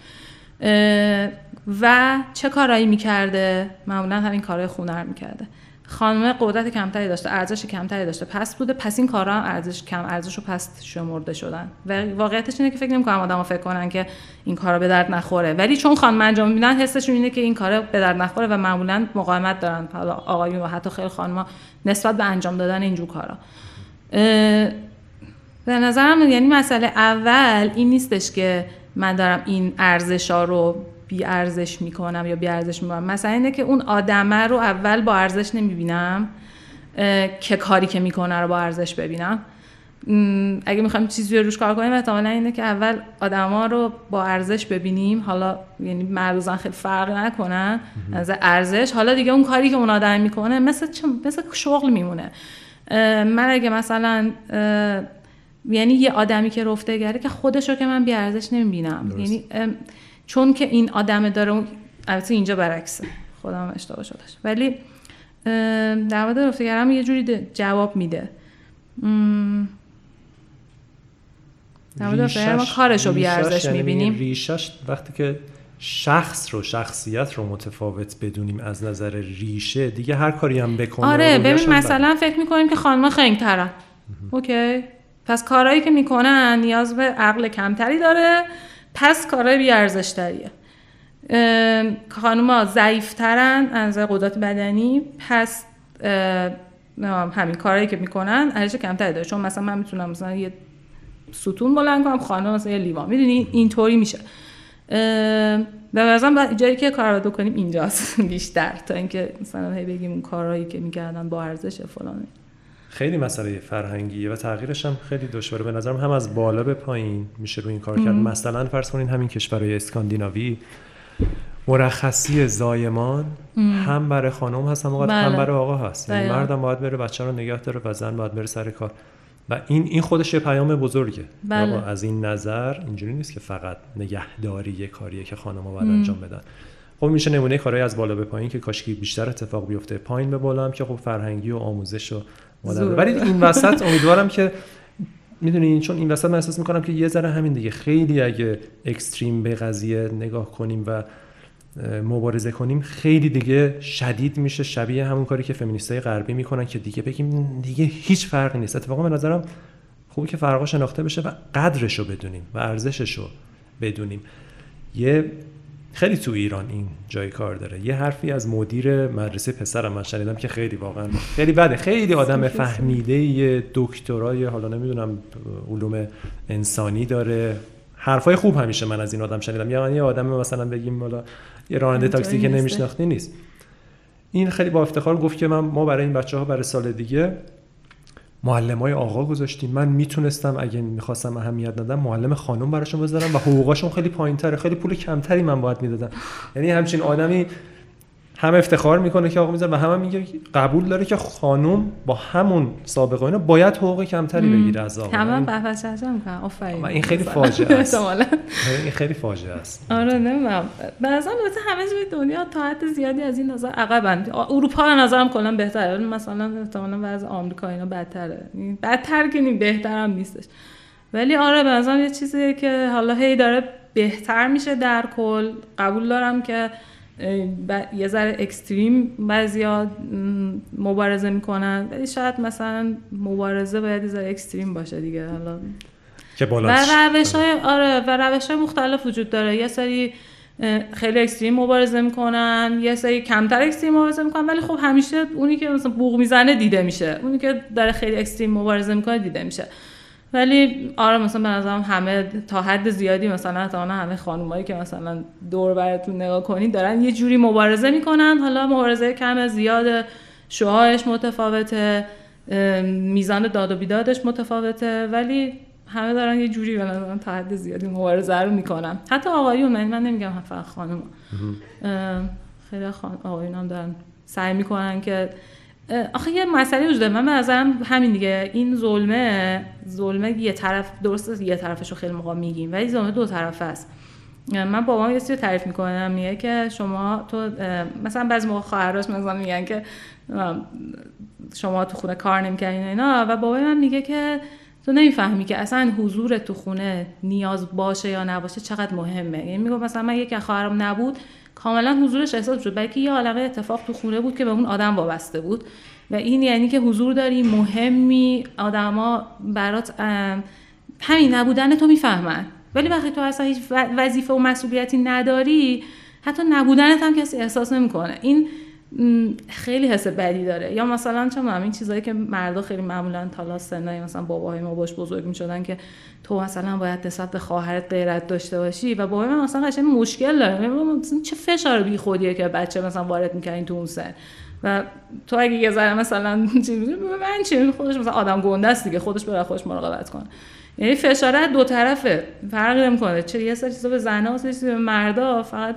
و چه کارایی می‌کرده؟ معمولا همین کارهای خونه رو می‌کرده. خانم قدرت کمتری داشته ارزش کمتری داشته پس بوده. پس این کارا ارزش کم ارزش و پس شمرده شدن. و واقعیتش اینه که فکر نمی‌کنم آدم‌ها فکر کنن که این کارا به درد نخوره. ولی چون خانم انجام میدن حسشون اینه که این کارا به درد نخوره و معمولا مقاومت دارن. حالا آقایون و حتی خیلی خانم‌ها نسبت به انجام دادن اینجور کارا. به نظرم یعنی مسئله اول این نیستش که من دارم این ارزش ها رو بی ارزش می‌کنم یا بی ارزش می‌کنم. مثلا اینه که اون آدمه رو اول با ارزش نمی‌بینم که کاری که می‌کنه رو با ارزش ببینم. اگه می‌خوایم چیزی رو روش کار کنیم احتمالا اینه که اول آدما رو با ارزش ببینیم. حالا یعنی مرزان خیلی فرق نکنن از ارزش. حالا دیگه اون کاری که اون آدم می‌کنه مثل مثل شغل میمونه. من اگه مثلا یعنی یه آدمی که رفته گره که خودش رو که من بی ارزش نمی‌بینم یعنی چون که این آدم داره اون البته اینجا برعکسه. خودم اشتباه شدش ولی در مورد رفتگرم یه جوری جواب میده. در مورد ما کارش رو بیارزش یعنی می‌بینیم. ریشش وقتی که شخص رو شخصیت رو متفاوت بدونیم از نظر ریشه دیگه هر کاری هم بکنه آره ببین مثلا فکر می‌کنیم که خانم خنگ اوکی. پس کارهایی که می‌کنن نیاز به عقل کمتری داره. پس کارهای بیارزش تریه خانوما ضعیفترن از قدرت بدنی پس همین کارهایی که می‌کنن ارزش کمتری داره. چون مثلا من می‌تونم مثلا یه ستون بلند کنم خانم مثلا یه لیوان. می‌دونی؟ اینطوری میشه. به نظرم جایی که کار رو کنیم اینجاست. بیشتر. تا اینکه مثلا هی بگیم اون کارهایی که می‌کردن با ارزش فلانه. خیلی مسئله فرهنگیه و تغییرش هم خیلی دشواره. به نظرم هم از بالا به پایین میشه روی این کار کرد. مثلا فرض کنین همین کشورهای اسکاندیناوی مرخصی زایمان هم برای خانم هست هم, بله. هم برای آقا هست. یعنی مردم باید بره بچه رو نگه داره و زن باید بره سر کار. و این این خودش یه پیام بزرگه. بله. از این نظر اینجوری نیست که فقط نگهداری یه کاریه که خانم‌ها باید انجام بدن. خب میشه نمونه کارهای از بالا به پایین که کاشکی بیشتر اتفاق بیفته. پایین به بالا هم که خب فرهنگی و آموزش و ولی این وسط امیدوارم که می‌دونین چون این وسط من احساس می‌کنم که یه ذره همین دیگه. خیلی اگه اکستریم به قضیه نگاه کنیم و مبارزه کنیم خیلی دیگه شدید میشه شبیه همون کاری که فمینیستای غربی می‌کنن که دیگه بگیم دیگه هیچ فرقی نیست. اتفاقا به نظرم خوبه که فرقا شناخته بشه و قدرش رو بدونیم و ارزشش رو بدونیم. یه خیلی تو ایران این جای کار داره. یه حرفی از مدیر مدرسه پسرم من شنیدم که خیلی واقعا خیلی بده. خیلی آدم فهمیده یه دکترای حالا نمی‌دونم علوم انسانی داره. حرفای خوب همیشه من از این آدم شنیدم. یعنی یه آدم مثلا بگیم حالا یه راننده تاکسی که نمیشناختی نیست. این خیلی با افتخار گفت که من ما برای این بچه ها برای سال دیگه معلم های آقا گذاشتیم. من می‌تونستم اگه می‌خواستم اهمیت ندم معلم خانم براشون بذارم و حقوقاشون خیلی پایین خیلی پول کمتری من باید می‌دادم. یعنی همچین آدمی هم افتخار می‌کنه که آقا می‌ذاره و هم, هم میگه قبول داره که خانم با همون سابقه اینا باید حقوق کمتری بگیره از آقا. تمام بحث می‌کنم آفرین. این خیلی فاجعه است. این خیلی فاجعه است. آره نمی‌دونم. بعضا مثلا همه جای دنیا تا حد زیادی از این نظر عقبن. اروپا به نظرم کلا بهتره مثلا احتمالاً وضع آمریکا اینا بدتره. بدتر که بهترم نیستش. ولی آره به نظرم یه چیزیه که حالا هی داره بهتر میشه در کل. قبول دارم که یه ذره اکستریم بعضیا مبارزه می‌کنن ولی شاید مثلا مبارزه باید یه ذره اکستریم باشه دیگه حالا. که و روش های آره و روش های مختلف وجود داره. یه سری خیلی اکستریم مبارزه می‌کنن یه سری کمتر اکستریم مبارزه می‌کنن ولی خب همیشه اونی که مثلا بوق می‌زنه دیده میشه. اونی که داره خیلی اکستریم مبارزه می‌کنه دیده میشه. ولی آره مثلا به نظرم همه تا حد زیادی مثلا تا همه خانمایی که مثلا دور براتون نگاه کنید دارن یه جوری مبارزه می‌کنن. حالا مبارزه کم زیاد شوهایش متفاوته میزان داد و بیدادش متفاوته ولی همه دارن یه جوری به نظرم تا حد زیادی مبارزه رو می‌کنن. حتی آقایون من من نمیگم فقط خانم خیلی خان... آقایون هم دارن سعی می‌کنن که آخه یه مسئله وجود من به نظرم همین دیگه. این ظلمه ظلمه یه طرف درسته یه طرفش رو خیلی موقع میگیم ولی ظلمه دو طرف است. من بابام یه چیزی تعریف می‌کنم. میگه که شما تو مثلا بعضی موقع خواهرش مثلا میگن که شما تو خونه کار نمی‌کنین اینا. و بابای من میگه که تو نمی‌فهمی که اصلا حضور تو خونه نیاز باشه یا نباشه چقدر مهمه. یعنی میگه مثلا من یکی خواهرم نبود کاملا حضورش احساس شد بلکه یه عالمه اتفاق تو خونه بود که به اون آدم وابسته بود. و این یعنی که حضور داری مهمی آدما برات همین نبودن تو می‌فهمن. ولی وقتی تو اصلا هیچ وظیفه و مسئولیتی نداری حتی نبودنت هم کسی احساس نمی‌کنه. این خیلی حس بدی داره. یا مثلا چه این چیزایی که مردا خیلی معمولا تالا سنای مثلا باباهای ما باش بزرگ می‌شدن که تو مثلا باید نسبت به خواهرت غیرت داشته باشی و بابای من مثلا قشنگ مشکل داره. چه فشار بی خودیه که بچه مثلا وارد می‌کنین تو اون سن. و تو اگه یه ذره مثلا چی من چی خودش مثلا آدم گنده است دیگه. خودش برای خودش مراقبت کنه. یعنی فشار دو طرفه. فرق نمی‌کنه. چه یه سری چیزا به زنا و به مردا فقط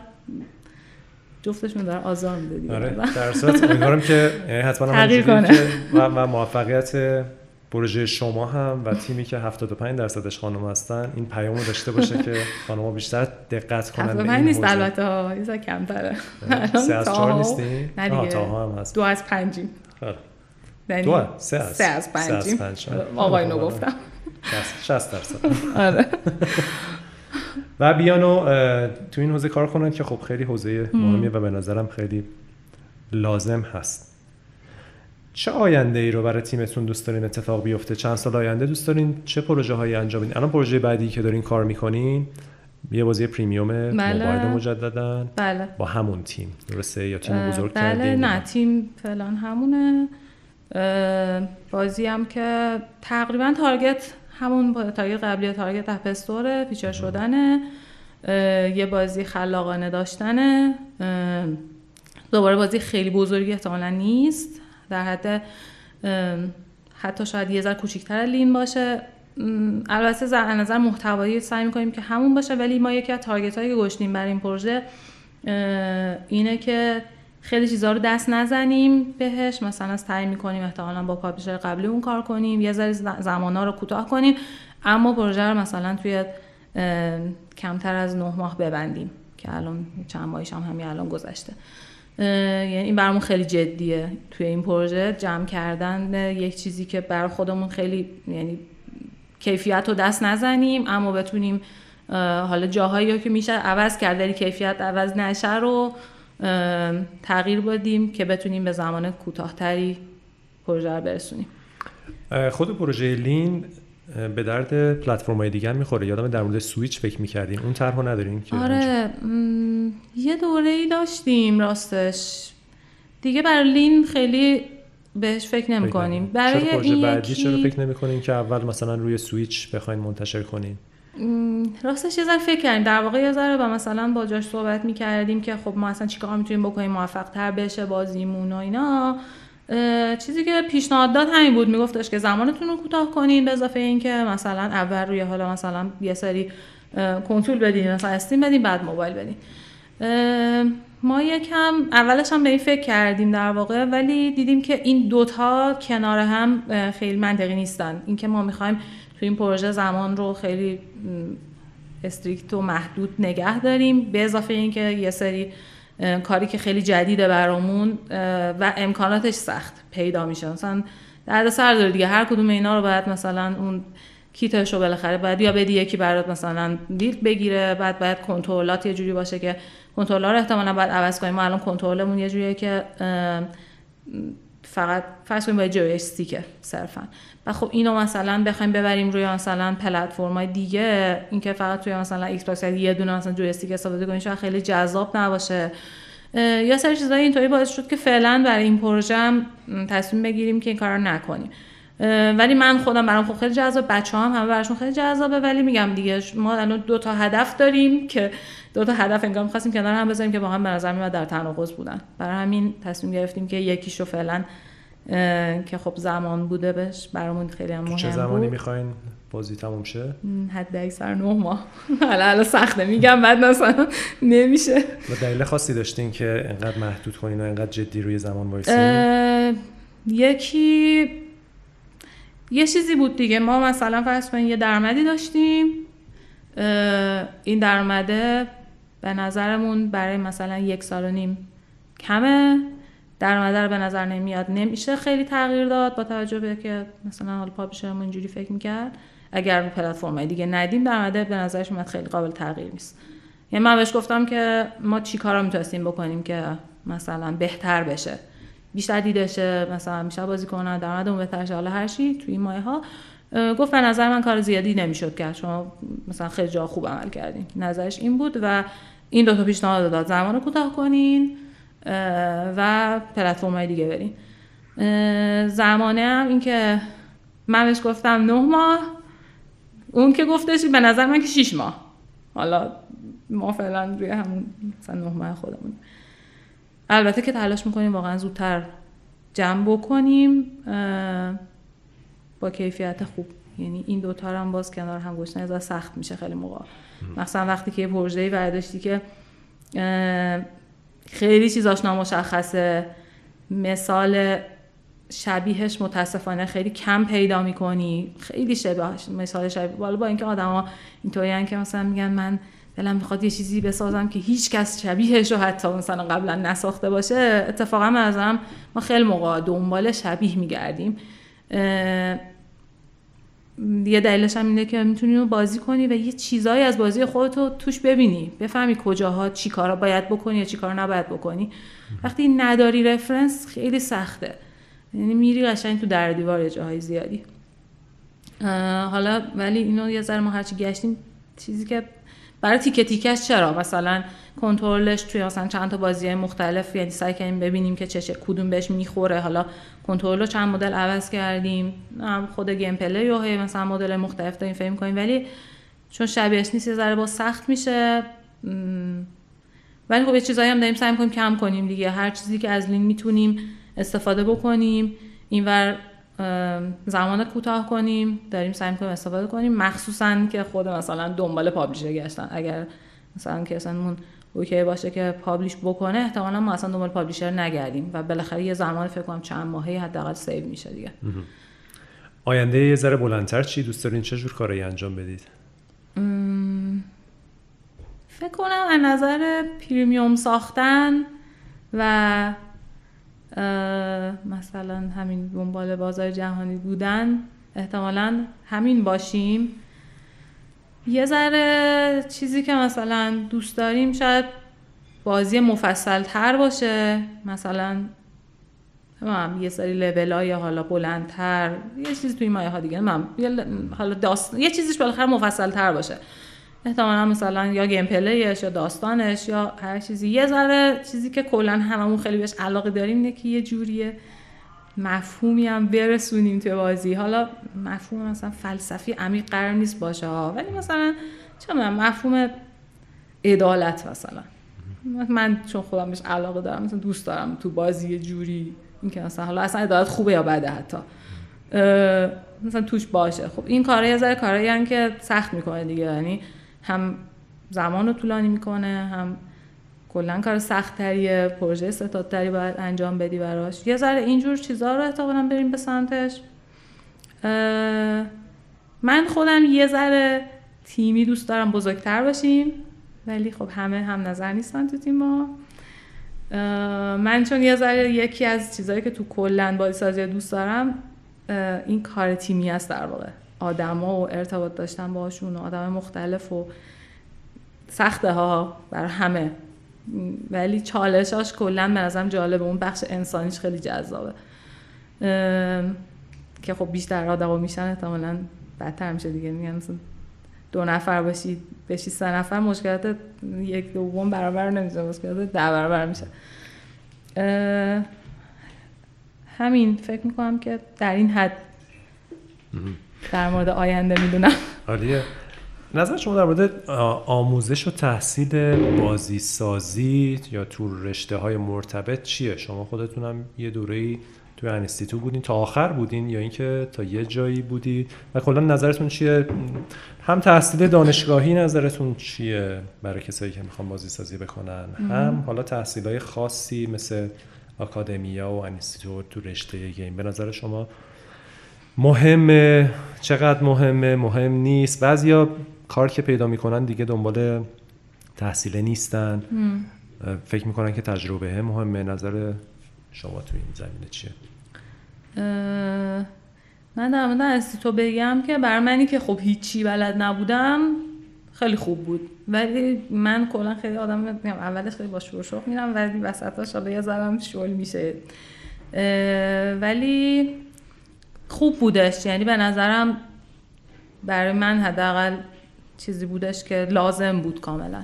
جفتشون داره آزار میده دیگه. آره در صورت امیدوارم که یعنی حتما کنه. و, و موفقیت پروژه شما هم و تیمی که 75 درصدش خانم هستن این پیامو داشته باشه که خانم‌ها بیشتر دقت کنن به این نیست البته ها یه کمتره. سه از چهار نیستین؟ نه دیگه. هم هست. دو از پنجیم. خب. یعنی دو سه از سه از پنجیم. آقای نو گفتم. 60 درصد. آره. و بیانو تو این حوزه کار کنن که خب خیلی حوزه مهمیه و به نظرم خیلی لازم هست. چه آینده ای رو برای تیمتون دوست دارین اتفاق بیفته؟ چند سال آینده دوست دارین؟ چه پروژه هایی انجام بدین؟ الان پروژه بعدی که دارین کار می‌کنین یه بازی premium بله. موبایل مجددا بله. با همون تیم. درسته؟ یا تیم بزرگ بله. کردین نه تیم فلان همونه. بازی هم که تقریبا target همون target قبلی target App Store feature شدنه یه بازی خلاقانه داشتنه دوباره بازی خیلی بزرگی احتمالا نیست. در حد حتی شاید یه ذره کوچیکتر lean باشه. البته از نظر محتوایی سعی می‌کنیم که همون باشه ولی ما یکی از تارگت هایی که گشتیم برای این پروژه اینه که خیلی چیزها رو دست نزنیم بهش. مثلا تعیین می‌کنیم احتمالا با پابلیشر قبلی اون کار کنیم یه ذره زمانا رو کوتاه کنیم اما پروژه رو مثلا توی کمتر از نه ماه ببندیم که الان چند ماهیش هم همین الان گذشته. یعنی این برامون خیلی جدیه توی این پروژه. جمع کردن یک چیزی که بر خودمون خیلی یعنی کیفیت رو دست نزنیم اما بتونیم حالا جاهایی که میشه عوض کرد کیفیت عوض نشه رو تغییر بدیم که بتونیم به زمان کوتاهتری پروژه رو برسونیم. خود پروژه لین به درد پلتفرم های دیگر می‌خوره. یادم در مورد سویچ فکر می‌کردیم. اون طرحو نداریم که آره یه دوره ای داشتیم راستش. دیگه برای لین خیلی بهش فکر نمی کنیم برای چرا پروژه بعدی؟ چرا فکر نمی کنیم که اول مثلا روی سویچ بخواین منتشر کنیم راستش یه ذره فکر کردیم. در واقع یه ذره با مثلا با جاش صحبت می‌کردیم که خب ما اصلا چیکار می‌تونیم بکنیم موفق تر بشه بازیمون و اینا. چیزی که پیشنهاد داد همین بود. میگفتش که زمانتون رو کوتاه کنین به اضافه اینکه مثلا اول روی حالا مثلا یه سری کنترل بدین مثلا استیم بدین بعد موبایل بدین. ما یکم اولش هم به این فکر کردیم در واقع ولی دیدیم که این دوتا کنار هم خیلی منطقی نیستن. اینکه ما می‌خوایم تو این پروژه زمان رو خیلی استریکت و محدود نگه داریم به اضافه اینکه یه سری کاری که خیلی جدیده برامون و امکاناتش سخت پیدا میشه. مثلا درد سر داره دیگه هر کدوم اینا رو باید مثلا اون کیتش رو بالاخره باید یا بدی یکی برات مثلا دیل بگیره بعد باید کنترلات یه جوری باشه که کنترلر احتمالا باید عوض کنیم. ما الان کنترلمون یه جوریه که فقط فرض کنیم با joystick ه صرفا. و خب اینو مثلا بخوایم ببریم روی مثلا پلتفرم‌های دیگه اینکه فقط توی مثلا Xbox یه دونه مثلا joystick استفاده کنیم شاید خیلی جذاب نباشه. یه سری چیزای اینطوری باعث شد که فعلا برای این پروژه هم تصمیم بگیریم که این کار نکنیم. ولی من خودم برام خب خیلی جذاب بچه‌ها هم همه براشون خیلی جذابه ولی میگم دیگه ما الان دو تا هدف داریم که دو تا هدف انگار می‌خواستیم کنار هم بذاریم که با هم به نظر میاد در تناقض بودن. برای همین تصمیم گرفتیم که یکیشو فعلا که خب زمان بوده بهش برامون خیلی هم مهم چه زمانی می‌خواین بازی تموم شه؟ حد اکثر نه ماه. حالا حالا سخته میگم بعد مثلا نمیشه. و دلیل خاصی داشتین که انقدر محدود کنین و انقدر جدی روی زمان وایسین؟ یکی یه چیزی بود دیگه. ما مثلا فرض کنید یه درآمدی داشتیم. این درآمده به نظرمون برای مثلا یک سال و نیم کمه. درآمده رو به نظر نمیاد. نمیشه خیلی تغییر داد با توجه به که مثلا حالا پابلیشرمون اینجوری فکر می‌کرد. اگر رو پلتفرم دیگه ندیم درآمده به نظرش میاد خیلی قابل تغییر نیست. یعنی من بهش گفتم که ما چی کارا می‌تونستیم بکنیم که مثلا بهتر بشه. بیشتر دیده شه مثلا بیشتر بازی کنن درآمدمون بهتر شه. حالا هر چی توی مایه ها گفت به نظر من کار زیادی نمی‌شد که شما مثلا خیلی جا خوب عمل کردین. نظرش این بود و این دو تا پیشنهاد داد. زمان رو کوتاه کنین و پلتفرم های دیگه برین. زمانه هم این که من بهش گفتم نه ماه اون که گفتش به نظر من که شیش ماه. حالا ما فعلا روی همون مثلا نه ماه خودمون. البته که تلاش می‌کنیم واقعا زودتر جمع بکنیم. با کیفیت خوب. یعنی این دوتا هم باز کنار هم گشتن از سخت میشه خیلی موقع. مثلا وقتی که یه پروژه‌ای برداشتی که خیلی چیزاش نامشخصه مثال شبیهش متاسفانه خیلی کم پیدا می‌کنی. خیلی شبیهش مثال شبیه. بالا با اینکه آدما اینطوری که مثلا میگن من دلم می‌خواد یه چیزی بسازم که هیچ کس شبیهش رو حتی مثلا قبلا نساخته باشه اتفاقا من ما خیلی موقع دنبال شبیه میگردیم. یه دلیلش هم اینه که می‌تونی بازی کنی و یه چیزایی از بازی خودتو توش ببینی. بفهمی کجاها چی کارا باید بکنی یا چی کارا نباید بکنی. وقتی نداری رفرنس خیلی سخته. یعنی میری قشنگ تو در دیوار جاهای زیادی. حالا ولی اینو یه ذره ما هرچی گشتیم چیزی که برای تیکه تیکش چرا؟ مثلا کنترلش توی مثلا چند تا بازی مختلف یعنی سعی کردیم ببینیم که چه کدوم بهش می‌خوره. حالا کنترل رو چند مدل عوض کردیم. خود gameplay و مثلا مدل مختلف داریم فهم کنیم. ولی چون شبیهش نیست یه ذره با سخت میشه. ولی خب یه چیزایی هم داریم سعی کنیم کم کنیم دیگه. هر چیزی که از lean می‌تونیم استفاده بکنیم. اینور زمان کوتاه کنیم. داریم سعی کنیم استفاده کنیم. مخصوصا که خود مثلا دنبال publisher گشتن. اگر مثلا که اصلا OK باشه که publish بکنه احتمالا ما اصلا دنبال publisher نگردیم و بالاخره یه زمان فکر کنم چند ماهی حداقل save میشه دیگه. آینده یه ذره بلندتر چی؟ دوست دارین چه جور کارایی انجام بدید؟ فکر کنم از نظر premium ساختن و مثلا همین دنبال بازار جهانی بودن احتمالا همین باشیم. یه ذره چیزی که مثلا دوست داریم شاید بازی مفصل تر باشه. مثلا هم یه سری لول های حالا بلندتر یه چیزی توی مایه ها دیگه من حالا داست... یه چیزیش بالاخره مفصل تر باشه. احتمالا مثلا یا گیم پلیش یا داستانش یا هر چیزی. یه ذره چیزی که کلا هممون خیلی بهش علاقه داریم اینه که یه جوریه. مفهومی هم برسونیم توی بازی. حالا مفهوم مثلا فلسفی عمیق قرار نیست باشه ها ولی مثلا چه مفهوم عدالت مثلا. من چون خودم بهش علاقه دارم مثلا دوست دارم تو بازی یه جوری اینکه مثلا حالا اصلا عدالت خوبه یا بده حتی. مثلا توش باشه. خب این کارا یه ذره کارایی که سخت می‌کنه دیگه یعنی هم زمان رو طولانی می‌کنه هم کلا کار سخت تریه پروژه ستادتری باید انجام بدی براش. یه ذره اینجور چیزها رو احتمالا بریم به سمتش. من خودم یه ذره تیمی دوست دارم بزرگتر باشیم ولی خب همه هم نظر نیستن تو تیم ما. من چون یه ذره یکی از چیزهایی که تو کلا بازی سازی دوست دارم این کار تیمی است در واقع. آدما و ارتباط داشتن باشون و آدم مختلف و سخته ها بر همه. ولی چالشاش کلا به نظرم جالبه. اون بخش انسانیش خیلی جذابه. که خب بیشتر آدما میشن احتمالا بدتر میشه دیگه. میگن مثلا دو نفر باشی بشی سه نفر مشکلات یک دوم برابر نمیشه مشکلات ده برابر میشه. همین. فکر می‌کنم که در این حد در مورد آینده می‌دونم. عالیه. نظر شما در مورد آموزش و تحصیل بازی سازی یا تو رشته های مرتبط چیه؟ شما خودتونم یه دوره توی انستیتو بودین تا آخر بودین یا اینکه تا یه جایی بودی؟ و کلا نظرتون چیه؟ هم تحصیل دانشگاهی نظرتون چیه برای کسایی که می‌خوان بازی سازی بکنن هم حالا تحصیل های خاصی مثل آکادمیا و انستیتوت تو رشته گیم. به نظر شما مهمه؟ چقدر مهمه؟ مهم نیست؟ بعضیا کار که پیدا می‌کنن دیگه دنبال تحصیل نیستن. فکر می‌کنن که تجربه مهمه. نظر شما تو این زمینه چیه؟ من در مورد تو بگم که بر منی که خب هیچی بلد نبودم خیلی خوب بود. ولی من کلا خیلی آدم اولش خیلی با شور شوق میرم ولی وسطاش حالا یه ذرم شل میشه. ولی خوب بودش. یعنی به نظرم برای من حداقل چیزی بودش که لازم بود کاملا.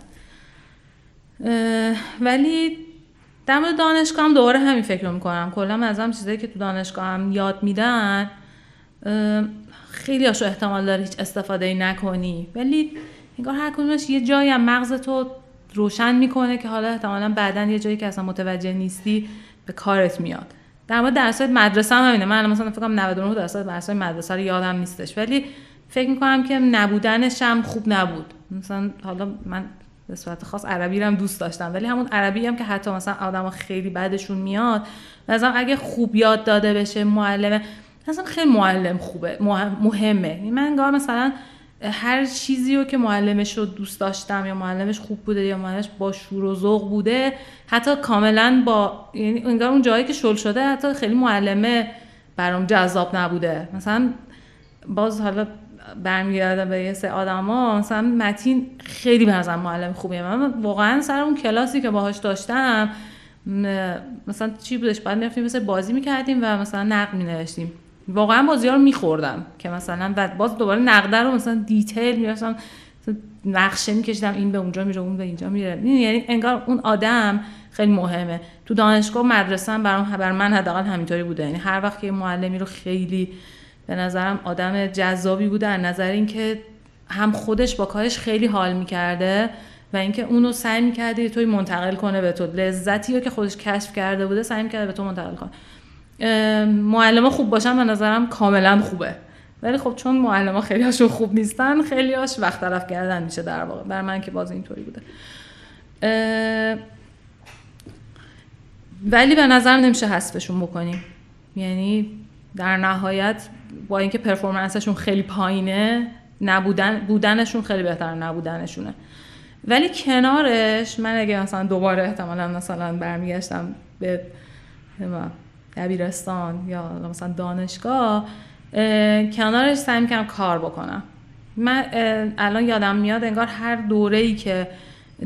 ولی در مورد دانشگاه هم دوباره همین فکر رو می‌کنم. کلا از هم چیزایی که تو دانشگاه هم یاد میدن خیلی هاشو احتمال داره هیچ استفاده نکنی. ولی انگار هر کدومش یه جایی هم مغز تو روشن می‌کنه که حالا احتمالا بعدا یه جایی که اصلا متوجه نیستی به کارت میاد. در مورد درس مدرسه هم همینه. من مثلا فکر کنم 99 درصد درس مدرسه رو یادم نیستش. ولی فکر می‌کنم که نبودنش هم خوب نبود. مثلا حالا من به صورت خاص عربی رو هم دوست داشتم ولی همون عربی هم که حتی مثلا آدم خیلی بعدشون میاد مثلا اگه خوب یاد داده بشه معلمه مثلا خیلی معلم خوبه مهمه. یعنی من انگار مثلا هر چیزی رو که معلمش رو دوست داشتم یا معلمش خوب بوده یا معلمش با شور و ذوق بوده حتی کاملا با یعنی انگار اون جایی که شل شده حتی خیلی معلمه برام جذاب نبوده. مثلا باز حالا برمیگردم به یه سه آدما مثلا متین خیلی به معلم خوبیه. من واقعا سر اون کلاسی که باهاش داشتم مثلا چی بودش؟ بعد می‌رفتیم مثل بازی می‌کردیم و مثلا نقد مینوشتیم. واقعا بازی ها رو میخوردم که مثلا و باز دوباره نقده رو مثلا دیتیل می‌رفتم. نقشه میکشیدم این به اونجا میره اون به اینجا میره. یعنی انگار اون آدم خیلی مهمه. تو دانشگاه مدرسه هم برام بر من حداقل همینطوری بوده. یعنی هر وقت که معلمی رو خیلی به نظرم آدم جذابی بوده از نظر اینکه هم خودش با کارش خیلی حال می‌کرده و اینکه اونو سعی می‌کرده توی منتقل کنه به تو. لذتی رو که خودش کشف کرده بوده سعی می‌کرده به تو منتقل کنه. معلم خوب باشن به نظرم کاملا خوبه. ولی خب چون معلم خیلی هاشون خوب نیستن خیلی هاش وقت طرف کردن میشه در واقع. بر من که باز اینطوری بوده. ولی به نظر نمیشه حذفشون بکنیم. یعنی در نهایت با اینکه پرفورمنسشون خیلی پایینه نبودن بودنشون خیلی بهتر نبودنشونه. ولی کنارش من اگه مثلا دوباره احتمالا مثلا برمیگشتم به دبیرستان یا مثلا دانشگاه کنارش سعی می‌کنم کار بکنم. من الان یادم میاد انگار هر دوره ای که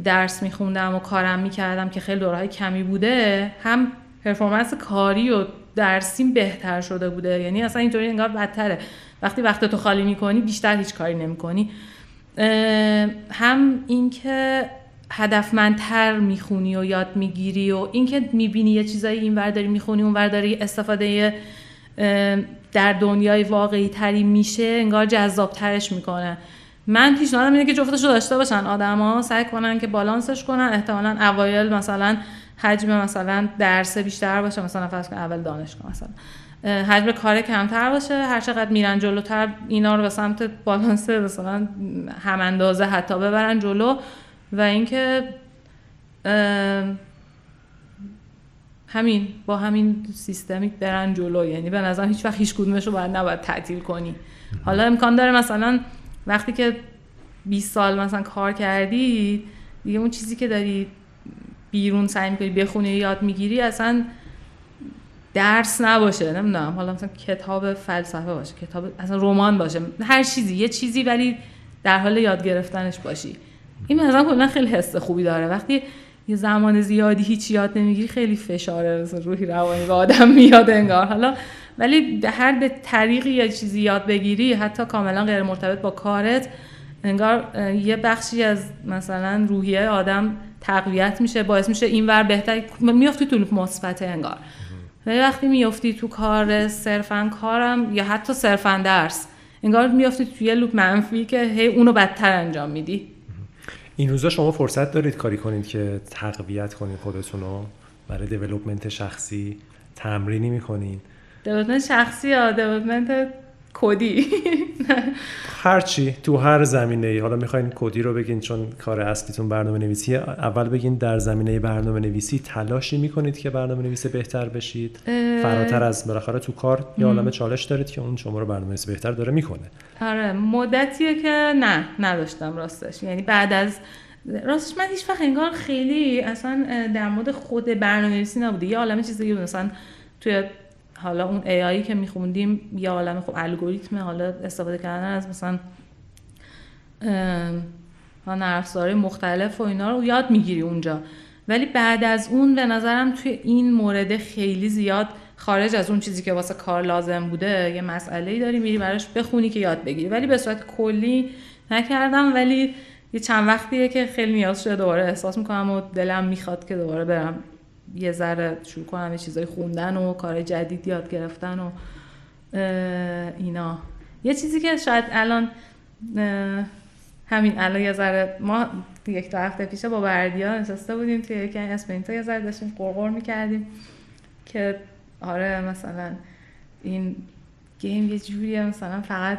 درس میخوندم و کارم می‌کردم که خیلی دوره کمی بوده هم پرفورمنس کاری و درسیم بهتر شده بوده. یعنی اصلا اینطوری انگار بدتره. وقتی وقت تو خالی می‌کنی بیشتر هیچ کاری نمی‌کنی. هم اینکه هدفمندتر می‌خونی و یاد می‌گیری و اینکه می‌بینی یه چیزایی این داری می‌خونی اون داری استفاده در دنیای واقعی تری میشه انگار جذاب ترش می‌کنه. من پیشنهادم اینه که جفتش رو داشته باشن آدما سعی کنن که بالانسش کنن. احتمالا اوایل مثلا حجم مثلا درس بیشتر باشه مثلا فرض کن اول دانشگاه مثلا. حجم کار کمتر باشه هر چقدر میرن جلوتر اینا رو به سمت بالانس مثلا هم اندازه حتی ببرن جلو و اینکه همین با همین سیستمی برن جلو. یعنی به نظر هیچ وقت هیچ کدومش رو باید نباید تعطیل کنی. حالا امکان داره مثلا وقتی که 20 سال مثلا کار کردی دیگه اون چیزی که داری بیرون سعی می‌کنی بخونی یاد می‌گیری اصلا درس نباشه نمی‌دونم. حالا مثلا کتاب فلسفه باشه کتاب اصلا رمان باشه هر چیزی یه چیزی ولی در حال یاد گرفتنش باشی. این مثلا کلا خیلی حس خوبی داره. وقتی یه زمان زیادی هیچ یاد نمی‌گیری خیلی فشاره روحی روانی به آدم میاد انگار. حالا ولی هر به طریقی یه چیزی یاد بگیری حتی کاملا غیر مرتبط با کارت انگار یه بخشی از مثلا روحیه آدم تقویت میشه باعث میشه اینور بهتر میافتی تو لوپ مثبت انگار. ولی وقتی میافتی تو کار صرفا کارم یا حتی صرفا درس انگار میافتی توی یه لوپ منفی که هی اونو بدتر انجام میدی. این روزا شما فرصت دارید کاری کنید که تقویت کنید خودتون رو برای development شخصی تمرینی می‌کنین development شخصی یا development کدی. هرچی تو هر زمینه ای حالا می‌خواین کدی رو بگین چون کار اصلیتون برنامه نویسی اول بگین در زمینه برنامه نویسی تلاشی می‌کنید که برنامه نویس بهتر بشید؟ فراتر از بالاخره تو کار یه عالم چالش دارید که اون شما رو برنامه نویس بهتر داره می‌کنه. آره مدتیه که نه نداشتم راستش. یعنی بعد از راستش من هیچ وقت انگار خیلی اصلا در مورد خود برنامه نویسی نبوده. یه عالم چیزی مثلا توی حالا اون AI که میخوندیم یه عالم خب الگوریتم حالا استفاده کردن از مثلا نرفزاره مختلف و اینا رو یاد می‌گیری اونجا. ولی بعد از اون به نظرم توی این مورد خیلی زیاد خارج از اون چیزی که واسه کار لازم بوده یه مسئله داری میری براش بخونی که یاد بگیری. ولی به صورت کلی نکردم ولی یه چند وقتیه که خیلی نیاز شده دوباره احساس می‌کنم و دلم می‌خواد که دوباره برم یه ذره شروع کنم یه چیزای خوندن و کار جدید یاد گرفتن و اینا. یه چیزی که شاید الان همین الان یه ذره ما یک دو هفته پیشه با بردیا نشسته بودیم توی یکی اسپرینت یه ذره داشتیم قرقر می‌کردیم که آره مثلا این game یه جوریه مثلا فقط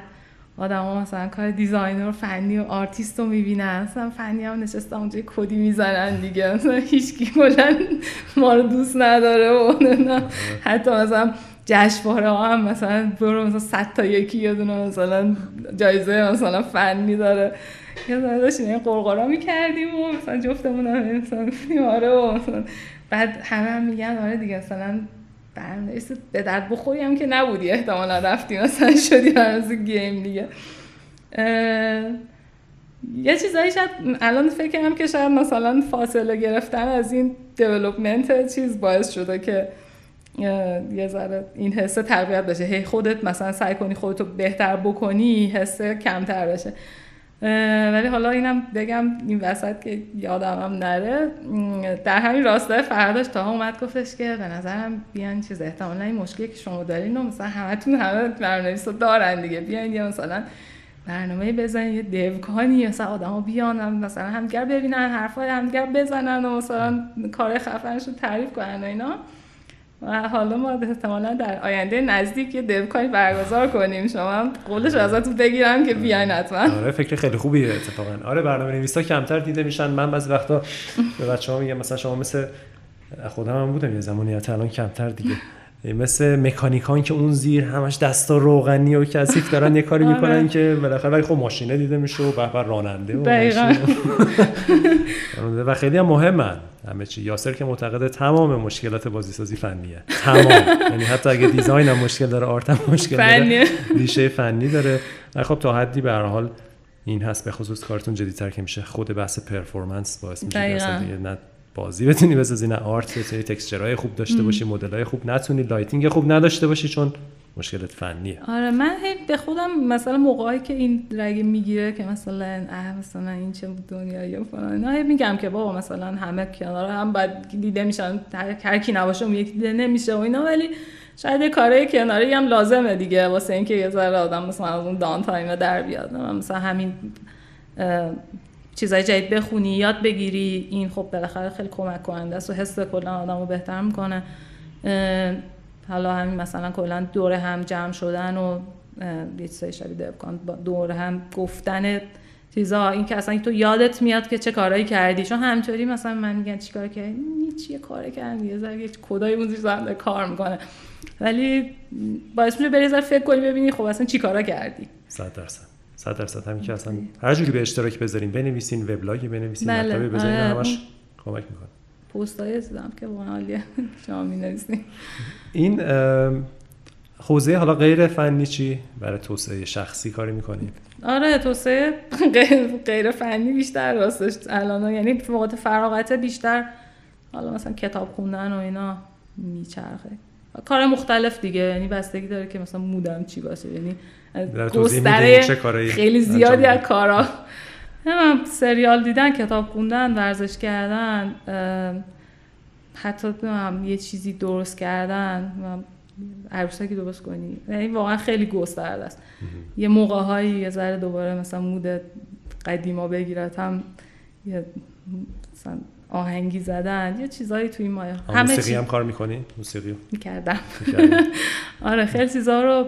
ها مثلا کار designer فنی و آرتیست رو می‌بینن. مثلا فنی هم نشسته اونجا کدی می‌زنن دیگه. مثلا هیچکی کلا ما رو دوست نداره و نه. حتی مثلا جشنواره ها هم مثلا برو مثلا صد تا یکی یه دونه مثلا جایزه مثلا فنی داره. یه داشتیم این غرغرا می‌کردیم و مثلا جفتمون هم مثلا آره و مثلا بعد همه هم میگن آره دیگه مثلا به درد بخوری هم که نبودی احتمالا رفتی. مثلا شدی برنامه‌نویس گیم دیگه. یه چیزایی شاید الان فکر کنم که شاید مثلا فاصله گرفتن از این دیولوپمنت چیز باعث شده که یه ذره این حسه تقویت بشه. هی خودت مثلا سعی کنی خودتو بهتر بکنی حسه کمتر بشه. ولی حالا اینم بگم این وسط که یادم هم نره در همین راسته فرداش تا اومد گفتش که به نظرم بیان چیز احتمالا این مشکلی که شما دارین و مثلا همتون همه برنامه دارن دیگه. بیان یا مثلا برنامه بزنین یه دیوکانی مثلا آدما بیان مثلا همدیگر ببینن حرفای همدیگر بزنن و مثلا کار خفنشون تعریف کنن و اینا. و حالا ما احتمالا در آینده نزدیک یه دبکاری برگزار کنیم. شما قولش ازتون بگیرم که بیاین حتما. آره فکر خیلی خوبیه اتفاقا. آره برنامه نویسا کمتر دیده میشن. من بعضی وقتا به بچه‌ها میگم مثلا شما مثل خودم هم بودم یه زمانی الان کمتر دیگه. مثل مکانیکان که اون زیر همش دستا روغنی و کثیف دارن یه کاری می‌کنن آره. که بالاخره ولی خب ماشینه دیده میشه و به راننده و و خیلی هم مهمن. همه چی. یاسر که معتقده تمام مشکلات بازیسازی فنیه. تمام. یعنی حتی اگه دیزاین هم مشکل داره آرت هم مشکل داره ریشه فنی داره. خب تا حدی به هر حال این هست. به خصوص کارتون جدی‌تر که میشه خود بحث performance باعث میشه نه بازی بتونی بسازی نه art بتونی texture های خوب داشته باشی مدلای خوب نتونی lighting خوب نداشته باشی چون مشکلت فنیه. آره من به خودم مثلا موقعی که این رگ می‌گیره که مثلا اه مثلا این چه دنیایی فلان نه میگم که بابا مثلا همه کنار هم بعد دیده میشن هر کی نباشه اون یکی دیده نمیشه و اینا ولی شاید کارهای کناری هم لازمه دیگه واسه اینکه یه ذره آدم مثلا از اون downtime در بیاد. مثلا همین چیزای جدید بخونی یاد بگیری این خب بالاخره خیلی کمک کننده است و حس کلا آدمو بهتر می‌کنه. حالا همین مثلا کلا دور هم جمع شدن و یه چیزای شبیه دور هم گفتن چیزا. این که اصلا تو یادت میاد که چه کارهایی کردی. چون همینطوری مثلا من میگن چیکار کردی چیه کار کردی یه ذره کدای اون زیر کار می‌کنه. ولی باعث میشه بری ذره فکر کنی ببینی خب اصلا چیکارا کردی. 100 درصد. 100 درصد. همین که اصلا هر جوری به اشتراک بذارین بنویسین وبلاگ بنویسین بله. مطلبی بذارین آره. همش کمک می‌کنه. پستای دیدم که واقعا عالیه. شما می‌نویسین. این حوزه حالا غیر فنی چی؟ برای توسعه شخصی کاری می‌کنید؟ آره توسعه غیر فنی بیشتر راستش. الان یعنی وقت فراغت بیشتر حالا مثلا کتاب خوندن و اینا میچرخه. کار مختلف دیگه. یعنی بستگی داره که مثلا مودم چی باشه. یعنی گستره خیلی زیادی از کارا. هم سریال دیدن کتاب خوندن ورزش کردن حتی هم یه چیزی درست کردن عروسکی درست کنی. یعنی واقعا خیلی گسترده است. یه موقع هایی یه ذره دوباره مثلا مود قدیما بگیرد هم یه مثلا آهنگی زدن یه چیزایی توی این مایه. همه موسیقی هم کار می‌کنی؟ موسیقی. می‌کردم. آره خیلی چیزا رو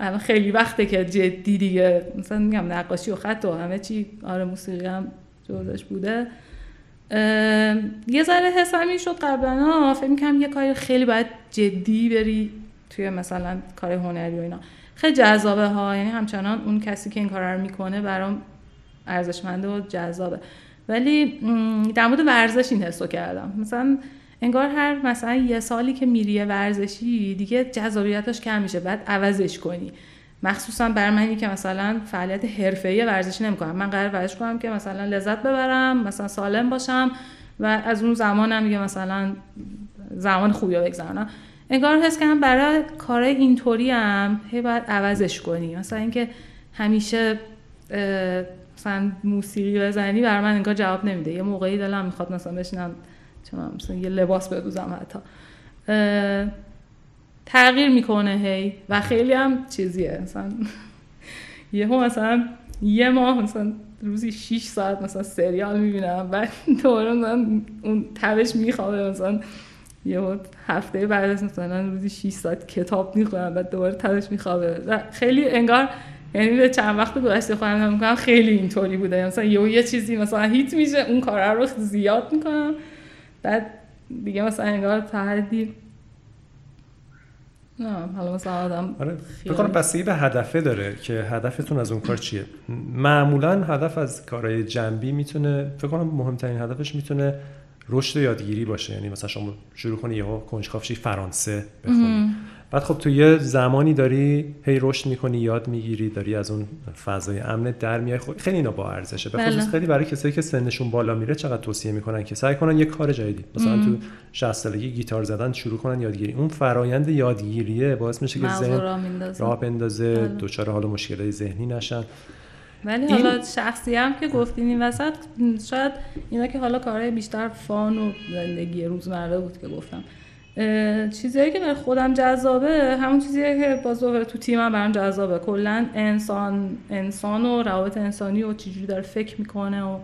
الان خیلی وقته که جدی دیگه مثلا میگم نقاشی و خط و همه چی آره موسیقی هم جوردش بوده. یه ذره حس همین شد قبلا. فکر می‌کنم یه کاری خیلی باید جدی بری توی مثلا کار هنری و اینا. خیلی جذابه ها یعنی همچنان اون کسی که این کار رو می‌کنه برام ارزشمنده و جذابه. ولی در مورد ورزش این حسو کردم. مثلا انگار هر مثلا یه سالی که میری ورزشی دیگه جذابیتش کم میشه. بعد عوضش کنی. مخصوصا برای منی که مثلا فعالیت حرفه‌ای ورزشی نمی‌کنم. من قرار ورزش کنم که مثلا لذت ببرم مثلا سالم باشم و از اون زمانم دیگه مثلا زمان خوبی رو بگذرونم. انگار حس کنم برای کار اینطوری هم هی باید عوضش کنی. مثلا اینکه همیشه مثلا موسیقی بزنی برای من انگار جواب نمیده. یه موقعی دلم می‌خواد مثلا بشینم چون مثلا یه لباس بدوزم حتی. تغییر می‌کنه هی و خیلی هم چیزیه. مثلا یهو مثلا یه ماه مثلا روزی 6 ساعت مثلا سریال می‌بینم بعد دوباره مثلا اون تبش میخوابه مثلا یه هفته بعد مثلا روزی 6 ساعت کتاب می‌خونم بعد دوباره تبش میخوابه. خیلی انگار یعنی به چند وقت گذشته خودم می‌کنم خیلی اینطوری بوده. مثلا یه یه چیزی مثلا هیت میشه اون کار رو زیاد می‌کنم. بعد دیگه مثلا انگار تحدی نه حالا مثلا آدم آره بکنم بستگی به هدفه داره که هدفتون از اون کار چیه. معمولا هدف از کارهای جنبی می‌تونه فکر کنم مهمترین هدفش می‌تونه رشد یادگیری باشه. یعنی مثلا شما شروع کنی یهو کنجکاوشی فرانسه بخونی. بعد خب تو یه زمانی داری هی رشد می‌کنی یاد می‌گیری داری از اون فضای امن در میای. خب خیلی اینا با ارزشه. به خصوص بله. خیلی برای کسایی که سنشون بالا میره چقدر توصیه می‌کنن که سعی کنن یه کار جدیدی. مثلا تو 60 سالگی گیتار زدن شروع کنن یادگیری. اون فرایند یادگیریه باعث میشه که ذهن راه بندازه بله. دچار حال مشکلات ذهنی نشن. ولی این... حالا شخصی هم که گفتین این وسط شاید اینا که حالا کارهای بیشتر فان و زندگی روزمره بود که گفتم. چیزایی که برای خودم جذابه همون چیزیه که باز تو تیمم برام جذابه. کلا انسان انسان و روابط انسانی و چجوری داره فکر می‌کنه و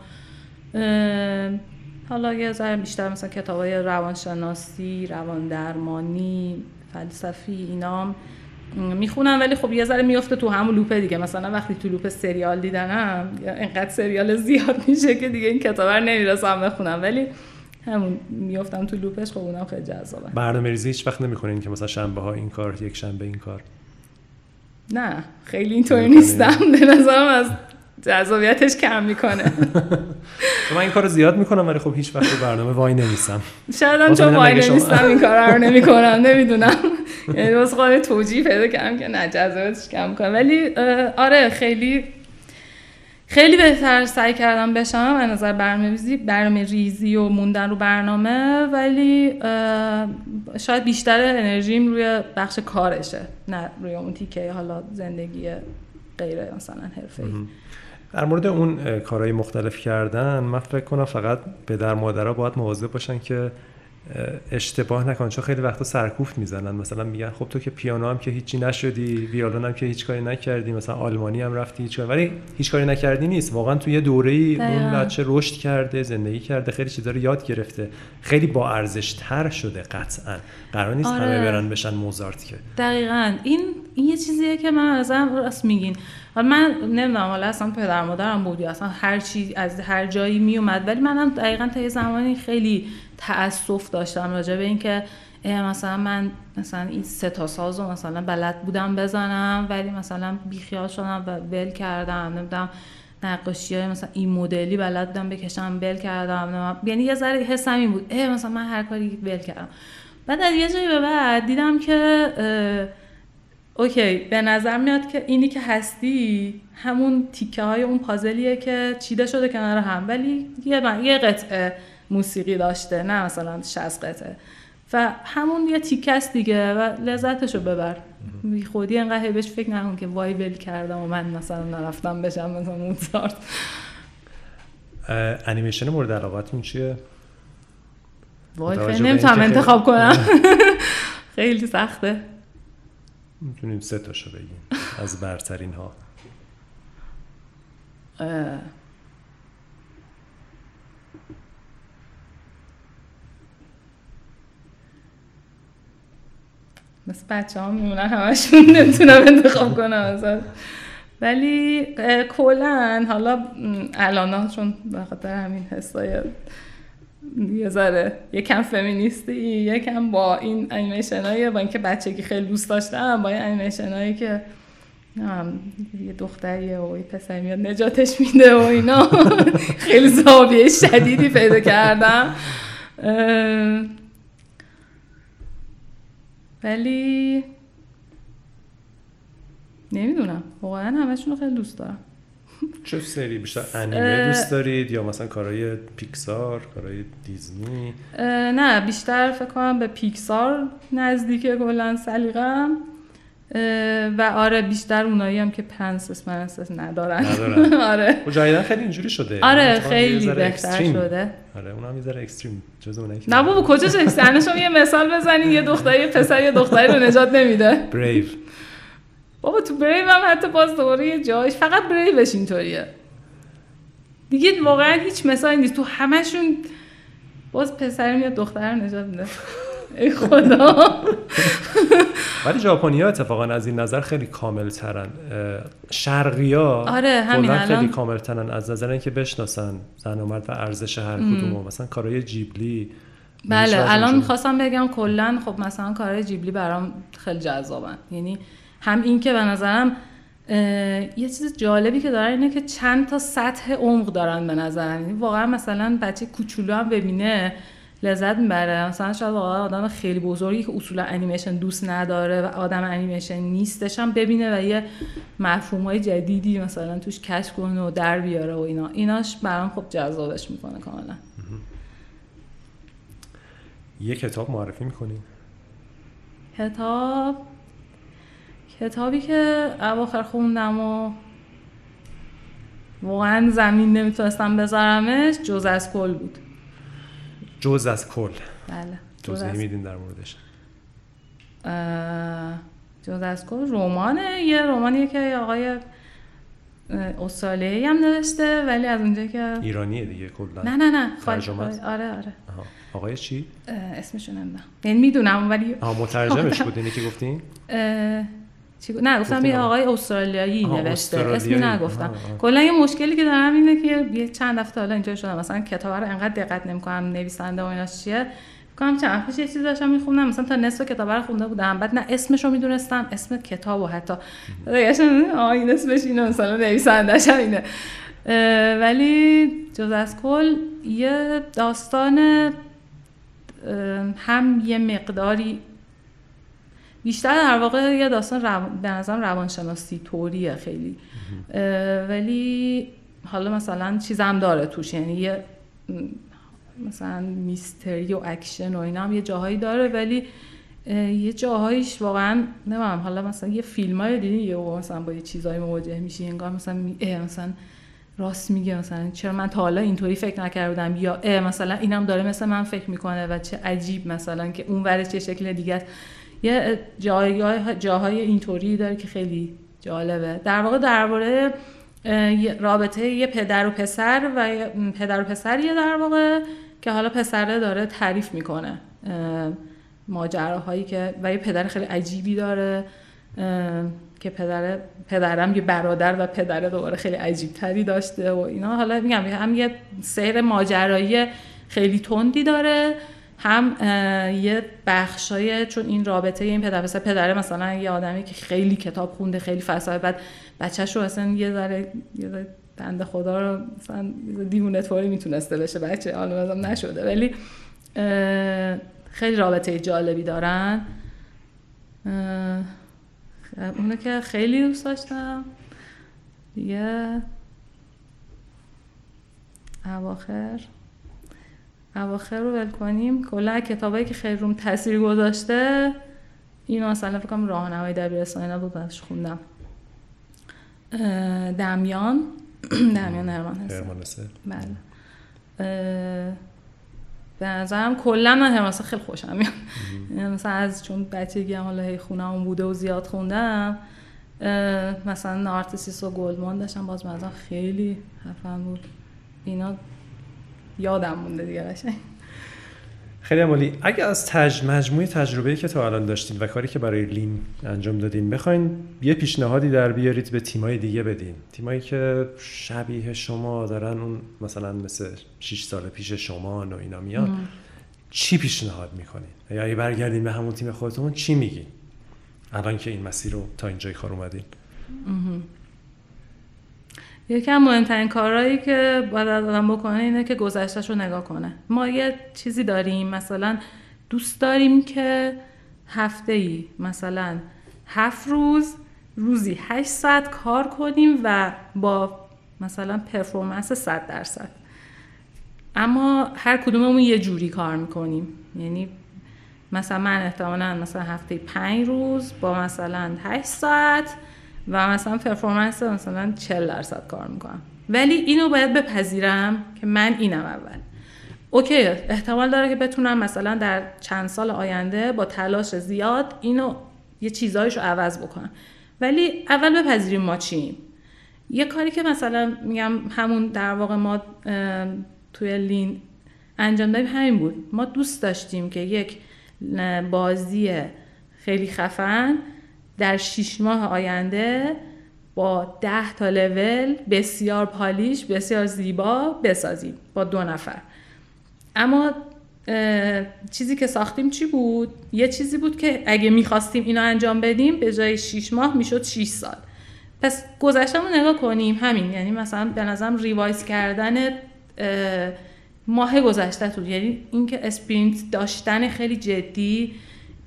حالا یه ذره بیشتر مثلا کتابای روانشناسی روان درمانی فلسفی اینام می‌خونم ولی خب یه ذره میفته تو همون لوپه دیگه. مثلا وقتی تو لوپ سریال دیدنم انقدر سریال زیاد میشه که دیگه این کتاب رو نمی‌رسم بخونم. ولی همون میافتم تو لوپش خب اونم خیلی جذابه. برنامه ریزی هیچ وقت نمی‌کنین که مثلا شنبه ها این کار یک شنبه این کار. نه خیلی اینطوری نیستم. به نظرم از جذابیتش کم می‌کنه. من این کارو زیاد می‌کنم ولی خب هیچ وقت برنامه وای نمیستم شاید هم چون وای نمیستم این کار رو نمی‌کنم. نمی‌دونم. یعنی واسه خود توجیه پیدا کردم که نه جذابیتش کم می‌کنه. ولی آره خیلی خیلی بهتر سعی کردم بشم از نظر برنامه ریزی برنامه ریزی و موندن رو برنامه ولی شاید بیشتر انرژیم روی بخش کارشه نه روی اون تیکه حالا زندگی غیر مثلا حرفه‌ای. در مورد اون کارهای مختلف کردن من فکر کنم فقط در مادرها باید مواظب باشن که اشتباه نکن چون خیلی وقتا سرکوفت می‌زنن. مثلا میگن خب تو که پیانو هم که هیچی نشدی ویولون هم که هیچ کاری نکردی مثلا آلمانی هم رفتی هیچ کاری ولی هیچ کاری نکردی نیست. واقعا توی یه دوره ای اون بچه رشد کرده زندگی کرده خیلی چیزا رو یاد گرفته. خیلی با ارزش تر شده قطعا. قرار نیست آره. همه برن بشن موزارت که. دقیقا. این این یه چیزیه که من از راست میگین. من نمی‌دونم حالا اصلا پدر مادرم بود اصلا هر چی از هر جایی میومد ولی منم دقیقا تا یه زمانی خیلی تاسف داشتم راجع به اینکه مثلا من مثلا این سه تا ساز رو مثلا بلد بودم بزنم ولی مثلا بیخیال شدم و ول کردم نمی‌دونم نقاشی های مثلا این مدلی بلد بودم بکشم ول کردم یعنی یه ذره حسم این بود. اه مثلا من هر کاری ول کردم. بعد از یه جایی به بعد دیدم که اوکی به نظر میاد که اینی که هستی همون تیکه های اون پازلیه که چیده شده کنار هم. ولی یه, یه قطعه موسیقی داشته نه مثلا 60 قطعه. و همون یه تیکه است دیگه و لذتشو ببر. بی خودی انقدر بهش فکر نکن که وای ول کردم و من مثلا نرفتم بشم مثلا موزارت. انیمیشن مورد علاقتون چیه؟ وای خیلی نمی‌تونم انتخاب کنم. خیلی سخته. می‌تونیم سه تاشو بگیم از برترین ها. مثل بچه ها میمونن همشون نمی‌تونم انتخاب کنم ازش ولی کلا حالا الان چون به خاطر همین حسای یه ذره یکم فمینیستی یکم با این انیمیشن با اینکه بچگی خیلی دوست داشتم با این انیمیشن هایی که یه دختریه و یه پسر میاد نجاتش میده و اینا. خیلی زاویه شدیدی پیدا کردم. ولی نمی‌دونم. واقعا همشون رو خیلی دوست دارم. چه سری بیشتر انیمه دوست دارید یا مثلا کارهای پیکسار کارهای دیزنی؟ نه بیشتر فکر کنم به پیکسار نزدیک کلا سلیقم و آره بیشتر اونایی هم که پرنسس مرنسس ندارن. ندارن. آره. خب خیلی اینجوری شده. آره خیلی بهتر شده. آره اونم یه ذره extreme جز اونایی نه بابا اکستریم یه مثال بزنین یه دختری یه پسر یه دختری رو نجات نمیده. بریو بابا تو بریو هم حتی باز دوباره یه جایش فقط بریوش اینطوریه. دیگه واقعا هیچ مثالی نیست. تو همشون باز پسر میاد دختر رو نجات میده. ای خدا. ولی ژاپنی ها اتفاقا از این نظر خیلی کامل ترن شرقی ها آره همین خیلی کامل ترن از نظر اینکه بشناسن زن و مرد و ارزش هر کدوم مثلا کارهای جیبلی بله الان می‌خواستم بگم کلا خب مثلا کارهای جیبلی برام خیلی جذابن. یعنی هم این که به نظرم یه چیز جالبی که دارن اینه که چند تا سطح عمق دارن به نظرم یعنی واقعا مثلا بچه کوچولو هم ببینه لذت می‌بره مثلا شاید واقعا آدم خیلی بزرگی که اصولا انیمیشن دوست نداره و آدم انیمیشن نیستش هم ببینه و یه مفهوم های جدیدی مثلا توش کشف کنه و در بیاره و اینا. ایناش برام خب جذابش می‌کنه کاملا. یه کتاب معرفی می‌کنی؟ کتاب؟ کتابی که اواخر خوندم و واقعا زمین نمی‌تونستم بذارمش جز از کل بود. جز از کل. بله. توضیح میدین در موردش. جز از کل رمانه. یه رمانیه که آقای استرالیایی هم نوشته ولی از اونجایی که ایرانیه دیگه کلا. نه نه نه. ترجمه آره آره. آقای چی؟ اسمشو نمی‌دونم. یعنی می‌دونم ولی آها مترجمش بود اینی که گفتین نه گفتم یه آقای استرالیایی نوشته اسمی نگفتم. کلا یه مشکلی که دارم اینه که یه چند هفته حالا اینجا شدم. مثلا کتاب رو انقدر دقت نمی‌کنم نویسنده و اینا چیه. کنم چند وقت یه چیزی داشتم میخوندم. مثلا تا نصف کتاب رو خونده بودم. بعد نه اسمش رو می‌دونستم اسم کتاب و حتی آه این اسمش اینه مثلا نویسندش اینه. ولی جز از کل یه داستان هم یه مقداری بیشتر در واقع یه داستان رو... به نظرم روانشناسی طوریه خیلی. ولی حالا مثلا چیزم داره توش یعنی یه مثلا mystery و اکشن و اینا هم یه جاهایی داره ولی یه جاهایش واقعا نمیم. حالا مثلا یه فیلم های دیدی؟ یه مثلا با یه چیزایی مواجه میشی انگار مثلا می... مثلا راست میگه مثلا چرا من تا حالا اینطوری فکر نکرده بودم یا مثلا اینم داره مثل من فکر می‌کنه و چه عجیب مثلا که اون ور چه شکل دیگه است. یه جای جاهای اینطوری داره که خیلی جالبه. در واقع درباره رابطه یه پدر و پسر و پدر و پسریه در واقع که حالا پسره داره تعریف می‌کنه. ماجراهایی که و یه پدر خیلی عجیبی داره که پدر پدرم یه برادر و پدر دوباره خیلی عجیب تری داشته و اینا. حالا میگم هم یه سیر ماجرایی خیلی تندی داره. هم یه بخشای چون این رابطه این پدر پسر پدره مثلا یه آدمی که خیلی کتاب خونده خیلی فلسفه بعد بچه‌شو اصلا یه ذره یه ذره بنده خدا رو مثلا دیوونه طوری می‌تونسته بشه بچه حالا مثلا نشده. ولی خیلی رابطه جالبی دارن. اونو که خیلی دوست داشتم. دیگه اواخر. اواخر رو ول کنیم. کلا کتابایی که خیلی روم تاثیر گذاشته اینو مثلا فکر کنم راهنمای دبیرستانی نبود ازش خوندم. دمیان. دمیان هرمان هست بله. به نظرم کلا من هرماسه خیلی خوشم میاد. یعنی مثلا از چون بچگی هم حالا هی خونه بوده و زیاد خوندم مثلا نارتسیس و گلدمان داشتم باز مثلا خیلی حرفم بود. اینا یادم مونده دیگه قشنگ. خیلی عمالی. اگه از تج مجموعه تجربه که تا الان داشتین و کاری که برای لین انجام دادین بخواین یه پیشنهادی در بیارید به تیمای دیگه بدین. تیمایی که شبیه شما دارن اون مثلا مثل 6 سال پیش شما و اینا میاد چی پیشنهاد می‌کنین؟ یا اگه برگردین به همون تیم خودتون چی میگین؟ الان که این مسیر رو تا اینجای کار اومدین. یکی از مهمترین کارهایی که باید آدم بکنه اینه که گذشتهش رو نگاه کنه. ما یه چیزی داریم مثلا دوست داریم که هفته ای مثلا هفت روز روزی هشت ساعت کار کنیم و با مثلا پرفورمنس صد درصد. اما هر کدوممون یه جوری کار می‌کنیم. یعنی مثلا من احتمالا مثلا هفته پنج روز با مثلا هشت ساعت و مثلا پرفورمنس مثلا 40 درصد کار می‌کنم. ولی اینو باید بپذیرم که من اینم اول. اوکی احتمال داره که بتونم مثلا در چند سال آینده با تلاش زیاد اینو یه چیزایشو عوض بکنم. ولی اول بپذیریم ما چیم. یه کاری که مثلا میگم همون در واقع ما توی لین انجام دادیم همین بود. ما دوست داشتیم که یک بازی خیلی خفن در شیش ماه آینده با ده تا لول بسیار پالیش بسیار زیبا بسازیم با دو نفر. اما چیزی که ساختیم چی بود؟ یه چیزی بود که اگه می‌خواستیم اینو انجام بدیم به جای 6 ماه می‌شد 6 سال. پس گذشتمون نگاه کنیم. همین یعنی مثلا به نظرم revise کردن ماه گذشته تو یعنی اینکه sprint داشتن خیلی جدی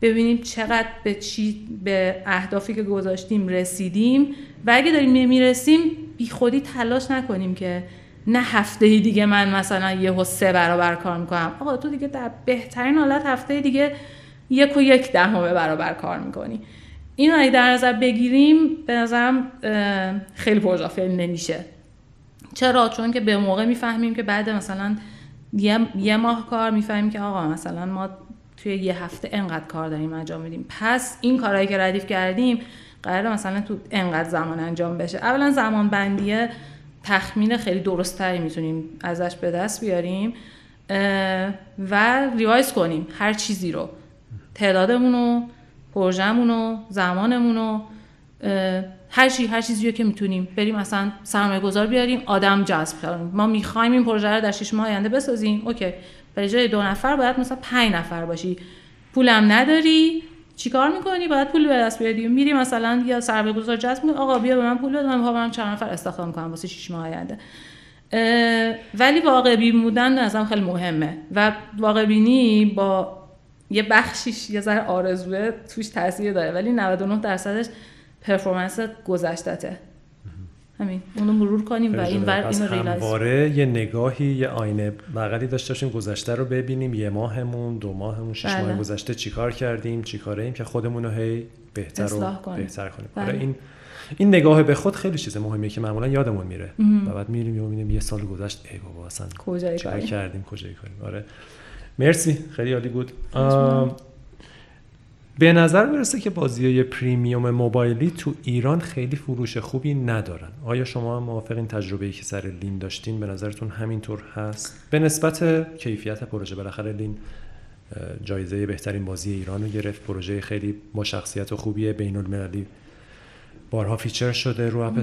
ببینیم چقدر به چی به اهدافی که گذاشتیم رسیدیم. و اگه داریم نمی‌رسیم بی خودی تلاش نکنیم که نه هفته دیگه من مثلا یه سه برابر کار می‌کنم. آقا تو دیگه در بهترین حالت هفته دیگه یک و یک دهم برابر کار می‌کنی. اینو اگه در نظر بگیریم به نظرم خیلی پرجافل نمیشه. چرا؟ چون که به موقع می‌فهمیم که بعد مثلا یه, یه ماه کار می‌فهمیم که آقا مثلا ما توی یه هفته انقدر کار داریم انجام میدیم. پس این کارهایی که ردیف کردیم قرار مثلا تو انقدر زمان انجام بشه. اولا زمان بندیه تخمین خیلی درستتری می‌تونیم ازش به دست بیاریم و revise کنیم هر چیزی رو. تعدادمون رو پروژهمون رو زمانمون رو هر چی هر چیزی که می‌تونیم. بریم مثلا سرمایه گذار بیاریم آدم جذب کنیم. ما می‌خوایم این پروژه رو در شش ماه آینده بسازیم. OK. به جای دو نفر باید مثلا پنج نفر باشی. پولم نداری. چیکار می‌کنی؟ باید پول به دست بیاری میری مثلا یا سرمایه گذار جذب می‌کنی. آقا بیا به من پول بده من می‌خوام چند نفر استخدام کنم واسه 6 ماه آینده. ولی واقع بین بودن نظرم خیلی مهمه. و واقع بینی با یه بخشیش یه ذره آرزوه توش تاثیر داره. ولی 99 درصدش performance گذشتته. همین. اونو مرور کنیم و این ور اینو realize یه نگاهی یه آینه. بغلی داشته باشیم گذشته رو ببینیم. یه ماهمون دو ماهمون شش بله. ماه گذشته چیکار کردیم چیکاره ایم که خودمون رو هی بهتر و کنیم. بهتر کنیم. بله. این این نگاه به خود خیلی چیز مهمیه که معمولا یادمون میره. و بعد میریم و می‌بینیم یه سال گذشت. ای بابا اصلا کجای کردیم کجای کاریم؟ آره. مرسی. خیلی عالی بود. به نظر می‌رسه که بازی پریمیوم موبایلی تو ایران خیلی فروش خوبی ندارن. آیا شما هم موافق این تجربه که سر لین داشتین به نظرتون همینطور هست؟ به نسبت کیفیت پروژه بالاخره لین جایزه بهترین بازی ایران رو گرفت. پروژه خیلی با شخصیت و خوبی بین المللی بارها feature شده رو app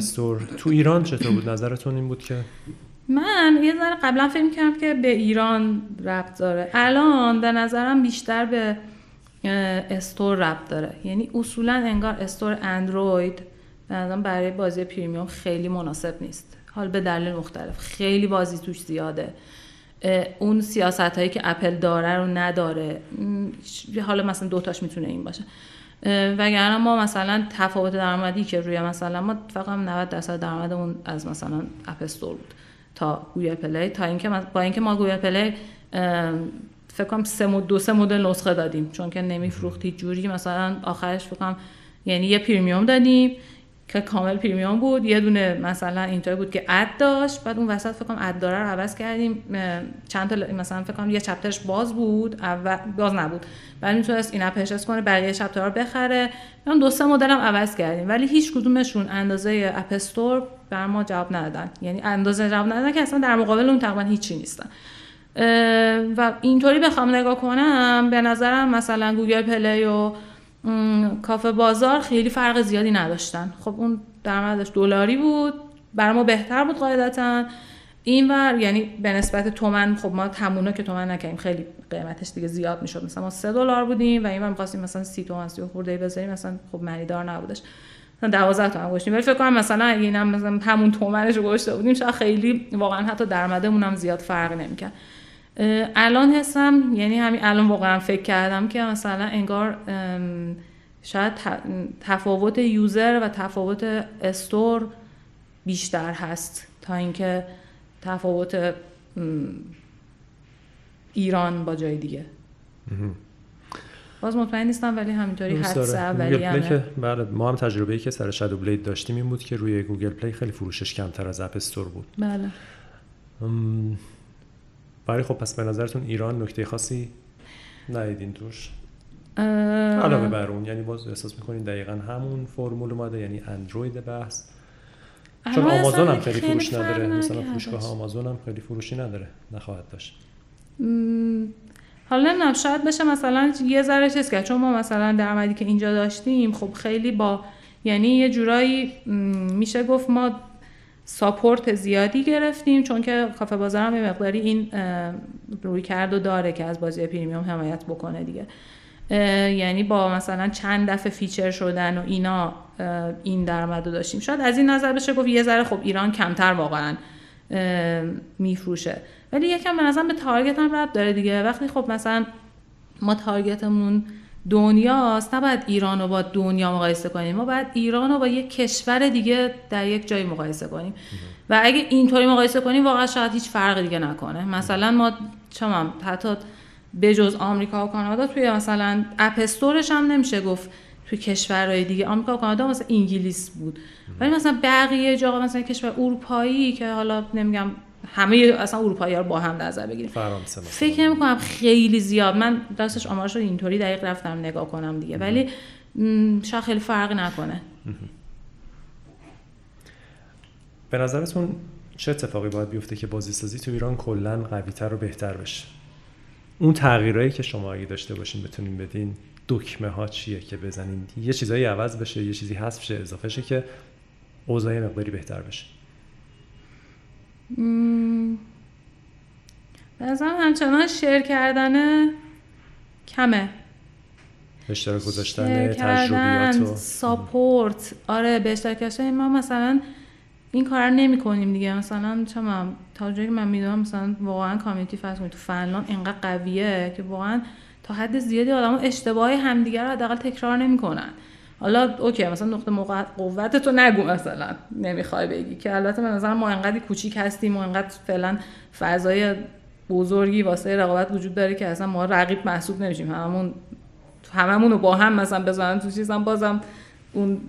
تو ایران چطور بود؟ نظرتون این بود که؟ من یه ذره قبلا فکر کردم که به ایران ربط داره. الان به نظرم بیشتر به store ربط داره. یعنی اصولا انگار store اندروید برای بازی premium خیلی مناسب نیست. حال به دلیل مختلف. خیلی بازی توش زیاده. اون سیاست هایی که اپل داره رو نداره. حالا مثلا دوتاش می‌تونه این باشه. وگرنه ما مثلا تفاوت درآمدی که روی مثلا ما فقط 90 درصد درآمدمون از مثلا App Store بود تا Google Play. تا اینکه با اینکه ما Google Play فکر کنم سه مود دو سه مدل نسخه دادیم. چون که نمیفروخت جوری مثلا آخرش فکر یعنی یه premium دادیم که کامل premium بود. یه دونه مثلا اینطوری بود که ad داشت. بعد اون وسط فکر کنم ad داره رو عوض کردیم. چند تا مثلا فکر کنم یه chapter ش باز بود. اول باز نبود. بعد می‌تونست in-app purchase کنه بقیه chapter ها رو بخره. من دو سه مدل هم عوض کردیم. ولی هیچ کدومشون اندازه App Store بر ما جواب ندادن. یعنی اندازه جواب ندادن که اصلا در مقابل اون تقریبا هیچی نیستن. و اینطوری بخوام نگاه کنم به نظرم مثلا Google Play و کافه بازار خیلی فرق زیادی نداشتن. خب اون درآمدش دلاری بود برای ما بهتر بود قاعدتا. این ور یعنی به نسبت تومن خب ما تمونا که تومن نکردیم خیلی قیمتش دیگه زیاد می‌شد. مثلا ما سه دلار بودیم و این می‌خواستیم مثلا سی تومن سی خورده بذاریم مثلا خب معنی دار نبودش. مثلا 12 تومن گذاشتیم. ولی فکر کنم مثلا اگه اینم مثلا همون تومنش رو گذاشته بودیم شاید خیلی واقعا حتی درآمدمون هم زیاد فرق نمی‌کرد. الان حسم یعنی همین الان واقعا فکر کردم که مثلا انگار شاید تفاوت user و تفاوت store بیشتر هست تا اینکه تفاوت ایران با جای دیگه. باز مطمئن نیستم ولی همینطوری حدس اولی که بله ما هم تجربه ای که سر Shadow Blade داشتیم این بود که روی Google Play خیلی فروشش کمتر از App Store بود. بله. برای خب پس به نظرتون ایران نکته خاصی ندیدین توش؟ علاوه بر اون یعنی باز احساس می‌کنین دقیقا همون فرمول اومده یعنی اندروید بحث؟ چون آمازون هم خیلی فروش نداره. مثلا فروشگاه آمازون هم خیلی فروشی نداره. نخواهد داشت. حالا نمی‌دونم شاید بشه مثلا یه ذره چیز کرد. چون ما مثلا درآمدی که اینجا داشتیم خب خیلی با یعنی یه جورایی میشه گفت ما ساپورت زیادی گرفتیم چون که کافه بازار هم مقداری این رویکردو داره که از بازی premium حمایت بکنه دیگه. یعنی با مثلا چند دفعه feature شدن و اینا این درآمد رو داشتیم. شاید از این نظر بشه گفت یه ذره خب ایران کمتر واقعا میفروشه. ولی یکم به نظرم به target هم ربط داره دیگه. وقتی خب مثلا ما target مون دنیاست. نباید ایران رو با دنیا مقایسه کنیم ما باید ایران رو با یک کشور دیگه در یک جای مقایسه کنیم. و اگه اینطوری مقایسه کنیم واقعا شاید هیچ فرق دیگه نکنه. مثلا ما چمم حتی به جز آمریکا و کانادا توی مثلا اپ استورش هم نمیشه گفت توی کشورهای دیگه آمریکا و کانادا مثلا انگلیس بود. ولی مثلا بقیه جاها مثلا کشور اروپایی که حالا نمیگم همه اصلا اروپایی ها رو با هم نظر بگیریم. فرانسه فکر نمی کنم خیلی زیاد. من دستش آمارش رو اینطوری دقیق رفتم نگاه کنم دیگه. ولی شاید خیلی فرق نکنه. به نظرتون چه اتفاقی باید بیفته که بازی سازی تو ایران کلا قویتر و بهتر بشه؟ اون تغییرایی که شما اگه داشته باشین بتونین بدین دکمه ها چیه که بزنین؟ یه چیزایی عوض بشه یه چیزی حذف شه اضافه شه که اوضاع مقداری بهتر بشه. بازم همچنان شیر کردن کمه. اشتراک گذاشتن تجربیات ساپورت. آره به اشتراک ما مثلا این کار نمی کنیم دیگه. مثلا چما تا جایی که من می‌دونم مثلا واقعا کامیونیتی فرض تو فنلاند اینقدر قویه که واقعا تا حد زیادی آدم اشتباه همدیگه رو حداقل تکرار نمی‌کنن. حالا اوکی مثلا نقطه قوت تو نگو مثلا. نمی‌خوای بگی. که البته به نظر ما انقدر کوچیک هستیم و انقدر فعلا فضای بزرگی واسه رقابت وجود داره که اصلا ما رقیب محسوب نمیشیم. هممون هممون رو با هم مثلا بزنن تو چیزم بازم اون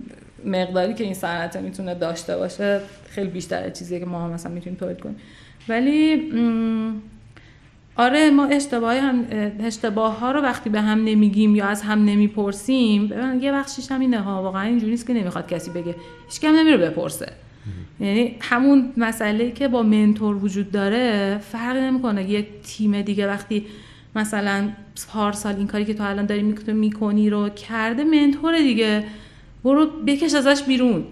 مقداری که این صنعت می‌تونه داشته باشه خیلی بیشتر چیزی که ما مثلا می‌تونیم تولید کنیم. ولی آره ما اشتباه هم اشتباه ها رو وقتی به هم نمیگیم یا از هم نمی‌پرسیم یه بخشیش هم اینه ها واقعا اینجوری نیست که نمی‌خواد کسی بگه. هیچ کم نمیره بپرسه. یعنی همون مسئله که با منتور وجود داره فرق نمی‌کنه. یک تیم دیگه وقتی مثلا پارسال این کاری که تو الان داری می‌کنی رو کرده منتور دیگه برو بکش ازش بیرون.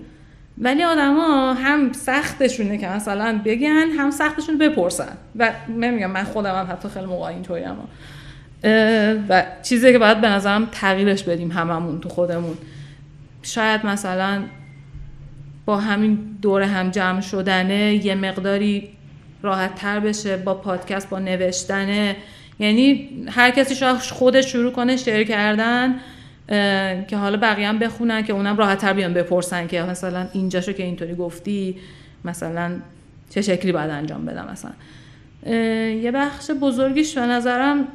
ولی آدما هم سختشونه که مثلا بگن هم سختشون بپرسن. و نمیگم من خودم هم حتی خیلی موقع اینطوری هم و چیزی که باید به نظرم تغییرش بدیم هممون تو خودمون. شاید مثلا با همین دور هم جمع شدنه یه مقداری راحت تر بشه با پادکست با نوشتنه. یعنی هر کسی شاید خودش شروع کنه شیر کردن که حالا بقیه هم بخونن که اونم راحت تر بیان بپرسن که مثلا اینجاشو که اینطوری گفتی مثلا چه شکلی باید انجام بدم مثلا. یه بخش بزرگیش به نظرم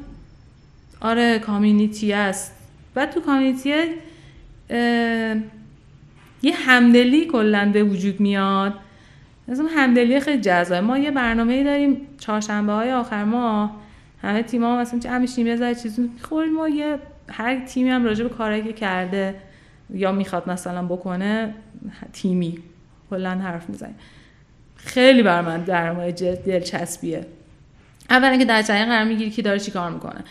آره کامیونیتی است. و تو کامیونیتی یه همدلی کلا به وجود میاد. مثلا همدلی خیلی جذابه. ما یه برنامه داریم چهارشنبه های آخر ماه. همه تیم‌ها مثلا چه همیشه یه چیزی می‌خوریم ما یه هر تیمی هم راجع به کاری که کرده یا می‌خواد مثلا بکنه تیمی. کلا حرف می‌زنیم. خیلی بر من در مورد دلچسبیه. اولا که در جریان قرار می‌گیری که داره چی کار می‌کنه.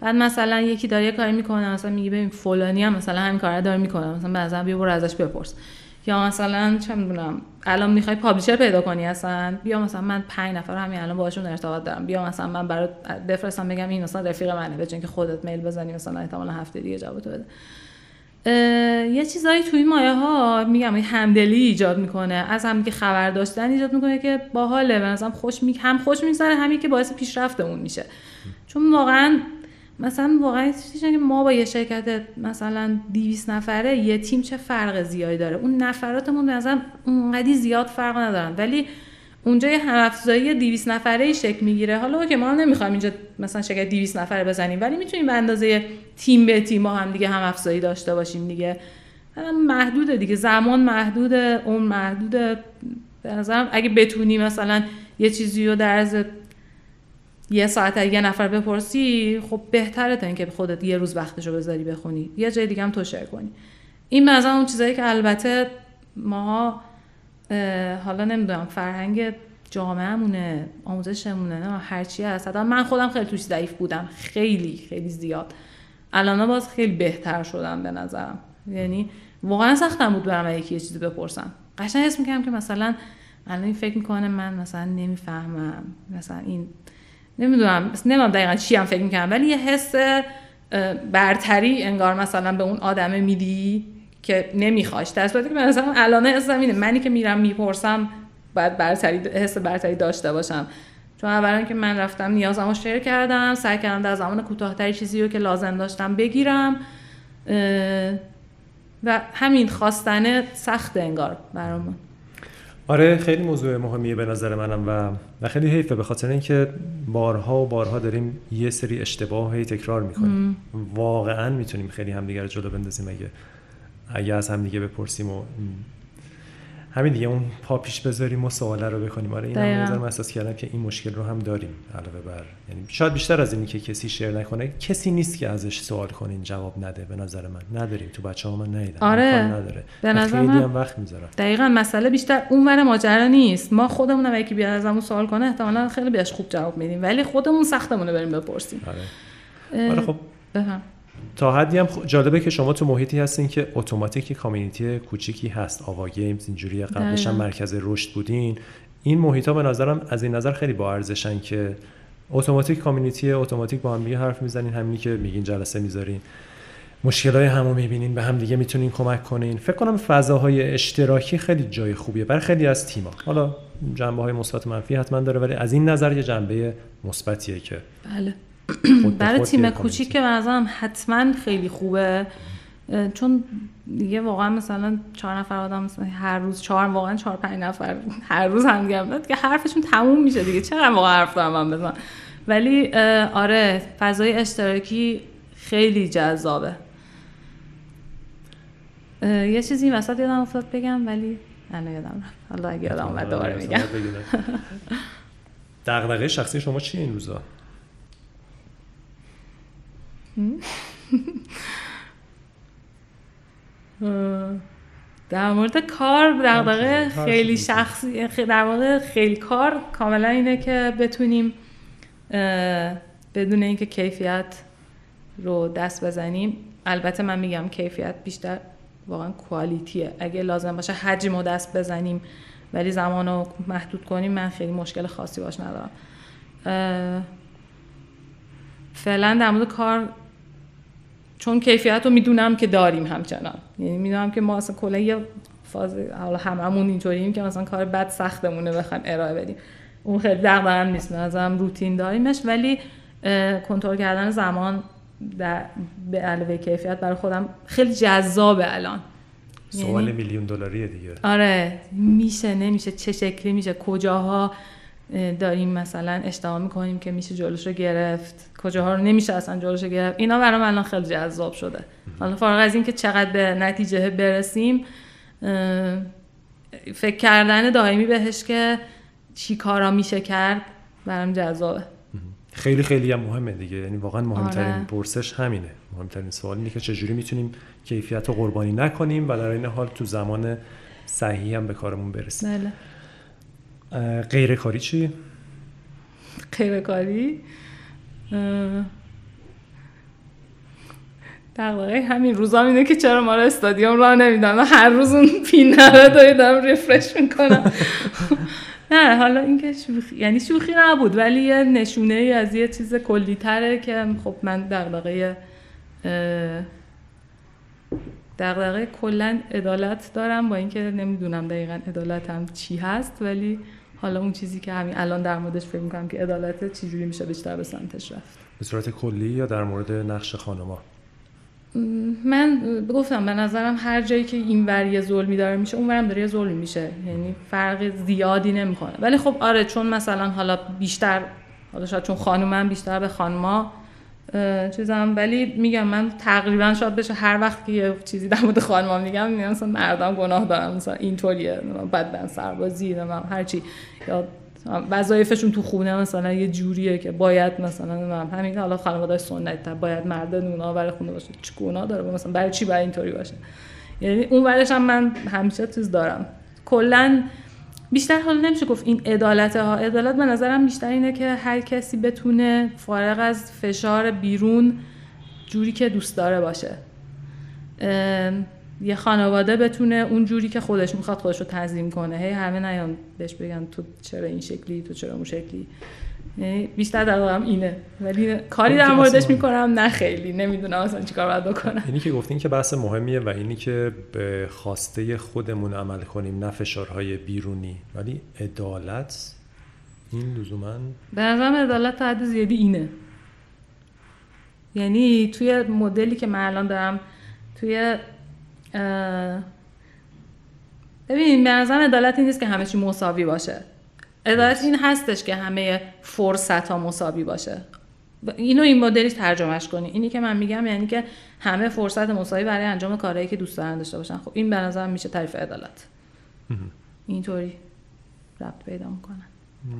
بعد مثلا یکی داره یه کاری می‌کنه مثلا میگه ببین فلانی هم مثلا همین کار داره می‌کنه. مثلا بعضا بیا برو ازش بپرس. یا مثلا چه می‌دونم الان می‌خوای پابلیشر پیدا کنی اصلا؟ بیا مثلا من پنج نفر همین الان باهاشون ارتباط دارم. بیا مثلا من برات بفرستم بگم این مثلا رفیق منه به که خودت میل بزنی مثلا احتمالاً هفته دیگه جواب بده. یه چیزایی توی مایه ها میگم این همدلی ایجاد می‌کنه. از هم که خبر داشتن ایجاد می‌کنه که باحاله. به خوش می... هم خوش میگذره همین که باعث پیشرفتمون میشه. چون واقعا مثلا واقعا که ما با یه شرکت مثلا 200 نفره یه تیم چه فرق زیادی داره؟ اون نفراتمون نظرم اونقدی زیاد فرق ندارن. ولی اونجا یه هم افزایی 200 نفره ای شکل می‌گیره. حالا که ما نمی‌خوایم اینجا مثلا شرکت 200 نفره بزنیم ولی می‌تونیم به اندازه تیم به تیم هم دیگه هم افزایی داشته باشیم دیگه. محدوده دیگه. زمان محدوده اون محدوده. به نظرم اگه بتونی مثلا یه چیزی رو در یه ساعت یه نفر بپرسی خب بهتره تا اینکه خودت یه روز وقتشو بذاری بخونی. یه جای دیگه هم تو شیر کنی. این مثلا اون چیزایی که البته ما حالا نمی‌دونم فرهنگ جامعهمونه آموزشمونه نه هرچی هست. من خودم خیلی توش ضعیف بودم. خیلی خیلی زیاد. الان باز خیلی بهتر شدم به نظرم. یعنی واقعا سختم بود برم یکی یه چیزی بپرسم. قشنگ حس می‌کنم که مثلا الان فکر می‌کنه من مثلا نمی‌فهمم. مثلا این نمی‌دونم نمی‌دونم دقیقا چی هم فکر می‌کنم ولی یه حس برتری انگار مثلا به اون آدمه میدی که نمیخواش در صورتی که مثلا الان حسم اینه منی که میرم می‌پرسم باید برتری حس برتری داشته باشم. چون اولا که من رفتم نیازمو شیر کردم سعی کردم در زمان کوتاهتری چیزی رو که لازم داشتم بگیرم. و همین خواستنه سخت انگار برامون. آره خیلی موضوع مهمیه به نظر منم و و خیلی حیفه به خاطر اینکه بارها و بارها داریم یه سری اشتباه تکرار می‌کنیم. واقعا می‌تونیم خیلی همدیگه رو جلو بندازیم اگه اگه از همدیگه بپرسیم و همین دیگه اون پا پیش بذاریم و سواله رو بکنیم آره این هم احساس کردم که این مشکل رو هم داریم علاوه بر یعنی شاید بیشتر از اینی که کسی شیر نکنه. کسی نیست که ازش سوال کنین جواب نده. به نظر من نداریم. تو بچه ها من ندیدم آره. نداره. به نظر خیلی هم وقت می‌ذارم. دقیقا مسئله بیشتر اون ور ماجرا نیست. ما خودمون اگه بیاد ازمون سوال کنه احتمالاً خیلی بهش خوب جواب میدیم. ولی خودمون سختمونه بریم بپرسیم. آره, آره خب. بفهم. تا حدی هم جالبه که شما تو محیطی هستین که اتوماتیک community کوچیکی هست. Ava Games اینجوری قبلش هم مرکز رشد بودین. این محیط ها به نظرم از این نظر خیلی با ارزشن که اتوماتیک community اتوماتیک با هم دیگه حرف می‌زنین. همینی که میگین جلسه می‌ذارین. مشکلای همو می‌بینین. به هم دیگه می‌تونین کمک کنین. فکر کنم فضاهای اشتراکی خیلی جای خوبیه. برای خیلی از تیما حالا جنبه های مثبت منفی حتما داره ولی از این نظر یه جنبه مثبتیه که بله. برای تیم کوچیک که به حتما خیلی خوبه. چون دیگه واقعا مثلا چهار نفر آدم مثلا هر روز چهار واقعا چهار پنج نفر هر روز هم دیگه که حرفشون تموم میشه دیگه. چقدر واقعا حرف دارم من بزن ولی آره فضای اشتراکی خیلی جذابه. یه چیزی وسط یادم افتاد بگم ولی الان یادم رفت. حالا اگه یادم اومد دوباره میگم. دغدغه شخصی شما چیه این روزا؟ در مورد کار دغدغه خیلی شخصی در مورد خیلی کار کاملا اینه که بتونیم بدون اینکه کیفیت رو دست بزنیم البته من میگم کیفیت بیشتر واقعا کوالیتیه اگه لازم باشه حجم رو دست بزنیم ولی زمان رو محدود کنیم من خیلی مشکل خاصی باش ندارم. فعلا در مورد کار چون کیفیت رو می‌دونم که داریم همچنان. یعنی می‌دونم که ما اصلا کلا یه فاز حالا هممون اینطوریم که مثلا کار بد سختمونه بخوایم ارائه بدیم. اون خیلی دغدغه‌ام نیست نظرم روتین داریمش. ولی کنترل کردن زمان در به علاوه کیفیت برای خودم خیلی جذابه الان. سوال یعنی میلیون دلاریه دیگه. آره میشه نمیشه چه شکلی میشه کجاها؟ داریم مثلا اشتباه می‌کنیم که میشه جلوش رو گرفت. کجاها رو نمیشه اصلا جلوش رو گرفت. اینا برام الان خیلی جذاب شده. حالا فارغ از اینکه چقدر به نتیجه برسیم فکر کردن دائمی بهش که چی کارا میشه کرد برام جذابه. خیلی خیلی هم مهمه دیگه. یعنی واقعا مهمترین آره. پرسش همینه. مهمترین سوال اینه که چجوری می‌تونیم کیفیت رو قربانی نکنیم و در این حال تو زمان صحیح هم به کارمون برسیم. بله. غیر کاری چی؟ غیر کاری دقیقه همین روزا اینه که چرا ما رو استادیوم را نمیدن. هر روز اون پینه رو دارم ریفرش می‌کنم. نه حالا اینکه شوخی یعنی شوخی نبود ولی یه نشونه ای از یه چیز کلی تره که خب من دغدغه دغدغه کلا عدالت دارم با اینکه نمی‌دونم دقیقا عدالتم چی هست ولی حالا اون چیزی که همین الان در موردش فکر می‌کنم که عدالت چجوری میشه بیشتر به سمتش رفت؟ به صورت کلی یا در مورد نقش خانما من گفتم به نظرم هر جایی که این ور یه ظلمی داره میشه اون ورم داره یه ظلمی میشه. یعنی فرق زیادی نمی‌کنه. ولی خب آره چون مثلا حالا بیشتر حالا شاید چون خانومم بیشتر به خانما چیزم ولی میگم من تقریبا شاید بشه هر وقت که یه چیزی در مورد خانمام میگم میگم مثلا مردم گناه دارم مثلا اینطوریه بدن سربازی هر چی. یا وظایفشون تو خونه مثلا یه جوریه که باید مثلا همین حالا خانواده سنتی باید مرد نون برای خونه باشه. چه گناه داره؟ مثلا برای چی برای اینطوری باشه؟ یعنی اون ورش هم من همیشه چیز دارم. کلا بیشتر حالا نمیشه گفت این عدالت ها. عدالت به نظرم بیشتر اینه که هر کسی بتونه فارغ از فشار بیرون جوری که دوست داره باشه. یه خانواده بتونه اون جوری که خودش می‌خواد خودش رو تنظیم کنه. هی همه نیان بهش بگن تو چرا این شکلی تو چرا اون شکلی. بیشتر در اینه. ولی کاری در موردش می‌کنم نه خیلی. نمی‌دونم اصلا چیکار باید بکنم. اینی که گفتین که بحث مهمیه و اینی که به خواسته خودمون عمل کنیم نه فشارهای بیرونی. ولی عدالت این لزوما به نظرم عدالت تا حد زیادی اینه. یعنی توی مدلی که من الان دارم توی ببین به نظرم عدالت این نیست که همه چی مساوی باشه. عدالت این هستش که همه فرصت ها مساوی باشه. اینو این مدلی ترجمهش کنی. اینی که من میگم یعنی که همه فرصت مساوی برای انجام کارهایی که دوست دارن داشته باشن. خب این به نظر میشه تعریف عدالت. اینطوری ربط پیدا می‌کنن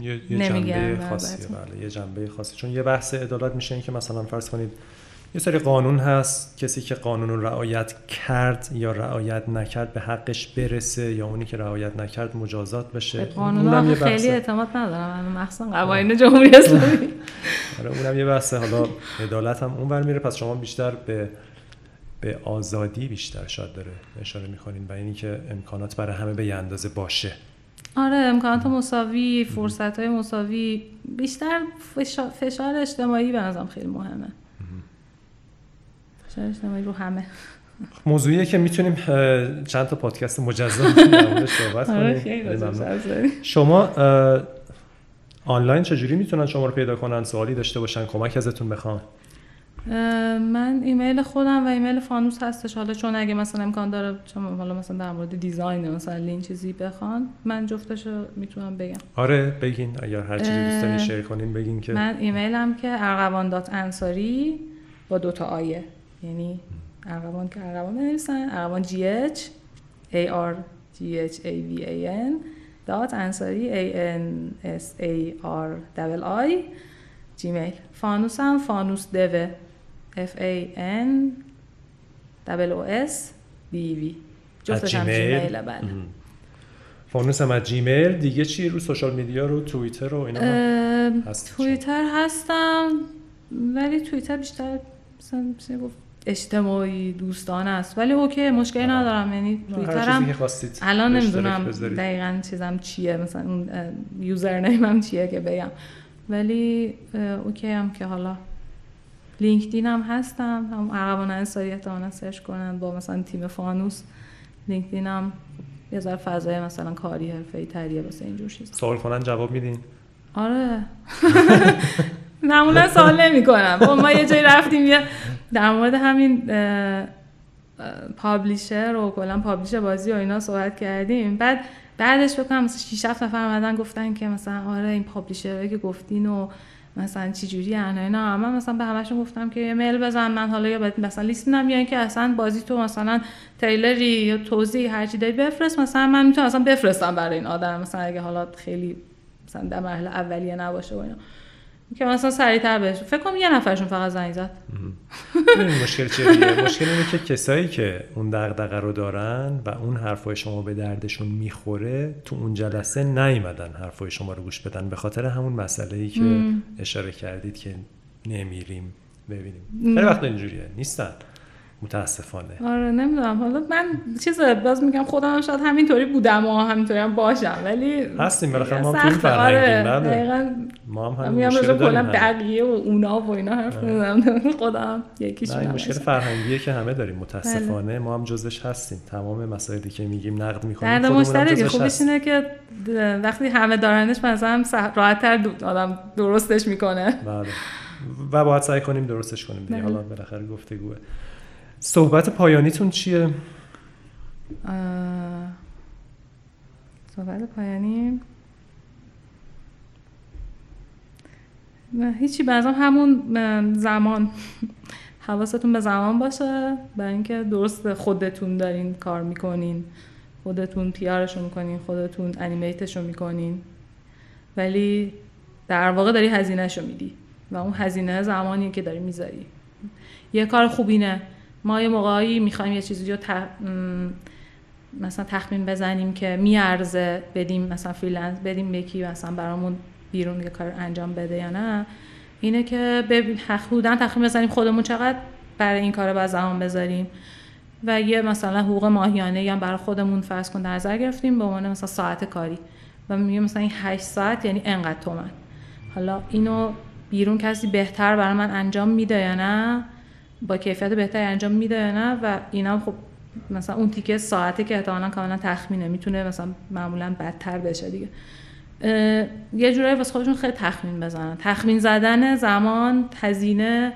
یه, یه جنبه خاصی بله یه جنبه خاصی. چون یه بحث عدالت میشه این که مثلا فرض کنید یه سری قانون هست کسی که قانون رو رعایت کرد یا رعایت نکرد به حقش برسه یا اونی که رعایت نکرد مجازات بشه. قانون خیلی اعتماد ندارم من مخصوصا قوانین جمهوری اسلامی. آره اونم یه بحثه. حالا عدالت هم اونور میره پس شما بیشتر به به آزادی بیشتر شاید داره اشاره می‌کنین و اینی که امکانات برای همه به یه اندازه باشه. آره امکانات مساوی فرصت های مساوی بیشتر فشار اجتماعی به نظرم خیلی مهمه. اجتماعی رو همه. موضوعیه که می‌تونیم چند تا پادکست مجزا در صحبت آره، کنیم. شما آنلاین چجوری می‌تونن شما رو پیدا کنن؟ سوالی داشته باشن کمک ازتون بخوان؟ من ایمیل خودم و ایمیل فانوس هستش. حالا چون اگه مثلا امکان داره چون حالا مثلا در مورد design مثلا این چیزی بخوان من جفتشو می‌تونم بگم. آره بگین. اگر هر چیزی دوست دارین share کنین بگین که. من ایمیلم که ارغوان dot انصاری با دوتا آیه. یعنی ارغوان که ارغوان بنویسن ارغوان G H A R G H A V A N dot انصاری A N S A R I Gmail فانوس هم فانوس dev ه F A N O S D E V. جفتش هم Gmail بله. فانوس هم Gmail دیگه چی رو social media رو توییتر رو اینا هست توییتر هستم ولی توییتر بیشتر مثلا گفت اجتماعی دوستانه است. ولی OK مشکلی ندارم. یعنی توییترم الان نمی‌دونم دقیقا چیزم چیه. مثلا اون username م چیه که بگم. ولی OK هم که حالا LinkedIn هم هستم. هم ارغوان انصاری احتمالا search کنن با مثلا تیم فانوس. LinkedIn هم یه ذره فضای مثلا کاری حرفه‌ای تریه واسه اینجور چیز سوال کنن جواب میدین. آره. معمولا سوال نمی کنم خب ما یه جایی رفتیم یه در مورد همین publisher و کلا publisher بازی و اینا صحبت کردیم. بعد بعدش بکنم مثلا 6 7 نفر اومدن گفتن که مثلا آره این پابلیشر که گفتین و مثلا چی جوری اینا. من مثلا به همشون گفتم که میل بزن من حالا یا مثلا لیست میدم یا اینکه اصلا بازی تو مثلا تریلری یا توضیح هر چی داری بفرست. مثلا من می‌تونم اصلا بفرستم برای این آدم مثلا اگه حالا خیلی مثلا در مرحله اولیه نباشه و اینا. که مثلا سریعتر بهش فکر کنم یه نفرشون فقط زنگ زد. مشکل چیه مشکل اینه که کسایی که اون دغدغه رو دارن و اون حرفای شما به دردشون می‌خوره تو اون جلسه نیومدن حرفای شما رو گوش بدن به خاطر همون مسئله ای که اشاره کردید که نمیریم ببینیم. خیلی وقت اینجوریه. نیستن. متاسفانه. آره نمی‌دونم. حالا من چیز باز میگم خودم شاید همینطوری بودم و همینطوری هم باشم ولی هستیم بالاخره ما هم تو آره ما هم همین مشکل داریم بقیه و اونا و اینا حرف می‌زنم خودم یکیش این مشکل فرهنگیه که همه داریم متاسفانه. بله. ما هم جزش هستیم. تمام مسائلی که میگیم نقد می‌کنیم درد مشترکی خوبش اینه که وقتی همه دارنش مثلا راحت‌تر آدم درستش می‌کنه. بله. و باید سعی کنیم درستش کنیم دیگه. بله. حالا بالاخره گفتگوه. صحبت پایانیتون چیه؟ صحبت پایانی؟ هیچی بعضا همون زمان. حواستون به زمان باشه برای اینکه درست خودتون دارین کار می‌کنین. خودتون پیارشون می‌کنین خودتون animate شون می‌کنین. ولی در واقع داری هزینهشو میدی و اون هزینه زمانی که داری می‌ذاری. یه کار خوبینه ما یه موقعی می‌خوایم یه چیزی رو مثلا تخمین بزنیم که میارزه بدیم مثلا freelance بدیم یکی مثلا برامون بیرون یه کار انجام بده یا نه. اینه که بودن تخمین بزنیم خودمون چقدر برای این کار باید زمان بذاریم. و یه مثلا حقوق ماهیانه یا برای خودمون فرض کن در نظر گرفتیم به عنوان مثلا ساعت کاری. و میگه مثلا این 8 ساعت یعنی انقدر تومن. حالا اینو بیرون کسی بهتر برای من انجام میده یا نه؟ با کیفیت بهتری انجام میده یا نه و اینا خب مثلا اون تیکه ساعته که احتمالا کاملا تخمینه می‌تونه مثلا معمولا بدتر بشه دیگه. یه جورایی واسه خودشون خیلی تخمین بزنن. تخمین زدن زمان هزینه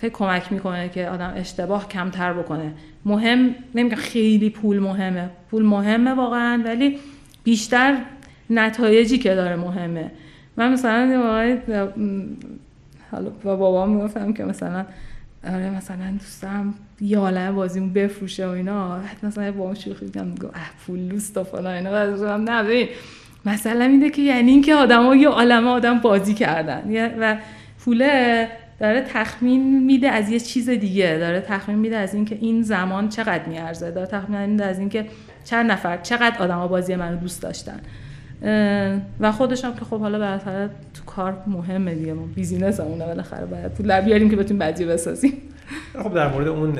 خیلی کمک می‌کنه که آدم اشتباه کمتر بکنه. مهم نمیگم خیلی پول مهمه. پول مهمه واقعا ولی بیشتر نتایجی که داره مهمه. من مثلا حالا با بابام می‌گفتم که مثلا آره مثلا دوستم یه عالم بازیمون بفروشه و اینا. بعد مثلا با اون شوخی میگم اه پول دوست و فلان اینا. بعد نه ببین مثلا اینه که یعنی اینکه آدما یه عالمه آدم بازی کردن. و پوله داره تخمین میده از یه چیز دیگه. داره تخمین میده از اینکه این زمان چقدر میارزه. داره تخمین میده از اینکه چند نفر چقدر آدما بازی منو دوست داشتن. و خودش هم که خب حالا بالاخره تو کار مهمه دیگه ما business مونه بالاخره باید پول در بیاریم که بتونیم بعدی بسازیم. خب در مورد اون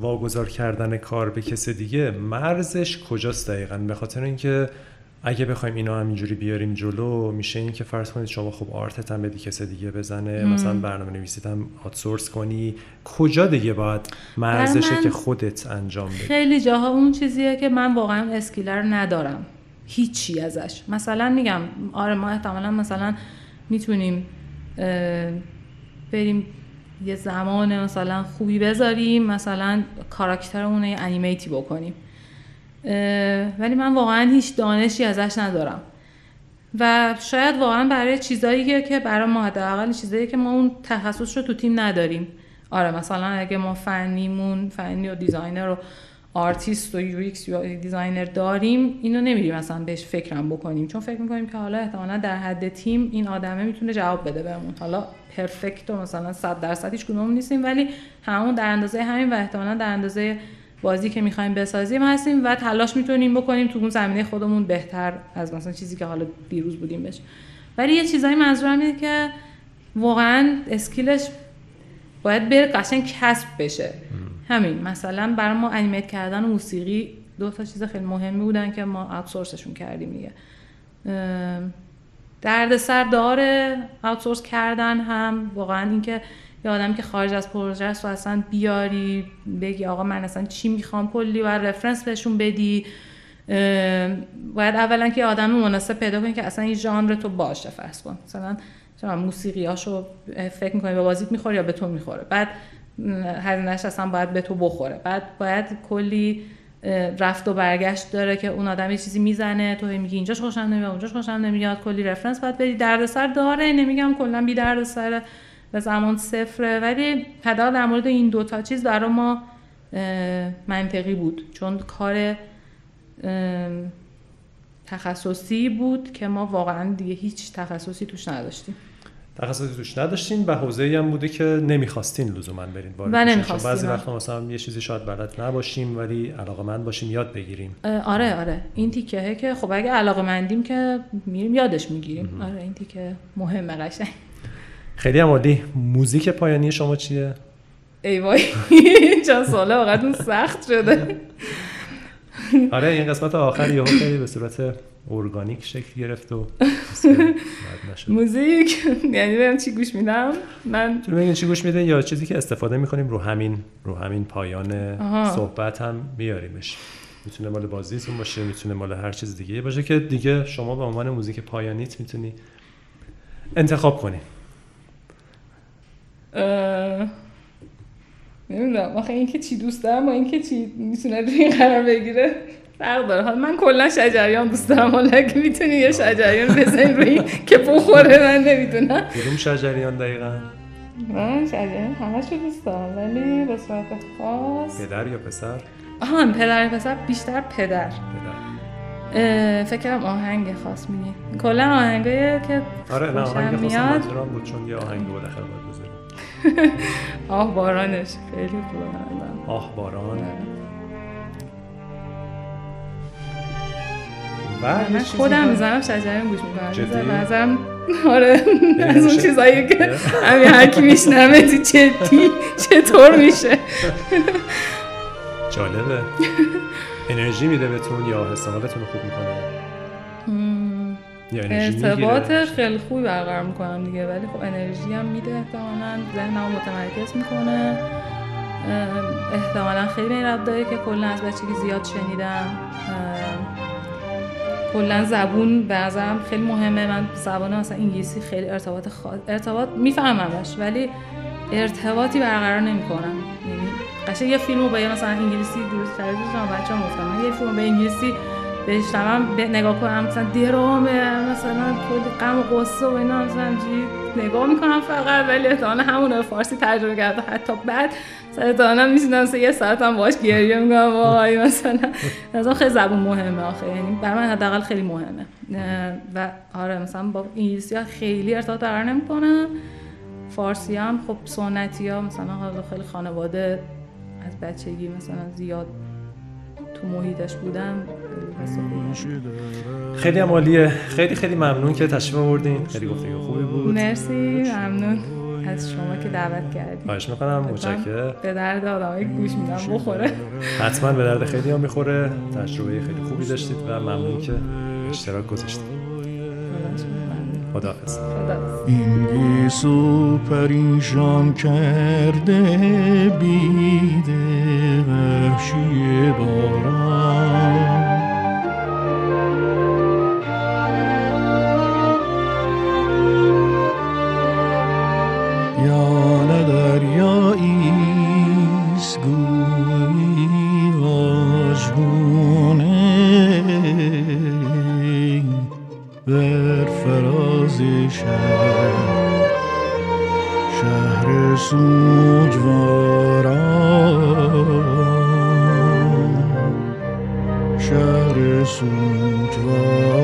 واگذار کردن کار به کس دیگه مرزش کجاست دقیقا؟ به خاطر اینکه اگه بخوایم اینا همینجوری بیاریم جلو میشه این که فرض کنید شما خب art ت هم بدی کس دیگه بزنه مم. مثلا برنامه نویسیت هم outsource کنی کجا دیگه باید مرزشه که خودت انجام بدی؟ خیلی جاها اون چیزیه که من واقعا اسکیلر ندارم. هیچی ازش. مثلا میگم آره ما احتمالا مثلا می‌تونیم بریم یه زمان مثلا خوبی بذاریم مثلا کاراکترمون یه انیمیتی بکنیم. ولی من واقعا هیچ دانشی ازش ندارم. و شاید واقعا برای چیزایی که برای ما حداقل چیزایی که ما اون تخصص رو تو تیم نداریم. آره مثلا اگه ما فنیمون فنی و designer و artist و UX designer داریم اینو نمیریم مثلا بهش فکرم بکنیم. چون فکر می‌کنیم که حالا احتمالا در حد تیم این آدمه می‌تونه جواب بده بهمون. حالا perfect و مثلا 100 درصد هیچ کدوم نیستیم ولی همون در اندازه همین و احتمالا در اندازه بازی که می‌خوایم بسازیم هستیم و تلاش می‌تونیم بکنیم تو اون زمینه خودمون بهتر از مثلا چیزی که حالا دیروز بودیم بشه. ولی یه چیزایی منظورم اینه که واقعا اسکیلش باید بره قشنگ کسب بشه. همین مثلا برای ما انیمیت کردن و موسیقی دو تا چیز خیلی مهمی بودن که ما آوتسورسشون کردیم دیگه. دردسر داره آوتسورس کردن هم. واقعا اینکه یه آدمی که خارج از پروژه است و اصلا بیاری بگی آقا من اصلا چی می‌خوام کلی و رفرنس بهشون بدی. باید اولا که آدم مناسب پیدا کنی که اصلا این ژانر تو باشه فرض کن. مثلا موسیقیاشو فکر می‌کنی به بازیت می‌خوره یا به تو می‌خوره. بعد هزینهش اصلا باید به تو بخوره. بعد باید کلی رفت و برگشت داره که اون آدم یه چیزی می‌زنه تو میگی اینجاش خوشم نمیاد اونجاش خوشم نمیاد کلی رفرنس باید بدی دردسر داره نمیگم کلا بی دردسر به زمان صفره. ولی حداقل در مورد این دوتا چیز برای ما منطقی بود. چون کار تخصصی بود که ما واقعا دیگه هیچ تخصصی توش نداشتیم. تخصصی توش نداشتین و حوزه هم بوده که نمی‌خواستین لزوما برین و نمی‌خواستین بعضی وقتا مثلا یه چیزی شاید بلد نباشیم ولی علاقه مند باشیم یاد بگیریم. آره آره. این تیکه که خب اگه علاقه مندیم که میریم یادش می‌گیریم. آره این تیکه مهمه قشنگ. خیلی عمالی موزیک پایانی شما چیه؟ ای وای چند ساله واقعا سخت شده. آره این قسمت آخر یهو خیلی به صورت ارگانیک شکل گرفت و موزیک. یعنی بهم چی گوش میدم. من تو ببین چی گوش میده یا چیزی که استفاده می‌کنیم رو همین رو همین پایان صحبت هم میاریمش می‌تونه مال بازیتون باشه می‌تونه مال هر چیز دیگه باشه که دیگه شما به عنوان موزیک پایانیت می‌تونی انتخاب کنی. نمی‌دونم. آخه اینکه چی دوست دارم با اینکه چی می‌تونه این قرار بگیره. فرق داره. حالا من کلا شجریان دوست دارم. حالا اگه می‌تونی یه شجریان بزنی روی که بخوره من نمی‌دونم. کدوم شجریان دقیقا؟ من شجریان همش دوست دارم ولی به صورت خاص پدر یا پسر؟ آها پدر یا پسر بیشتر پدر. پدر. فکرم آهنگ خاص میگی. کلا آهنگایی که آره نه آهنگ خاص بود چون یه آهنگ بود داخل باید بذاریم. آه بارانش. خیلی خوبه آه باران. و من خودم می‌زنم شجریان گوش می‌کنم. نظرم آره از اون چیزایی که همین هر کی میشنمه تو جدی چطور میشه؟ جالبه. انرژی میده بهتون یا حس حالتون خوب می‌کنه؟ ارتباط خیلی خوبی برقرار می‌کنم دیگه ولی خب انرژی هم میده احتمالا. ذهنم متمرکز می‌کنه. احتمالا خیلی این داره که کلا از بچگی زیاد شنیدم. کلا زبون به خیلی مهمه من زبان مثلا انگلیسی خیلی ارتباط خواهد. ارتباط میفهممش ولی ارتباطی برقرار نمی‌کنم یعنی قشنگ یه فیلمو با یه مثلا انگلیسی درست شما بچه‌ها گفتم یه فیلمو به انگلیسی بهش تمام نگاه کنم مثلا درامه مثلا کلی غم و غصه و اینا مثلا نگاه می‌کنم فقط ولی احتمالا همون فارسی ترجمه کرده حتی بعد سرطانم میشینم سه یه ساعت هم باش گریه می‌کنم. وای مثلا از خیلی زبون مهمه آخه. یعنی برای من حداقل خیلی مهمه. و آره مثلا با انگلیسی ها خیلی ارتباط برقرار نمی‌کنم. فارسی هم خب سنتی ها مثلا خیلی خانواده از بچگی مثلا زیاد تو محیطش بودم. خیلی عمالیه. خیلی خیلی ممنون که تشریف آوردین. خیلی گفتگو خوبی بود. مرسی. ممنون از شما که دعوت کردید خواهش می‌کنم. متشکرم. به درد آدمایی گوش میدم. بخوره. حتما به درد خیلی هم می‌خوره. تجربه خیلی خوبی داشتید و ممنون که اشتراک گذاشتید. خداحافظ. این گیسو پریشان کرده بیده وحشی باران. شهر شهر شهر سوگوار